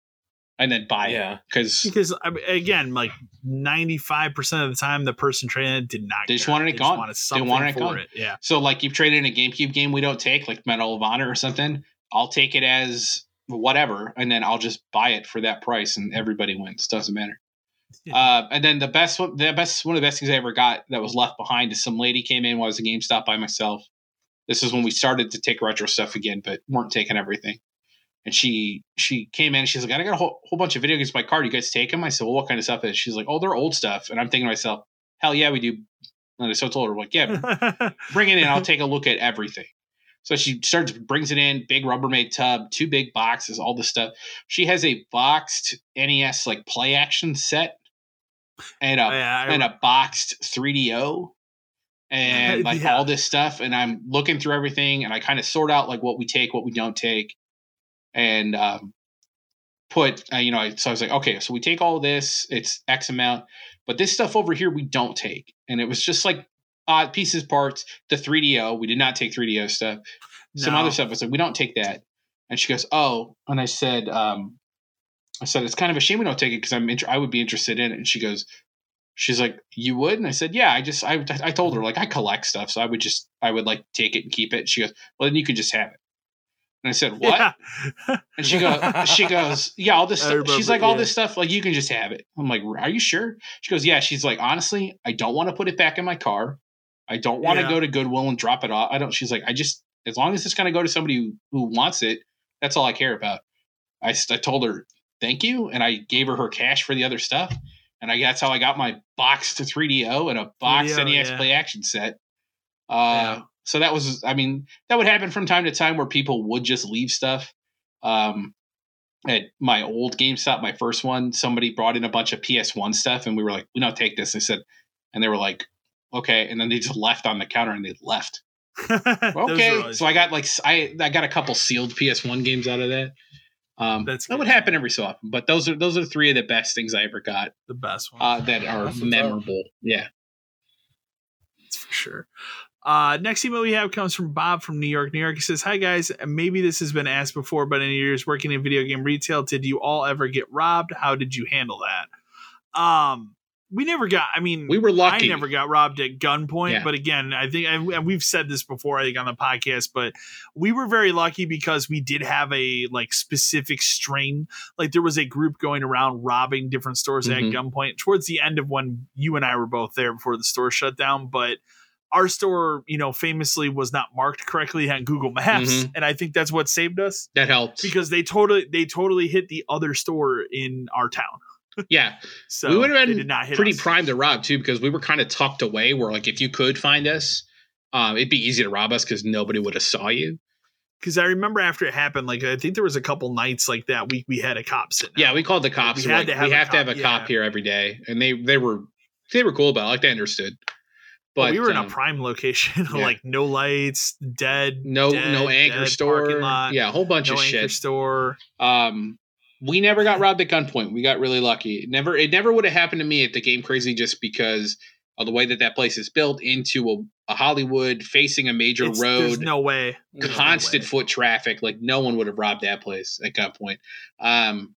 and then buy Yeah. it because because I mean, again, like ninety five percent of the time, the person trading it did not. They just care. wanted it just gone. Wanted They wanted it for gone. it. Yeah. so like you've traded in a GameCube game we don't take like Medal of Honor or something. I'll take it as whatever, and then I'll just buy it for that price, and everybody wins. Doesn't matter. Yeah. Uh, and then the best one, the best one of the best things I ever got that was left behind is some lady came in while I was at GameStop by myself. This is when we started to take retro stuff again, but weren't taking everything. And she she came in. She's like, I got a whole, whole bunch of video games in my car. Do you guys take them? I said, Well, what kind of stuff is? She's like, Oh, they're old stuff. And I'm thinking to myself, Hell yeah, we do. And so I told her, like, yeah, bring it in. I'll take a look at everything. So she starts brings it in, big Rubbermaid tub, two big boxes, all this stuff. She has a boxed NES like play action set and a oh, yeah, I- and a boxed 3DO and like Yeah. all this stuff. And I'm looking through everything and I kind of sort out like what we take, what we don't take, and um, put uh, you know. So I was like, okay, so we take all this, it's X amount, but this stuff over here we don't take. And it was just like odd pieces, parts. The 3DO, we did not take 3DO stuff. Some other stuff. I was like, we don't take that. And she goes, oh. And I said, um, I said it's kind of a shame we don't take it because I'm inter- I would be interested in it. And she goes, she's like, you would? And I said, yeah. I just I I told her like I collect stuff, so I would just I would like take it and keep it. She goes, well then you can just have it. And I said, what? Yeah. And she goes, she goes, yeah, all this stuff. She's like, all yeah. this stuff, like you can just have it. I'm like, are you sure? She goes, yeah. She's like, honestly, I don't want to put it back in my car. I don't want to Yeah. go to Goodwill and drop it off. I don't. She's like, I just as long as it's going to go to somebody who, who wants it, that's all I care about. I I told her thank you, and I gave her her cash for the other stuff, and I that's how I got my box to 3DO and a box 3DO, NES yeah. Play Action set. Uh, Yeah. so that was, I mean, that would happen from time to time where people would just leave stuff. Um, at my old GameStop, my first one, somebody brought in a bunch of PS1 stuff, and we were like, "We don't take this." I said, and they were like, "Okay," and then they just left on the counter and they left. Okay, always so I got like I I got a couple sealed PS1 games out of that. Um, That's that would happen every so often, but those are those are three of the best things I ever got the best one. uh, that are That's up. memorable. Yeah, That's for sure. Uh, next email we have comes from Bob from New York, New York. He says, "Hi guys, maybe this has been asked before, but in your years working in video game retail, did you all ever get robbed? How did you handle that?" Um, we never got. I mean, we were lucky. I never got robbed at gunpoint, Yeah. but again, I think and we've said this before, I think on the podcast, but we were very lucky because we did have a like specific string. Like there was a group going around robbing different stores Mhm. at gunpoint towards the end of when you and I were both there before the store shut down. But our store, you know, famously was not marked correctly on Google Maps, Mhm. and I think that's what saved us that helps. because they totally they totally hit the other store in our town. Yeah, So we would have been did not hit pretty us. primed to rob too because we were kind of tucked away. Where like if you could find us, um, it'd be easy to rob us because nobody would have saw you. because I remember after it happened, like I think there was a couple nights like that week we had a cop sitting. Yeah, out. we called the cops. We had like, to have we a have to have cop, a cop here every day, and they they were they were cool about it. Like they understood. But But we were in a um, prime location, yeah. like no lights, dead, no dead, no anchor store. lot, yeah, a whole bunch no of anchor shit. store. Um, we never got robbed at gunpoint. We got really lucky. It never it never would have happened to me at the Game Crazy just because of the way that that place is built into a, a Hollywood facing a major It's- There's road. no way. There's no constant way. foot traffic. Like no one would have robbed that place at gunpoint. Um,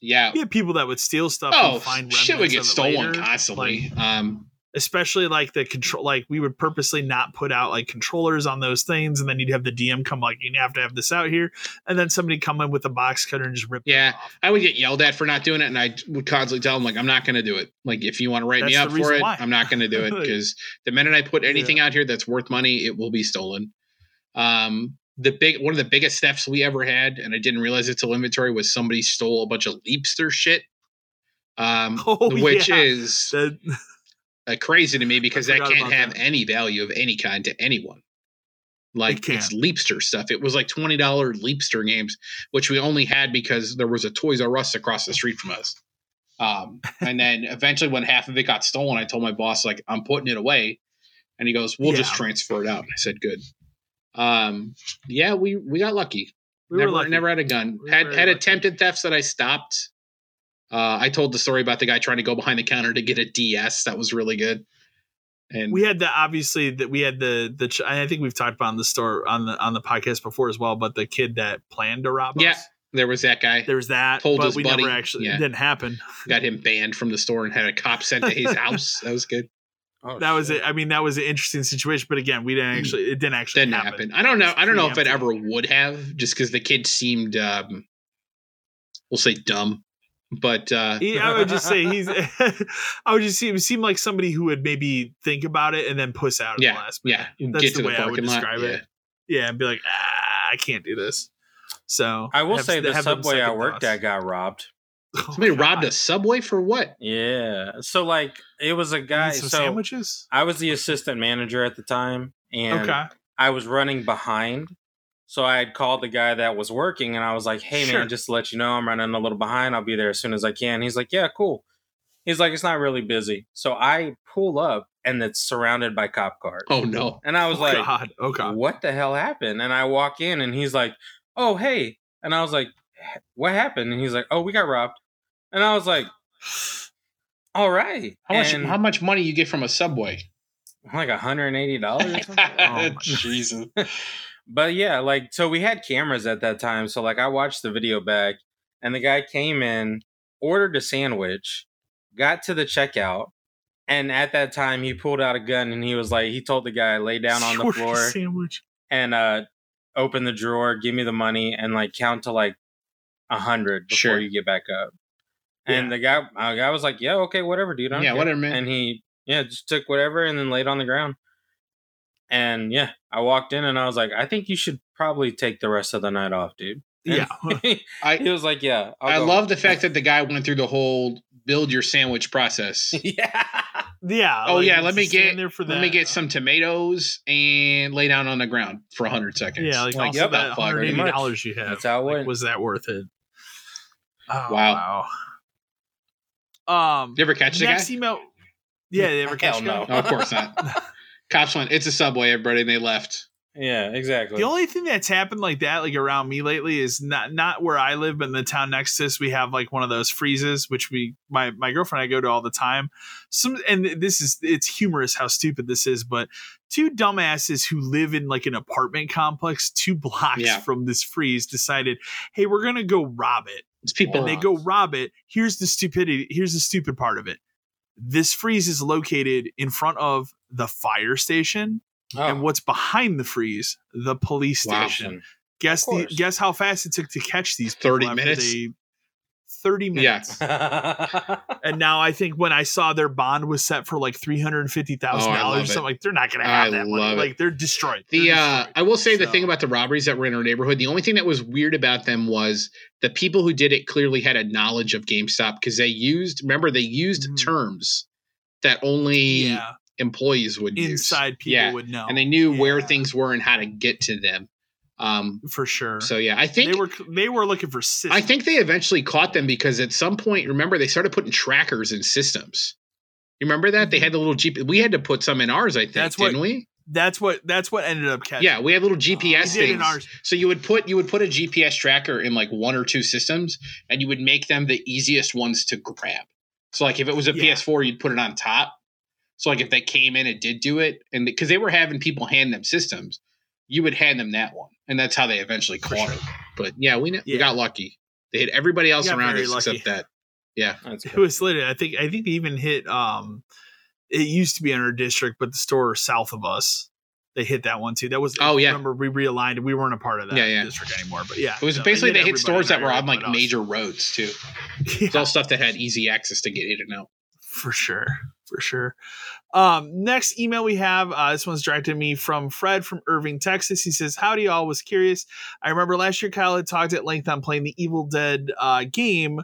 yeah. We had people that would steal stuff. Oh, shit would get stolen later. constantly. Like, um, especially like the control. Like we would purposely not put out like controllers on those things, and then you'd have the DM come like, "You have to have this out here," and then somebody come in with a box cutter and just rip. it Yeah. I would get yelled at for not doing it, and I would constantly tell them like, "I'm not going to do it. Like, if you want to write me up for it, why. I'm not going to do it because the minute I put Yeah. anything out here that's worth money, it will be stolen." Um, the big one of the biggest thefts we ever had, and I didn't realize it till inventory was somebody stole a bunch of Leapster shit. Um, Oh, which yeah. is That- uh, crazy to me because that can't have that. any value of any kind to anyone. Like can't. it's Leapster stuff. It was like twenty dollar Leapster games, which we only had because there was a Toys R Us across the street from us. Um, and then eventually, when half of it got stolen, I told my boss like I'm putting it away, and he goes, "We'll just transfer it out." I said, "Good." Um, yeah, we we got lucky. we never never had a gun. We had had lucky. attempted thefts that I stopped. Uh, I told the story about the guy trying to go behind the counter to get a DS. That was really good. And we had the obviously that we had the the I think we've talked about on the store on the on the podcast before as well, but the kid that planned to rob Yeah. us. There was that guy. There was that, Told but his we buddy, never actually. yeah. It didn't happen. Got him banned from the store and had a cop sent to his house. That was good. Oh, that was it. I mean, that was an interesting situation. But again, we didn't actually. It didn't actually Didn't happen. I don't know. I don't know if it ever would have, just because the kid seemed, um, we'll say, dumb. But uh, He, I would just say he's. I would just see him seem like somebody who would maybe think about it and then puss out at Yeah, the last minute. yeah, That's get the to the way I would parking lot. describe Yeah. it. Yeah, and be like, ah, I can't do this. So I will have- say the have subway I second worked at got robbed. Oh, Somebody robbed a subway for what? Yeah. So like it was a guy. some So sandwiches. I was the assistant manager at the time, and Okay. I was running behind. So I had called the guy that was working, and I was like, "Hey Sure. man, just to let you know, I'm running a little behind. I'll be there as soon as I can." He's like, "Yeah, cool." He's like, "It's not really busy." So I pull up, and it's surrounded by cop cars. Oh no! And I was oh, like, God. Oh God. what the hell happened? And I walk in and he's like, oh, hey. And I was like, what happened? And he's like, oh, we got robbed. And I was like, all right. How much? And How much money you get from a subway? like $180 or something. Oh, Jesus! but yeah, like, so we had cameras at that time. So, like, I watched the video back and the guy came in, ordered a sandwich, got to the checkout. And at that time, he pulled out a gun and he was like, he told the guy, lay down on the floor. Sandwich. and uh open the drawer, give me the money, and like count to like a hundred before Sure. you get back up. And the guy, uh, guy was like, "Yeah, okay, whatever, dude. I don't Yeah, care." whatever, man. And he, yeah, just took whatever and then laid on the ground. And yeah, I walked in and I was like, "I think you should probably take the rest of the night off, dude." Yeah. I he was like, "Yeah." I'll I love the fact that the guy went through the whole build your sandwich process. yeah. yeah. Oh like, yeah, let me get there for let me get some tomatoes and lay down on the ground for hundred seconds. Yeah, like, Like, also yep, that fuck, hundred much. dollars you have. That's how it like, went. Was that worth it? Oh, Wow. wow. Um. You ever catch the guy? email. Yeah, they ever catch Hell the guy? no. No, of course not. Cops went. It's a subway, everybody, and they left. Yeah, exactly. The only thing that's happened like that, like around me lately, is not not where I live, but in the town next to us, we have like one of those freezes, which we my my girlfriend and I go to all the time. Some and this is it's humorous how stupid this is, but two dumbasses who live in like an apartment complex two blocks Yeah. from this freeze decided, hey, we're gonna go rob it. It's people. and they go rob it. Here's the stupidity. Here's the stupid part of it. This freeze is located in front of the fire station, Oh, and what's behind the freeze? The police Wow. station. Guess the guess how fast it took to catch these people 30 minutes? they- Thirty Yeah. minutes. And now I think when I saw their bond was set for like three hundred and fifty thousand Oh, I love dollars, it. something like they're not going to I have that money. it. Like they're destroyed. The They're uh. I will say the thing about the robberies that were in our neighborhood. The only thing that was weird about them was the people who did it clearly had a knowledge of GameStop because they used. Remember, they used Mhm. terms that only yeah, employees would use. inside people Yeah, would know, and they knew where things were and how to get to them. Um, for sure. so yeah, I think they were they were looking for. Systems. I think they eventually caught them because at some point, remember, they started putting trackers in systems. You remember that they had the little Jeep. We had to put some in ours. I think, Mm-hmm. That's what- didn't we? that's what that's what ended up catching. Yeah, we had little GPS did in things. ours. So you would put you would put a GPS tracker in like one or two systems, and you would make them the easiest ones to grab. So like if it was a Yeah. PS4, you'd put it on top. So like if they came in and did do it, and because they were having people hand them systems, you would hand them that one, and that's how they eventually caught sure. it. But yeah, we, we got lucky. They hit everybody else around us lucky. except that. Yeah, That's It was literally. I think. I think they even hit. Um, it used to be in our district, but the store south of us, they hit that one too. That was. Oh, yeah. Remember, we realigned. It. We weren't a part of that Yeah, yeah. district anymore. But yeah, it was no, basically they hit everybody stores that were on like area but us. major roads too. Yeah. It's all stuff that had easy access to get in and out. For sure. For sure. Um next email we have uh this one's directed to me from fred from irving texas. He says howdy y'all. Was curious. I remember last year kyle had talked at length on playing the evil dead uh game.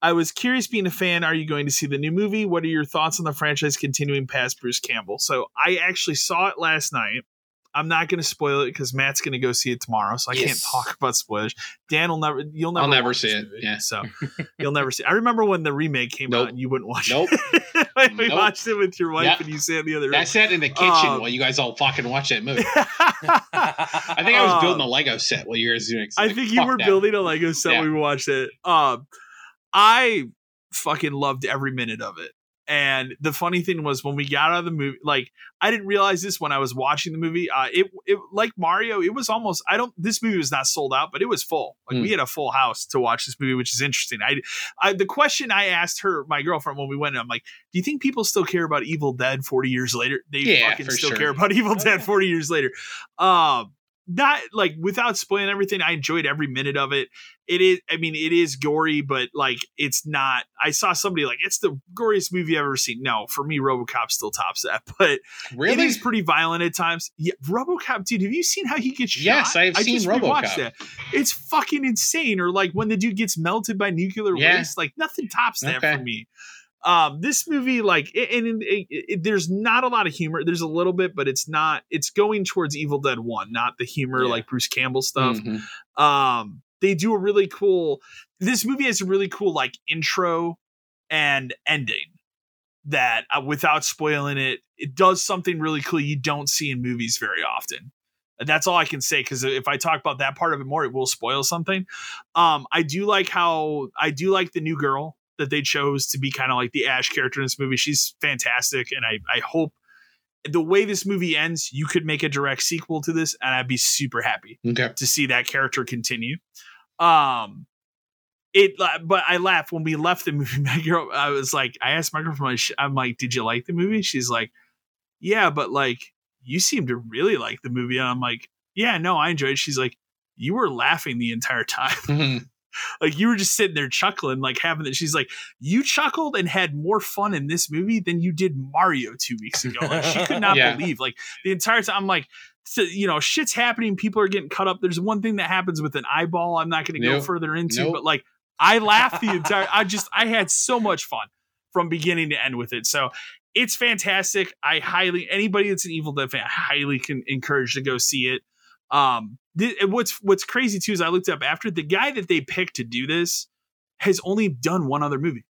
I was curious being a fan. Are you going to see the new movie? What are your thoughts on the franchise continuing past bruce campbell? So i actually saw it last night I'm not going to spoil it because Matt's going to go see it tomorrow, so I can't talk about spoilers. Dan will never, you'll never, I'll never see it, movie, yeah. so you'll never see. I remember when the remake came Nope. out and you wouldn't watch Nope. it. Nope. we watched it with your wife Yep. and you sat in the other room. That sat in the kitchen Um, while you guys all fucking watch that movie. I think I was building a Um, Lego set while you guys were doing. I Like, think you were building a Lego set Yeah. when we watched it. Um, I fucking loved every minute of it. And the funny thing was when we got out of the movie, like I didn't realize this when I was watching the movie. Uh, it it like Mario, it was almost I don't. This movie was not sold out, but it was full. Like Mm. we had a full house to watch this movie, which is interesting. I, I the question I asked her, my girlfriend, when we went, I'm like, do you think people still care about Evil Dead 40 years later? They Yeah, fucking still sure. care about Evil Oh, Dead yeah. 40 years later. Um, not like without spoiling everything, I enjoyed every minute of it. It is, I mean, it is gory, but like it's not. I saw somebody like it's the goriest movie I've ever seen. No, for me, RoboCop still tops that, but Really? it is pretty violent at times. Yeah, RoboCop, dude, have you seen how he gets shot? Yes, I've I seen just RoboCop. That. It's fucking insane. Or like when the dude gets melted by nuclear Yeah. waste, like nothing tops that Okay. for me. Um, this movie, like, and there's not a lot of humor. There's a little bit, but it's not. It's going towards Evil Dead One, not the humor Yeah. like Bruce Campbell stuff Mhm. um they do a really cool this movie has a really cool like intro and ending that uh, without spoiling it it does something really cool you don't see in movies very often that's all i can say because if i talk about that part of it more it will spoil something um i do like how i do like the new girl that they chose to be kind of like the ash character in this movie she's fantastic and i i hope the way this movie ends you could make a direct sequel to this and i'd be super happy Okay. to see that character continue. Um, it, but I laughed when we left the movie. My girl, I was like, I asked my girlfriend, I'm like, did you like the movie? She's like, yeah, but like, you seem to really like the movie. And I'm like, yeah, no, I enjoyed it. She's like, you were laughing the entire time. Mhm. like you were just sitting there chuckling, like having that. She's like, you chuckled and had more fun in this movie than you did Mario two weeks ago. Like, she could not Yeah. believe, like the entire time. I'm like, so, you know, shit's happening. People are getting cut up. There's one thing that happens with an eyeball. I'm not going to go further into, Nope. but like I laughed the entire. I just I had so much fun from beginning to end with it. So it's fantastic. I highly anybody that's an Evil Dead fan, I highly can encourage to go see it. Um, th- what's what's crazy too is I looked up after the guy that they picked to do this has only done one other movie,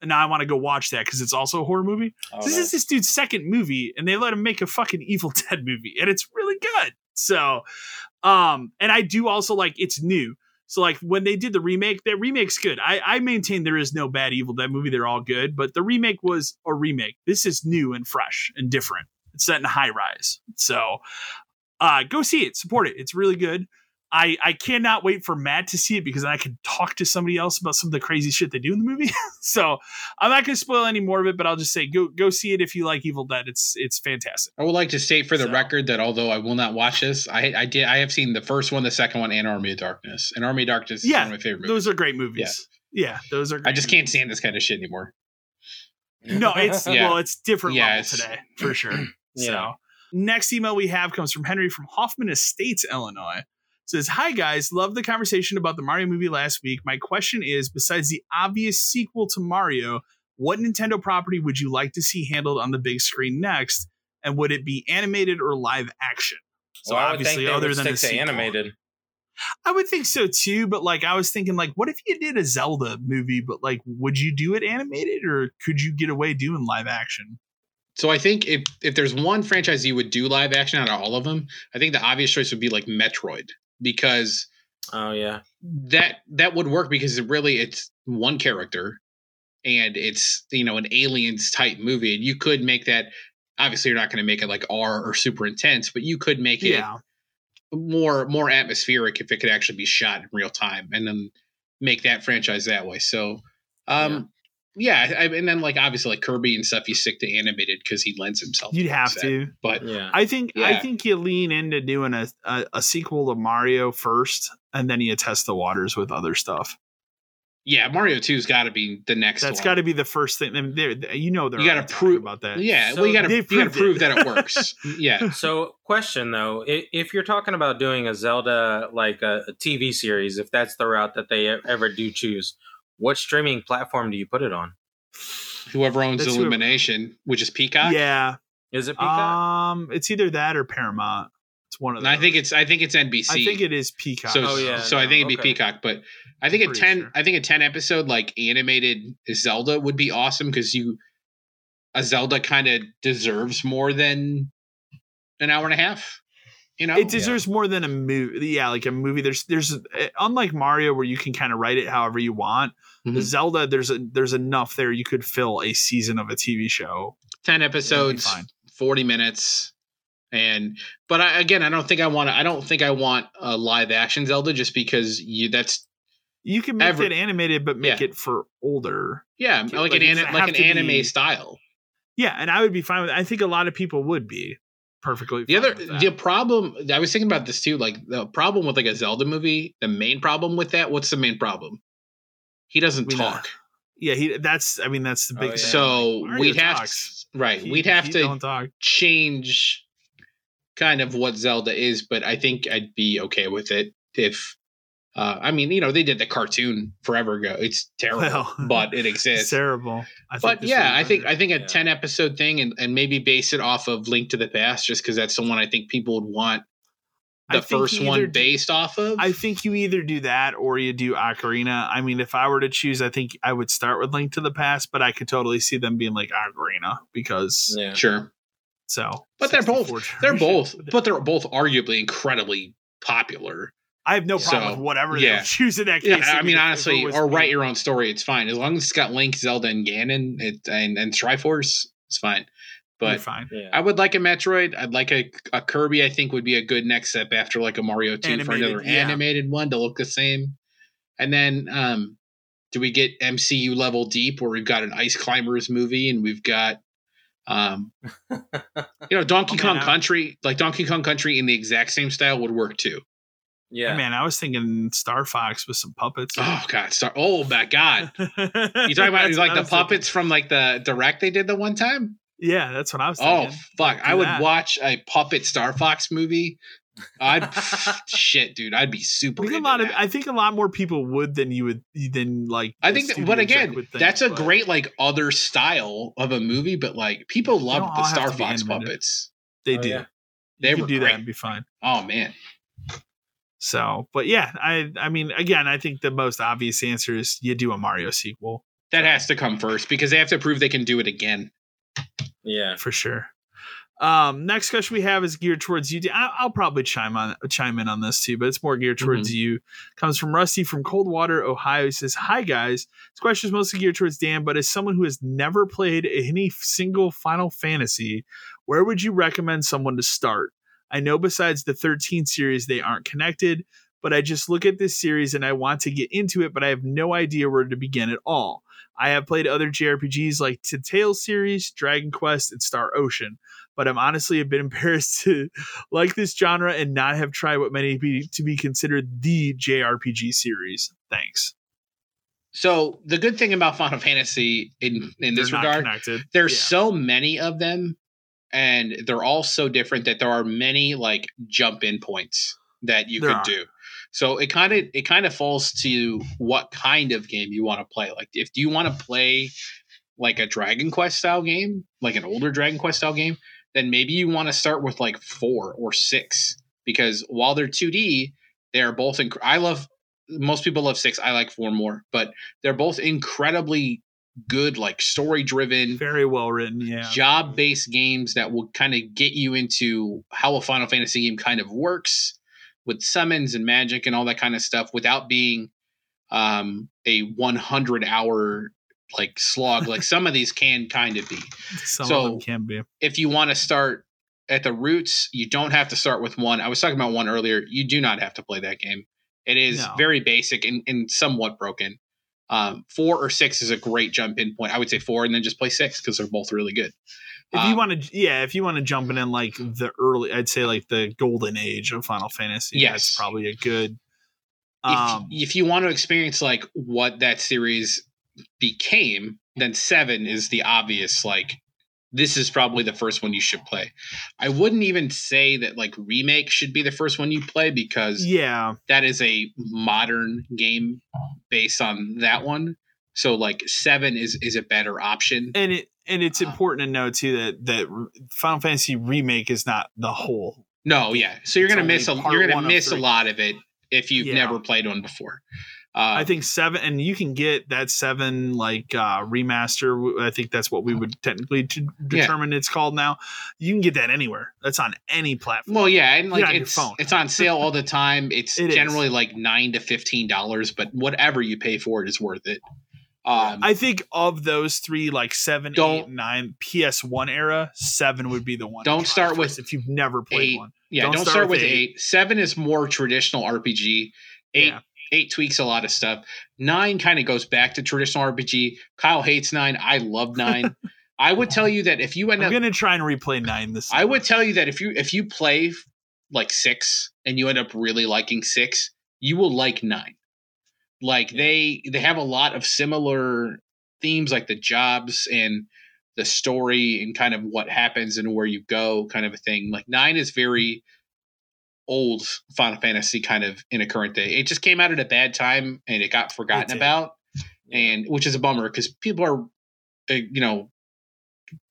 and now I want to go watch that because it's also a horror movie. Oh, this no. is this dude's second movie, and they let him make a fucking Evil Dead movie, and it's really good. So, um, and I do also like it's new. So like when they did the remake, that remake's good. I, I maintain there is no bad Evil Dead movie; they're all good. But the remake was a remake. This is new and fresh and different. It's set in a high rise. So, uh, go see it, support it. It's really good. I I cannot wait for Matt to see it because I can talk to somebody else about some of the crazy shit they do in the movie. so I'm not gonna spoil any more of it, but I'll just say go go see it if you like Evil Dead. It's it's fantastic. I would like to state for the So- record that although I will not watch this, I I did I have seen the first one, the second one, and Army of Darkness. And Army of Darkness is Yeah, one of my favorite movies. Those are great movies. Yeah, those are. Great I just can't stand this kind of shit anymore. No, it's Yeah. well, it's different Yeah, level it's- today for sure. Yeah. So next email we have comes from Henry from Hoffman Estates, Illinois. Says, Hi guys, love the conversation about the Mario movie last week. My question is besides the obvious sequel to Mario, what Nintendo property would you like to see handled on the big screen next? And would it be animated or live action? So well, obviously, other than the animated. I would think so too, but like I was thinking, like, what if you did a Zelda movie, but like, would you do it animated or could you get away doing live action? So I think if if there's one franchise you would do live action out of all of them, I think the obvious choice would be like Metroid because Oh yeah. that that would work because it really it's one character and it's you know an aliens type movie and you could make that obviously you're not going to make it like R or super intense but you could make it Yeah, more more atmospheric if it could actually be shot in real time and then make that franchise that way. So um yeah, I, and then like obviously like Kirby and stuff you stick to animated because he lends himself you'd have towards that. to. but Yeah. I think I think you lean into doing a, a a sequel to Mario first, and then you test the waters with other stuff. yeah Mario 2's got to be the next That's got to be the first thing. I mean, you know, they're You gotta prove- about that. yeah So well you got to they've you got to it. prove that it works yeah So, question though, if you're talking about doing a Zelda like a, a TV series, if that's the route that they ever do choose, what streaming platform do you put it on? whoever owns That's who- Illumination, which is Peacock. yeah. Is it Peacock? Um, it's either that or Paramount. It's one of and those. I think it's I think it's NBC. I think it is Peacock. so Oh, yeah, so I think it'd be okay. Peacock, but I think a ten sure. I think a ten episode like animated Zelda would be awesome because you a Zelda kind of deserves more than an hour and a half. You know, it deserves more than a movie. Yeah, like a movie. There's there's uh, unlike Mario where you can kind of write it however you want. The Mhm. Zelda, there's a there's enough there you could fill a season of a TV show. ten episodes, forty minutes, and but I, again, I don't think I want. to I don't think I want a live action Zelda just because you. That's You can make Every- it animated, but make Yeah. it for older. yeah, like, like, an like an anime be- style. Yeah, and I would be fine with. I think a lot of people would be perfectly. The fine other with that. the problem I was thinking about this too. Like the problem with like a Zelda movie, the main problem with that. What's the main problem? He doesn't We know. talk. yeah, he. That's. I mean, that's the oh, big. Oh, yeah. So Mario we'd have talks. to, right. He- we'd have to talk. change kind of what Zelda is, but I think I'd be okay with it if uh I mean, you know, they did the cartoon forever ago. It's terrible, Well, but it It's exists. terrible. I think But yeah, I think. I think a Yeah. 10 episode thing and, and maybe base it off of Link to the Past just because that's the one I think people would want the first one either do- based off of. I think you either do that or you do Ocarina. I mean, if I were to choose, I think I would start with Link to the Past, but I could totally see them being like Ocarina because Yeah. sure. so. But they're both they're both but they're both arguably incredibly popular. I have no problem so, with whatever yeah. they choose in that Yeah. I mean honestly, or me. write your own story, it's fine. As long as it's got Link, Zelda, and Ganon it, and, and Triforce, it's fine. But fine. Yeah. I would like a Metroid. I'd like a, a Kirby. I think would be a good next step after like a Mario Two for another yeah. animated one to look the same. And then, um, do we get MCU level deep where we've got an Ice Climbers movie and we've got, um, you know, Donkey Oh, Kong man, I- Country, like Donkey Kong Country in the exact same style would work too. Yeah. Man, I was thinking Star Fox with some puppets. Oh God! Star- oh my God! you You talking about like the puppets from like the direct they did the one time? Yeah, that's what I was Oh fuck! I would that. watch a puppet Star Fox movie. I'd shit, dude. I'd be super. I think a into lot of. I think a lot more people would than you would than like. I think, that, but again, would think, that's a but great like other style of a movie. But like people don't loved the Star Fox puppets. They Oh, do. yeah. They you were could do great. that and be fine. Oh man, So, but yeah, I I mean, again, I think the most obvious answer is you do a Mario sequel that has to come first because they have to prove they can do it again. Yeah. for sure. Um, next question we have is geared towards you. I, I'll probably chime on chime in on this too, but it's more geared towards you. Comes from Rusty from Coldwater, Ohio. He says, "Hi guys, this question is mostly geared towards Dan, but as someone who has never played any single Final Fantasy, where would you recommend someone to start? I know besides the 13 series, they aren't connected." But I just look at this series and I want to get into it, but I have no idea where to begin at all. I have played other JRPGs like the Tales series, Dragon Quest, and Star Ocean, but I'm honestly a bit embarrassed to like this genre and not have tried what many be to be considered the JRPG series. Thanks. So the good thing about Final Fantasy in in this They're not regard, connected. there's Yeah. so many of them, and they're all so different that there are many like jump in points that you There could are. do. So it kind of it kind of falls to what kind of game you want to play. Like if do you want to play like a Dragon Quest style game, like an older Dragon Quest style game, then maybe you want to start with like four or six because while they're 2D, they are both. Inc- I love most people love six. I like four more, but they're both incredibly good, like story driven Very well written. Yeah. job based games that will kind of get you into how a Final Fantasy game kind of works with summons and magic and all that kind of stuff without being um, a 100 hour like slog like some of these can kind of be. Some so- of them can be. If you want to start at the roots, you don't have to start with one. I was talking about one earlier. You do not have to play that game. It is No. very basic and, and somewhat broken. Um, four or six is a great jump in point. I would say four and then just play six because they're both really good. If you Um, want to, yeah, if you want to jump in, in like the early, I'd say like the golden age of Final Fantasy. Yes. that's probably a good. if, Um, if you want to experience like what that series became, then seven is the obvious like this is probably the first one you should play. I wouldn't even say that like remake should be the first one you play because yeah, that is a modern game based on that one. So like seven is is a better option. and it and it's Uh, important to know too that that Final Fantasy remake is not the whole. No, yeah. So you're It's gonna miss a you're gonna miss a lot of it if you've Yeah. never played one before. Uh, I think seven, and you can get that seven like uh, remaster. I think that's what we would technically t- determine it's called now. You can get that anywhere. That's on any platform. well, yeah, and like on it's phone. it's on sale all the time. It's It is. generally like nine to fifteen dollars, but whatever you pay for it is worth it. Um, I think of those three, like seven, eight, nine, PS1 era, seven would be the one. Don't start with if you've never played eight. one. yeah, don't don't, start start, with with eight. Seven is more traditional RPG. Eight Yeah. Eight tweaks a lot of stuff. Nine kind of goes back to traditional RPG. Kyle hates nine. I love nine. I would tell you that if you end up I'm up gonna try and replay nine this. I would tell you that if you if you play like six and you end up really liking six, you will like nine. Like they they have a lot of similar themes, like the jobs and the story and kind of what happens and where you go, kind of a thing. Like nine is very old Final Fantasy kind of in a current day. It just came out at a bad time and it got forgotten did. about, and which is a bummer because people are, uh, you know,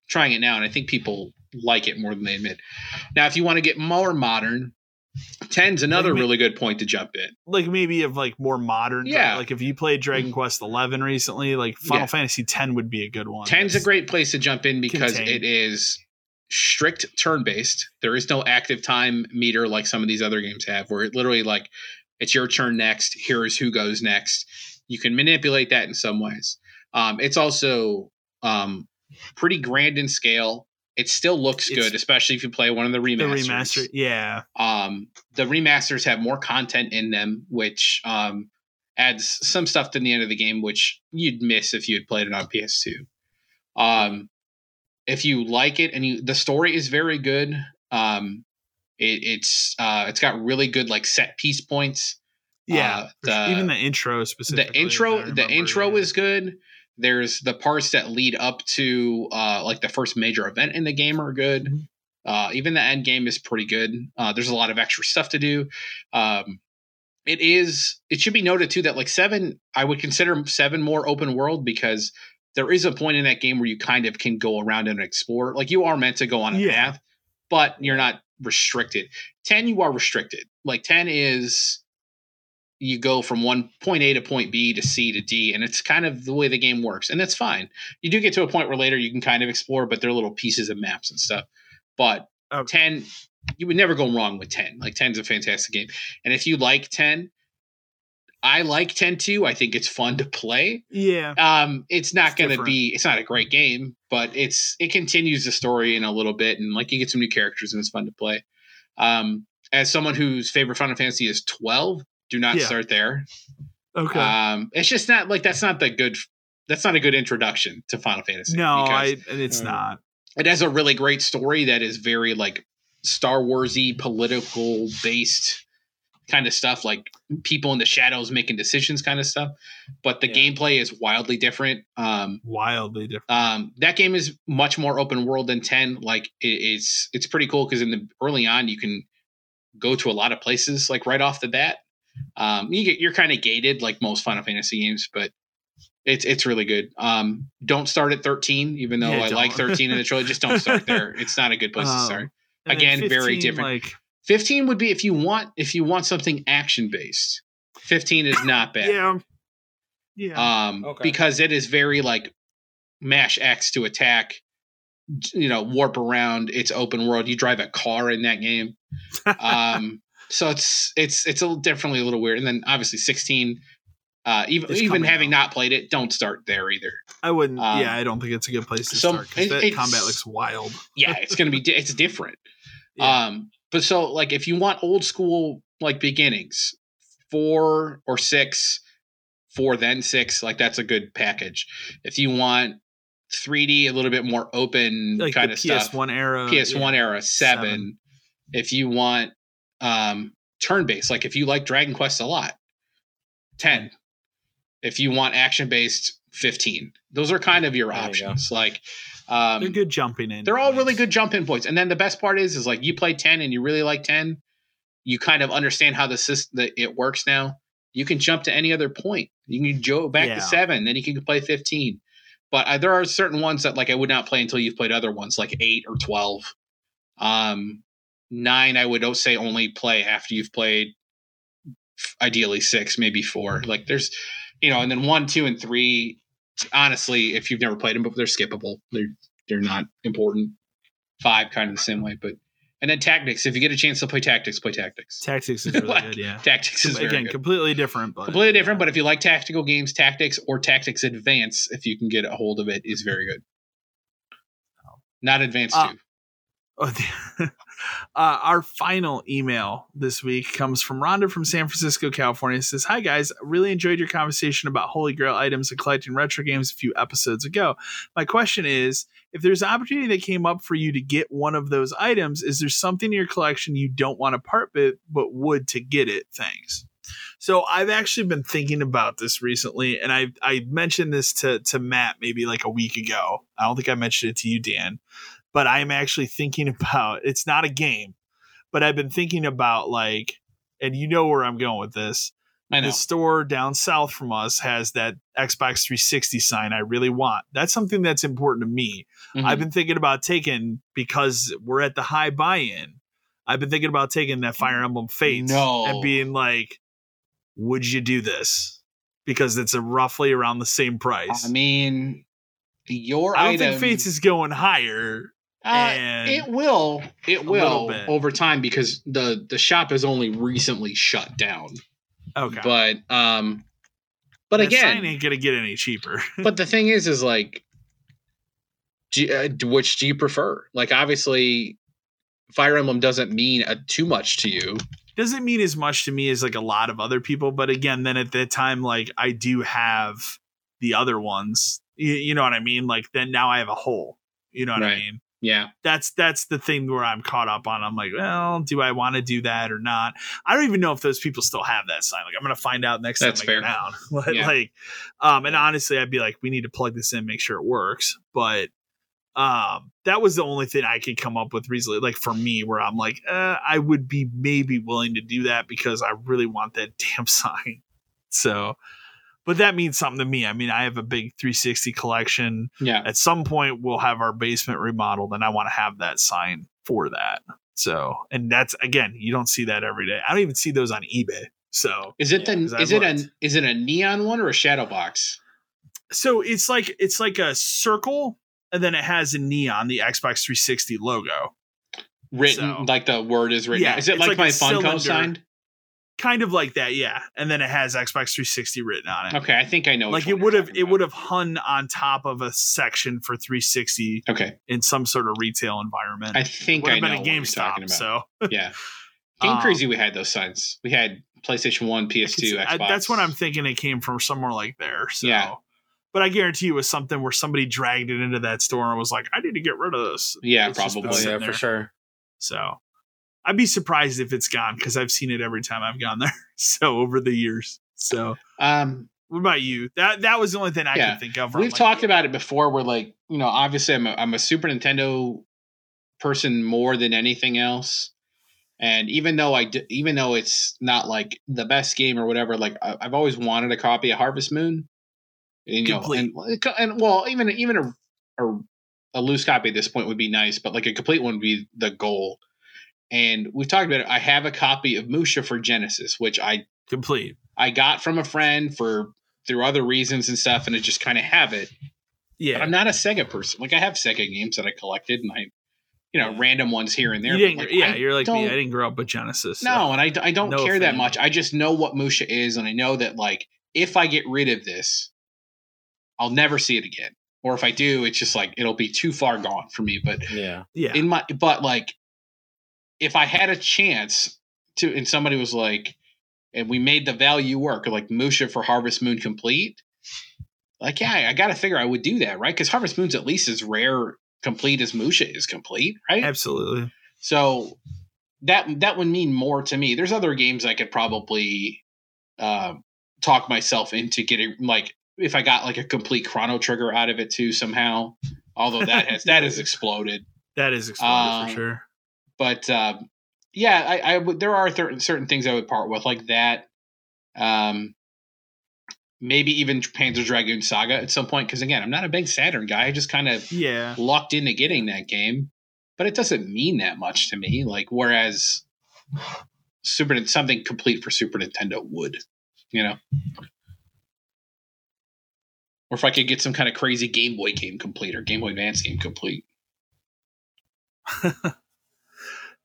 trying it now, and I think people like it more than they admit. Now, if you want to get more modern, 10's another Like really good point to jump in. like maybe of like more modern. Yeah. Like if you played Dragon Quest Eleven recently, like Final Yeah. Fantasy Ten would be a good one. 10's a great place to jump in because Contained. it is strict turn based. There is no active time meter like some of these other games have, where it literally like it's your turn next. Here's who goes next. You can manipulate that in some ways. Um, it's also um, pretty grand in scale. It still looks It's- good, especially if you play one of the remasters. the remasters. remaster. Yeah. Um, the remasters have more content in them, which um, adds some stuff to the end of the game, which you'd miss if you had played it on PS2. Um, if you like it and you, the story is very good. Um, it, it's uh, it's got really good like set piece points. Yeah. Uh, the- even the intro specifically. the intro, I the intro yeah. is good. There's the parts that lead up to uh, like the first major event in the game are good. Mhm. Uh, even the end game is pretty good. Uh, there's a lot of extra stuff to do. Um, it is. It should be noted too that like seven, I would consider seven more open world because there is a point in that game where you kind of can go around and explore. Like you are meant to go on a Yeah. path, but you're not restricted. Ten, you are restricted. Like ten is you go from one point A to point B to C to D, and it's kind of the way the game works, and that's fine. You do get to a point where later you can kind of explore, but they're little pieces of maps and stuff. But Okay. ten, you would never go wrong with ten. Like 10's a fantastic game, and if you like ten, I like ten too. I think it's fun to play. Yeah. Um, it's not It's going to different. be. It's not a great game, but it's it continues the story in a little bit, and like you get some new characters, and it's fun to play. Um, as someone whose favorite Final Fantasy is twelve, do not Yeah. start there. Okay. Um, it's just not like that's not the good. That's not a good introduction to Final Fantasy. no, because I. and It's Mm. not. it has a really great story that is very like Star Warsy, political based kind of stuff, like people in the shadows making decisions kind of stuff. But the Yeah. gameplay is wildly different. Um, Wildly different. um, that game is much more open world than 10. Like it, it's it's pretty cool because in the early on you can go to a lot of places like right off the bat. Um, you get you're kind of gated like most Final Fantasy games, but it's it's really good. Um, don't start at 13, even though Yeah, I like don't. 13 in the trilogy. Just don't start there. It's not a good place to Um, start. And then again, very different. Like 15 would be if you want if you want something action based. 15 is not bad. yeah. Yeah. um, Okay. because it is very like mash X to attack, you know, warp around. It's open world. You drive a car in that game, um, so it's it's it's a, definitely a little weird. And then obviously sixteen, uh, even It's even having out. not played it, don't start there either. I wouldn't. um, yeah, I don't think it's a good place to so start because it- that combat looks wild. Yeah, it's gonna be di- it's different. Yeah. Um, but so like if you want old school like beginnings, four or six, four then six, like that's a good package. If you want 3D, a little bit more open like kind of PS1 stuff, era. PS1 yeah. era seven. seven. If you want um turn based, like if you like Dragon Quest a lot, 10. If you want action based, 15. Those are kind of your There you options. Like um They're good jumping in. they're all really good jump in points. And then the best part is, is like you play 10 and you really like 10, you kind of understand how the system that it works now. You can jump to any other point. You can go back Yeah. to seven, then you can play 15. But uh, there are certain ones that like I would not play until you've played other ones, like eight or 12. Um, nine, I would say only play after you've played ideally six, maybe four. Like there's, you know, and then one, two, and three. Honestly, if you've never played them, but they're skippable. They're they're not important. Five, kind of the same way, but and then tactics. If you get a chance to play tactics, play tactics. Tactics is really Like, good. Yeah. Tactics is Again, completely different, but completely different. But if you like tactical games, tactics or tactics advance, if you can get a hold of it, is very good. Not advanced Uh, too. Oh, uh, our final email this week comes from Rhonda from San Francisco, California. It says, Hi guys, really enjoyed your conversation about Holy Grail items and collecting retro games a few episodes ago. My question is if there's an opportunity that came up for you to get one of those items, is there something in your collection you don't want to part with but would to get it? Thanks. So I've actually been thinking about this recently, and I I mentioned this to to Matt maybe like a week ago. I don't think I mentioned it to you, Dan but I'm actually thinking about it's not a game, but I've been thinking about like, and you know where I'm going with this. I know. The store down south from us has that Xbox 360 sign I really want. That's something that's important to me. Mhm. I've been thinking about taking because we're at the high buy-in. I've been thinking about taking that Fire Emblem Fates No. and being like, would you do this? Because it's a roughly around the same price. I mean, your I don't item, think Fates is going higher. Uh, it will. It will over time because the the shop has only recently shut down. Okay. But um, but That again, sign ain't gonna get any cheaper. but the thing is, is like, do, uh, which do you prefer? Like, obviously, Fire Emblem doesn't mean uh too much to you. Doesn't mean as much to me as like a lot of other people, but again, then at that time, like I do have the other ones. You, you know what I mean? Like then now I have a hole. You know what I mean? Yeah, That's that's the thing where I'm caught up on. I'm like, well, do I want to do that or not? I don't even know if those people still have that sign. Like I'm gonna find out next That's time I fair. go down. like, Yeah. like, um, and honestly, I'd be like, we need to plug this in, make sure it works. But um, that was the only thing I could come up with recently, like for me, where I'm like, uh, I would be maybe willing to do that because I really want that damn sign. So, but that means something to me. I mean, I have a big 360 collection yeah. at some point we'll have our basement remodeled and i want to have that sign for that so and that's again you don't see that every day i don't even see those on ebay so Is it Yeah, the is it a is it a neon one or a shadow box? so it's like it's like a circle and then it has a neon the xbox 360 logo Written So- like the word is written. Yeah, is it like, like my Funko cylinder. sign? Kind of like that yeah and then it has xbox 360 written on it Okay, I think I know. like it would have it would have hung on top of a section for 360 Okay, in some sort of retail environment I it think would I have know been a what you're talking GameStop, about. so Yeah, Game Um, Crazy. We had those signs. We had PlayStation One, PS2, It's- Xbox. I- that's what I'm thinking. It came from somewhere like there. So. Yeah. But I guarantee you, it was something where somebody dragged it into that store and was like, "I need to get rid of this." Yeah, It's probably. Oh, yeah, there. for sure. So, I'd be surprised if it's gone because I've seen it every time I've gone there. So over the years. So, Um, what about you? That that was the only thing I Yeah. could think of. we've like, talked about it before. We're like, you know, obviously, I'm a, I'm a Super Nintendo person more than anything else. And even though I, d- even though it's not like the best game or whatever, like I, I've always wanted a copy of Harvest Moon. And, you know, and, and well, even even a, a a loose copy at this point would be nice, but like a complete one would be the goal. And we've talked about it. I have a copy of Musha for Genesis, which I complete. I got from a friend for through other reasons and stuff, and I just kind of have it. But Yeah, I'm not a Sega person. Like I have Sega games that I collected, and I, you know, random ones here and there. you like, yeah, I you're like me. I didn't grow up with Genesis. so- No, and I, I don't No care that much. I just know what Musha is, and I know that like if I get rid of this, I'll never see it again. Or if I do, it's just like it'll be too far gone for me. But Yeah. Yeah, in my but like if I had a chance to and somebody was like and we made the value work like Musha for Harvest Moon complete like yeah I got to figure I would do that right cuz Harvest Moon's at least as rare complete as Musha is complete right absolutely. so that that would mean more to me there's other games I could probably uh, talk myself into getting like if I got like a complete Chrono Trigger out of it too somehow although that has that has exploded That is exploded Um, for sure. But um, yeah, I, I would. There are certain certain things I would part with, like that. Um, maybe even Panzer Dragoon Saga at some point, because again, I'm not a big Saturn guy. I just kind of Yeah, locked into getting that game, but it doesn't mean that much to me. Like whereas Super something complete for Super Nintendo would, you know. Or if I could get some kind of crazy Game Boy game complete or Game Boy Advance game complete.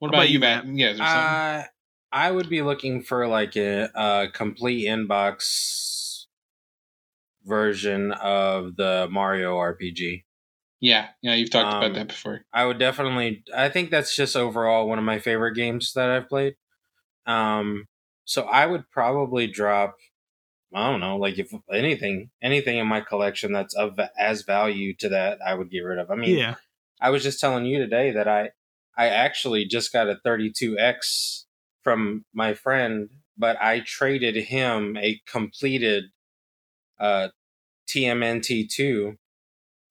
what about, about you, you, Matt? Yeah, is there something? Uh, I would be looking for like a, a complete inbox version of the Mario RPG. yeah, yeah, you've talked um, about that before. I would definitely. I think that's just overall one of my favorite games that I've played. Um, so I would probably drop. I don't know, like if anything, anything in my collection that's of as value to that, I would get rid of. I mean, yeah. I was just telling you today that I, I actually just got a 32x from my friend, but I traded him a completed, uh, TMNT2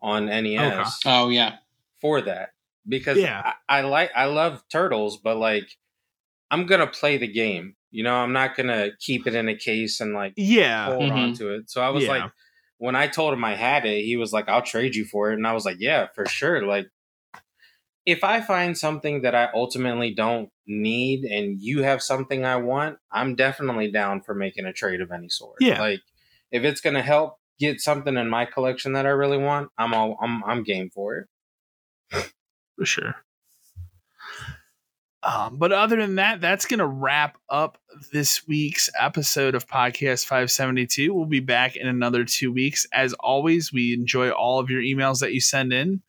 on NES Oh yeah, for that because Yeah. I, I like I love turtles, but like I'm gonna play the game. You know, I'm not gonna keep it in a case and like Yeah. hold Mhm. on to it. So I was Yeah. like, when I told him I had it, he was like, "I'll trade you for it," and I was like, "Yeah, for sure." Like, if I find something that I ultimately don't need, and you have something I want, I'm definitely down for making a trade of any sort. Yeah. like if it's gonna help get something in my collection that I really want, I'm all I'm I'm game for it. for sure. Um, but other than that, that's going to wrap up this week's episode of Podcast 572. We'll be back in another two weeks. As always, we enjoy all of your emails that you send in.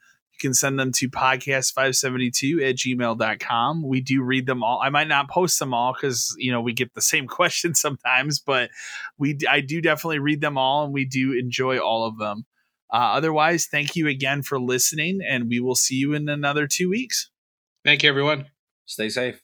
You can send them to podcast572 at gmail.com. We do read them all. I might not post them all because, you know, we get the same questions sometimes, but we I do definitely read them all and we do enjoy all of them. Uh, otherwise, thank you again for listening, and we will see you in another two weeks. thank you, everyone. Stay safe.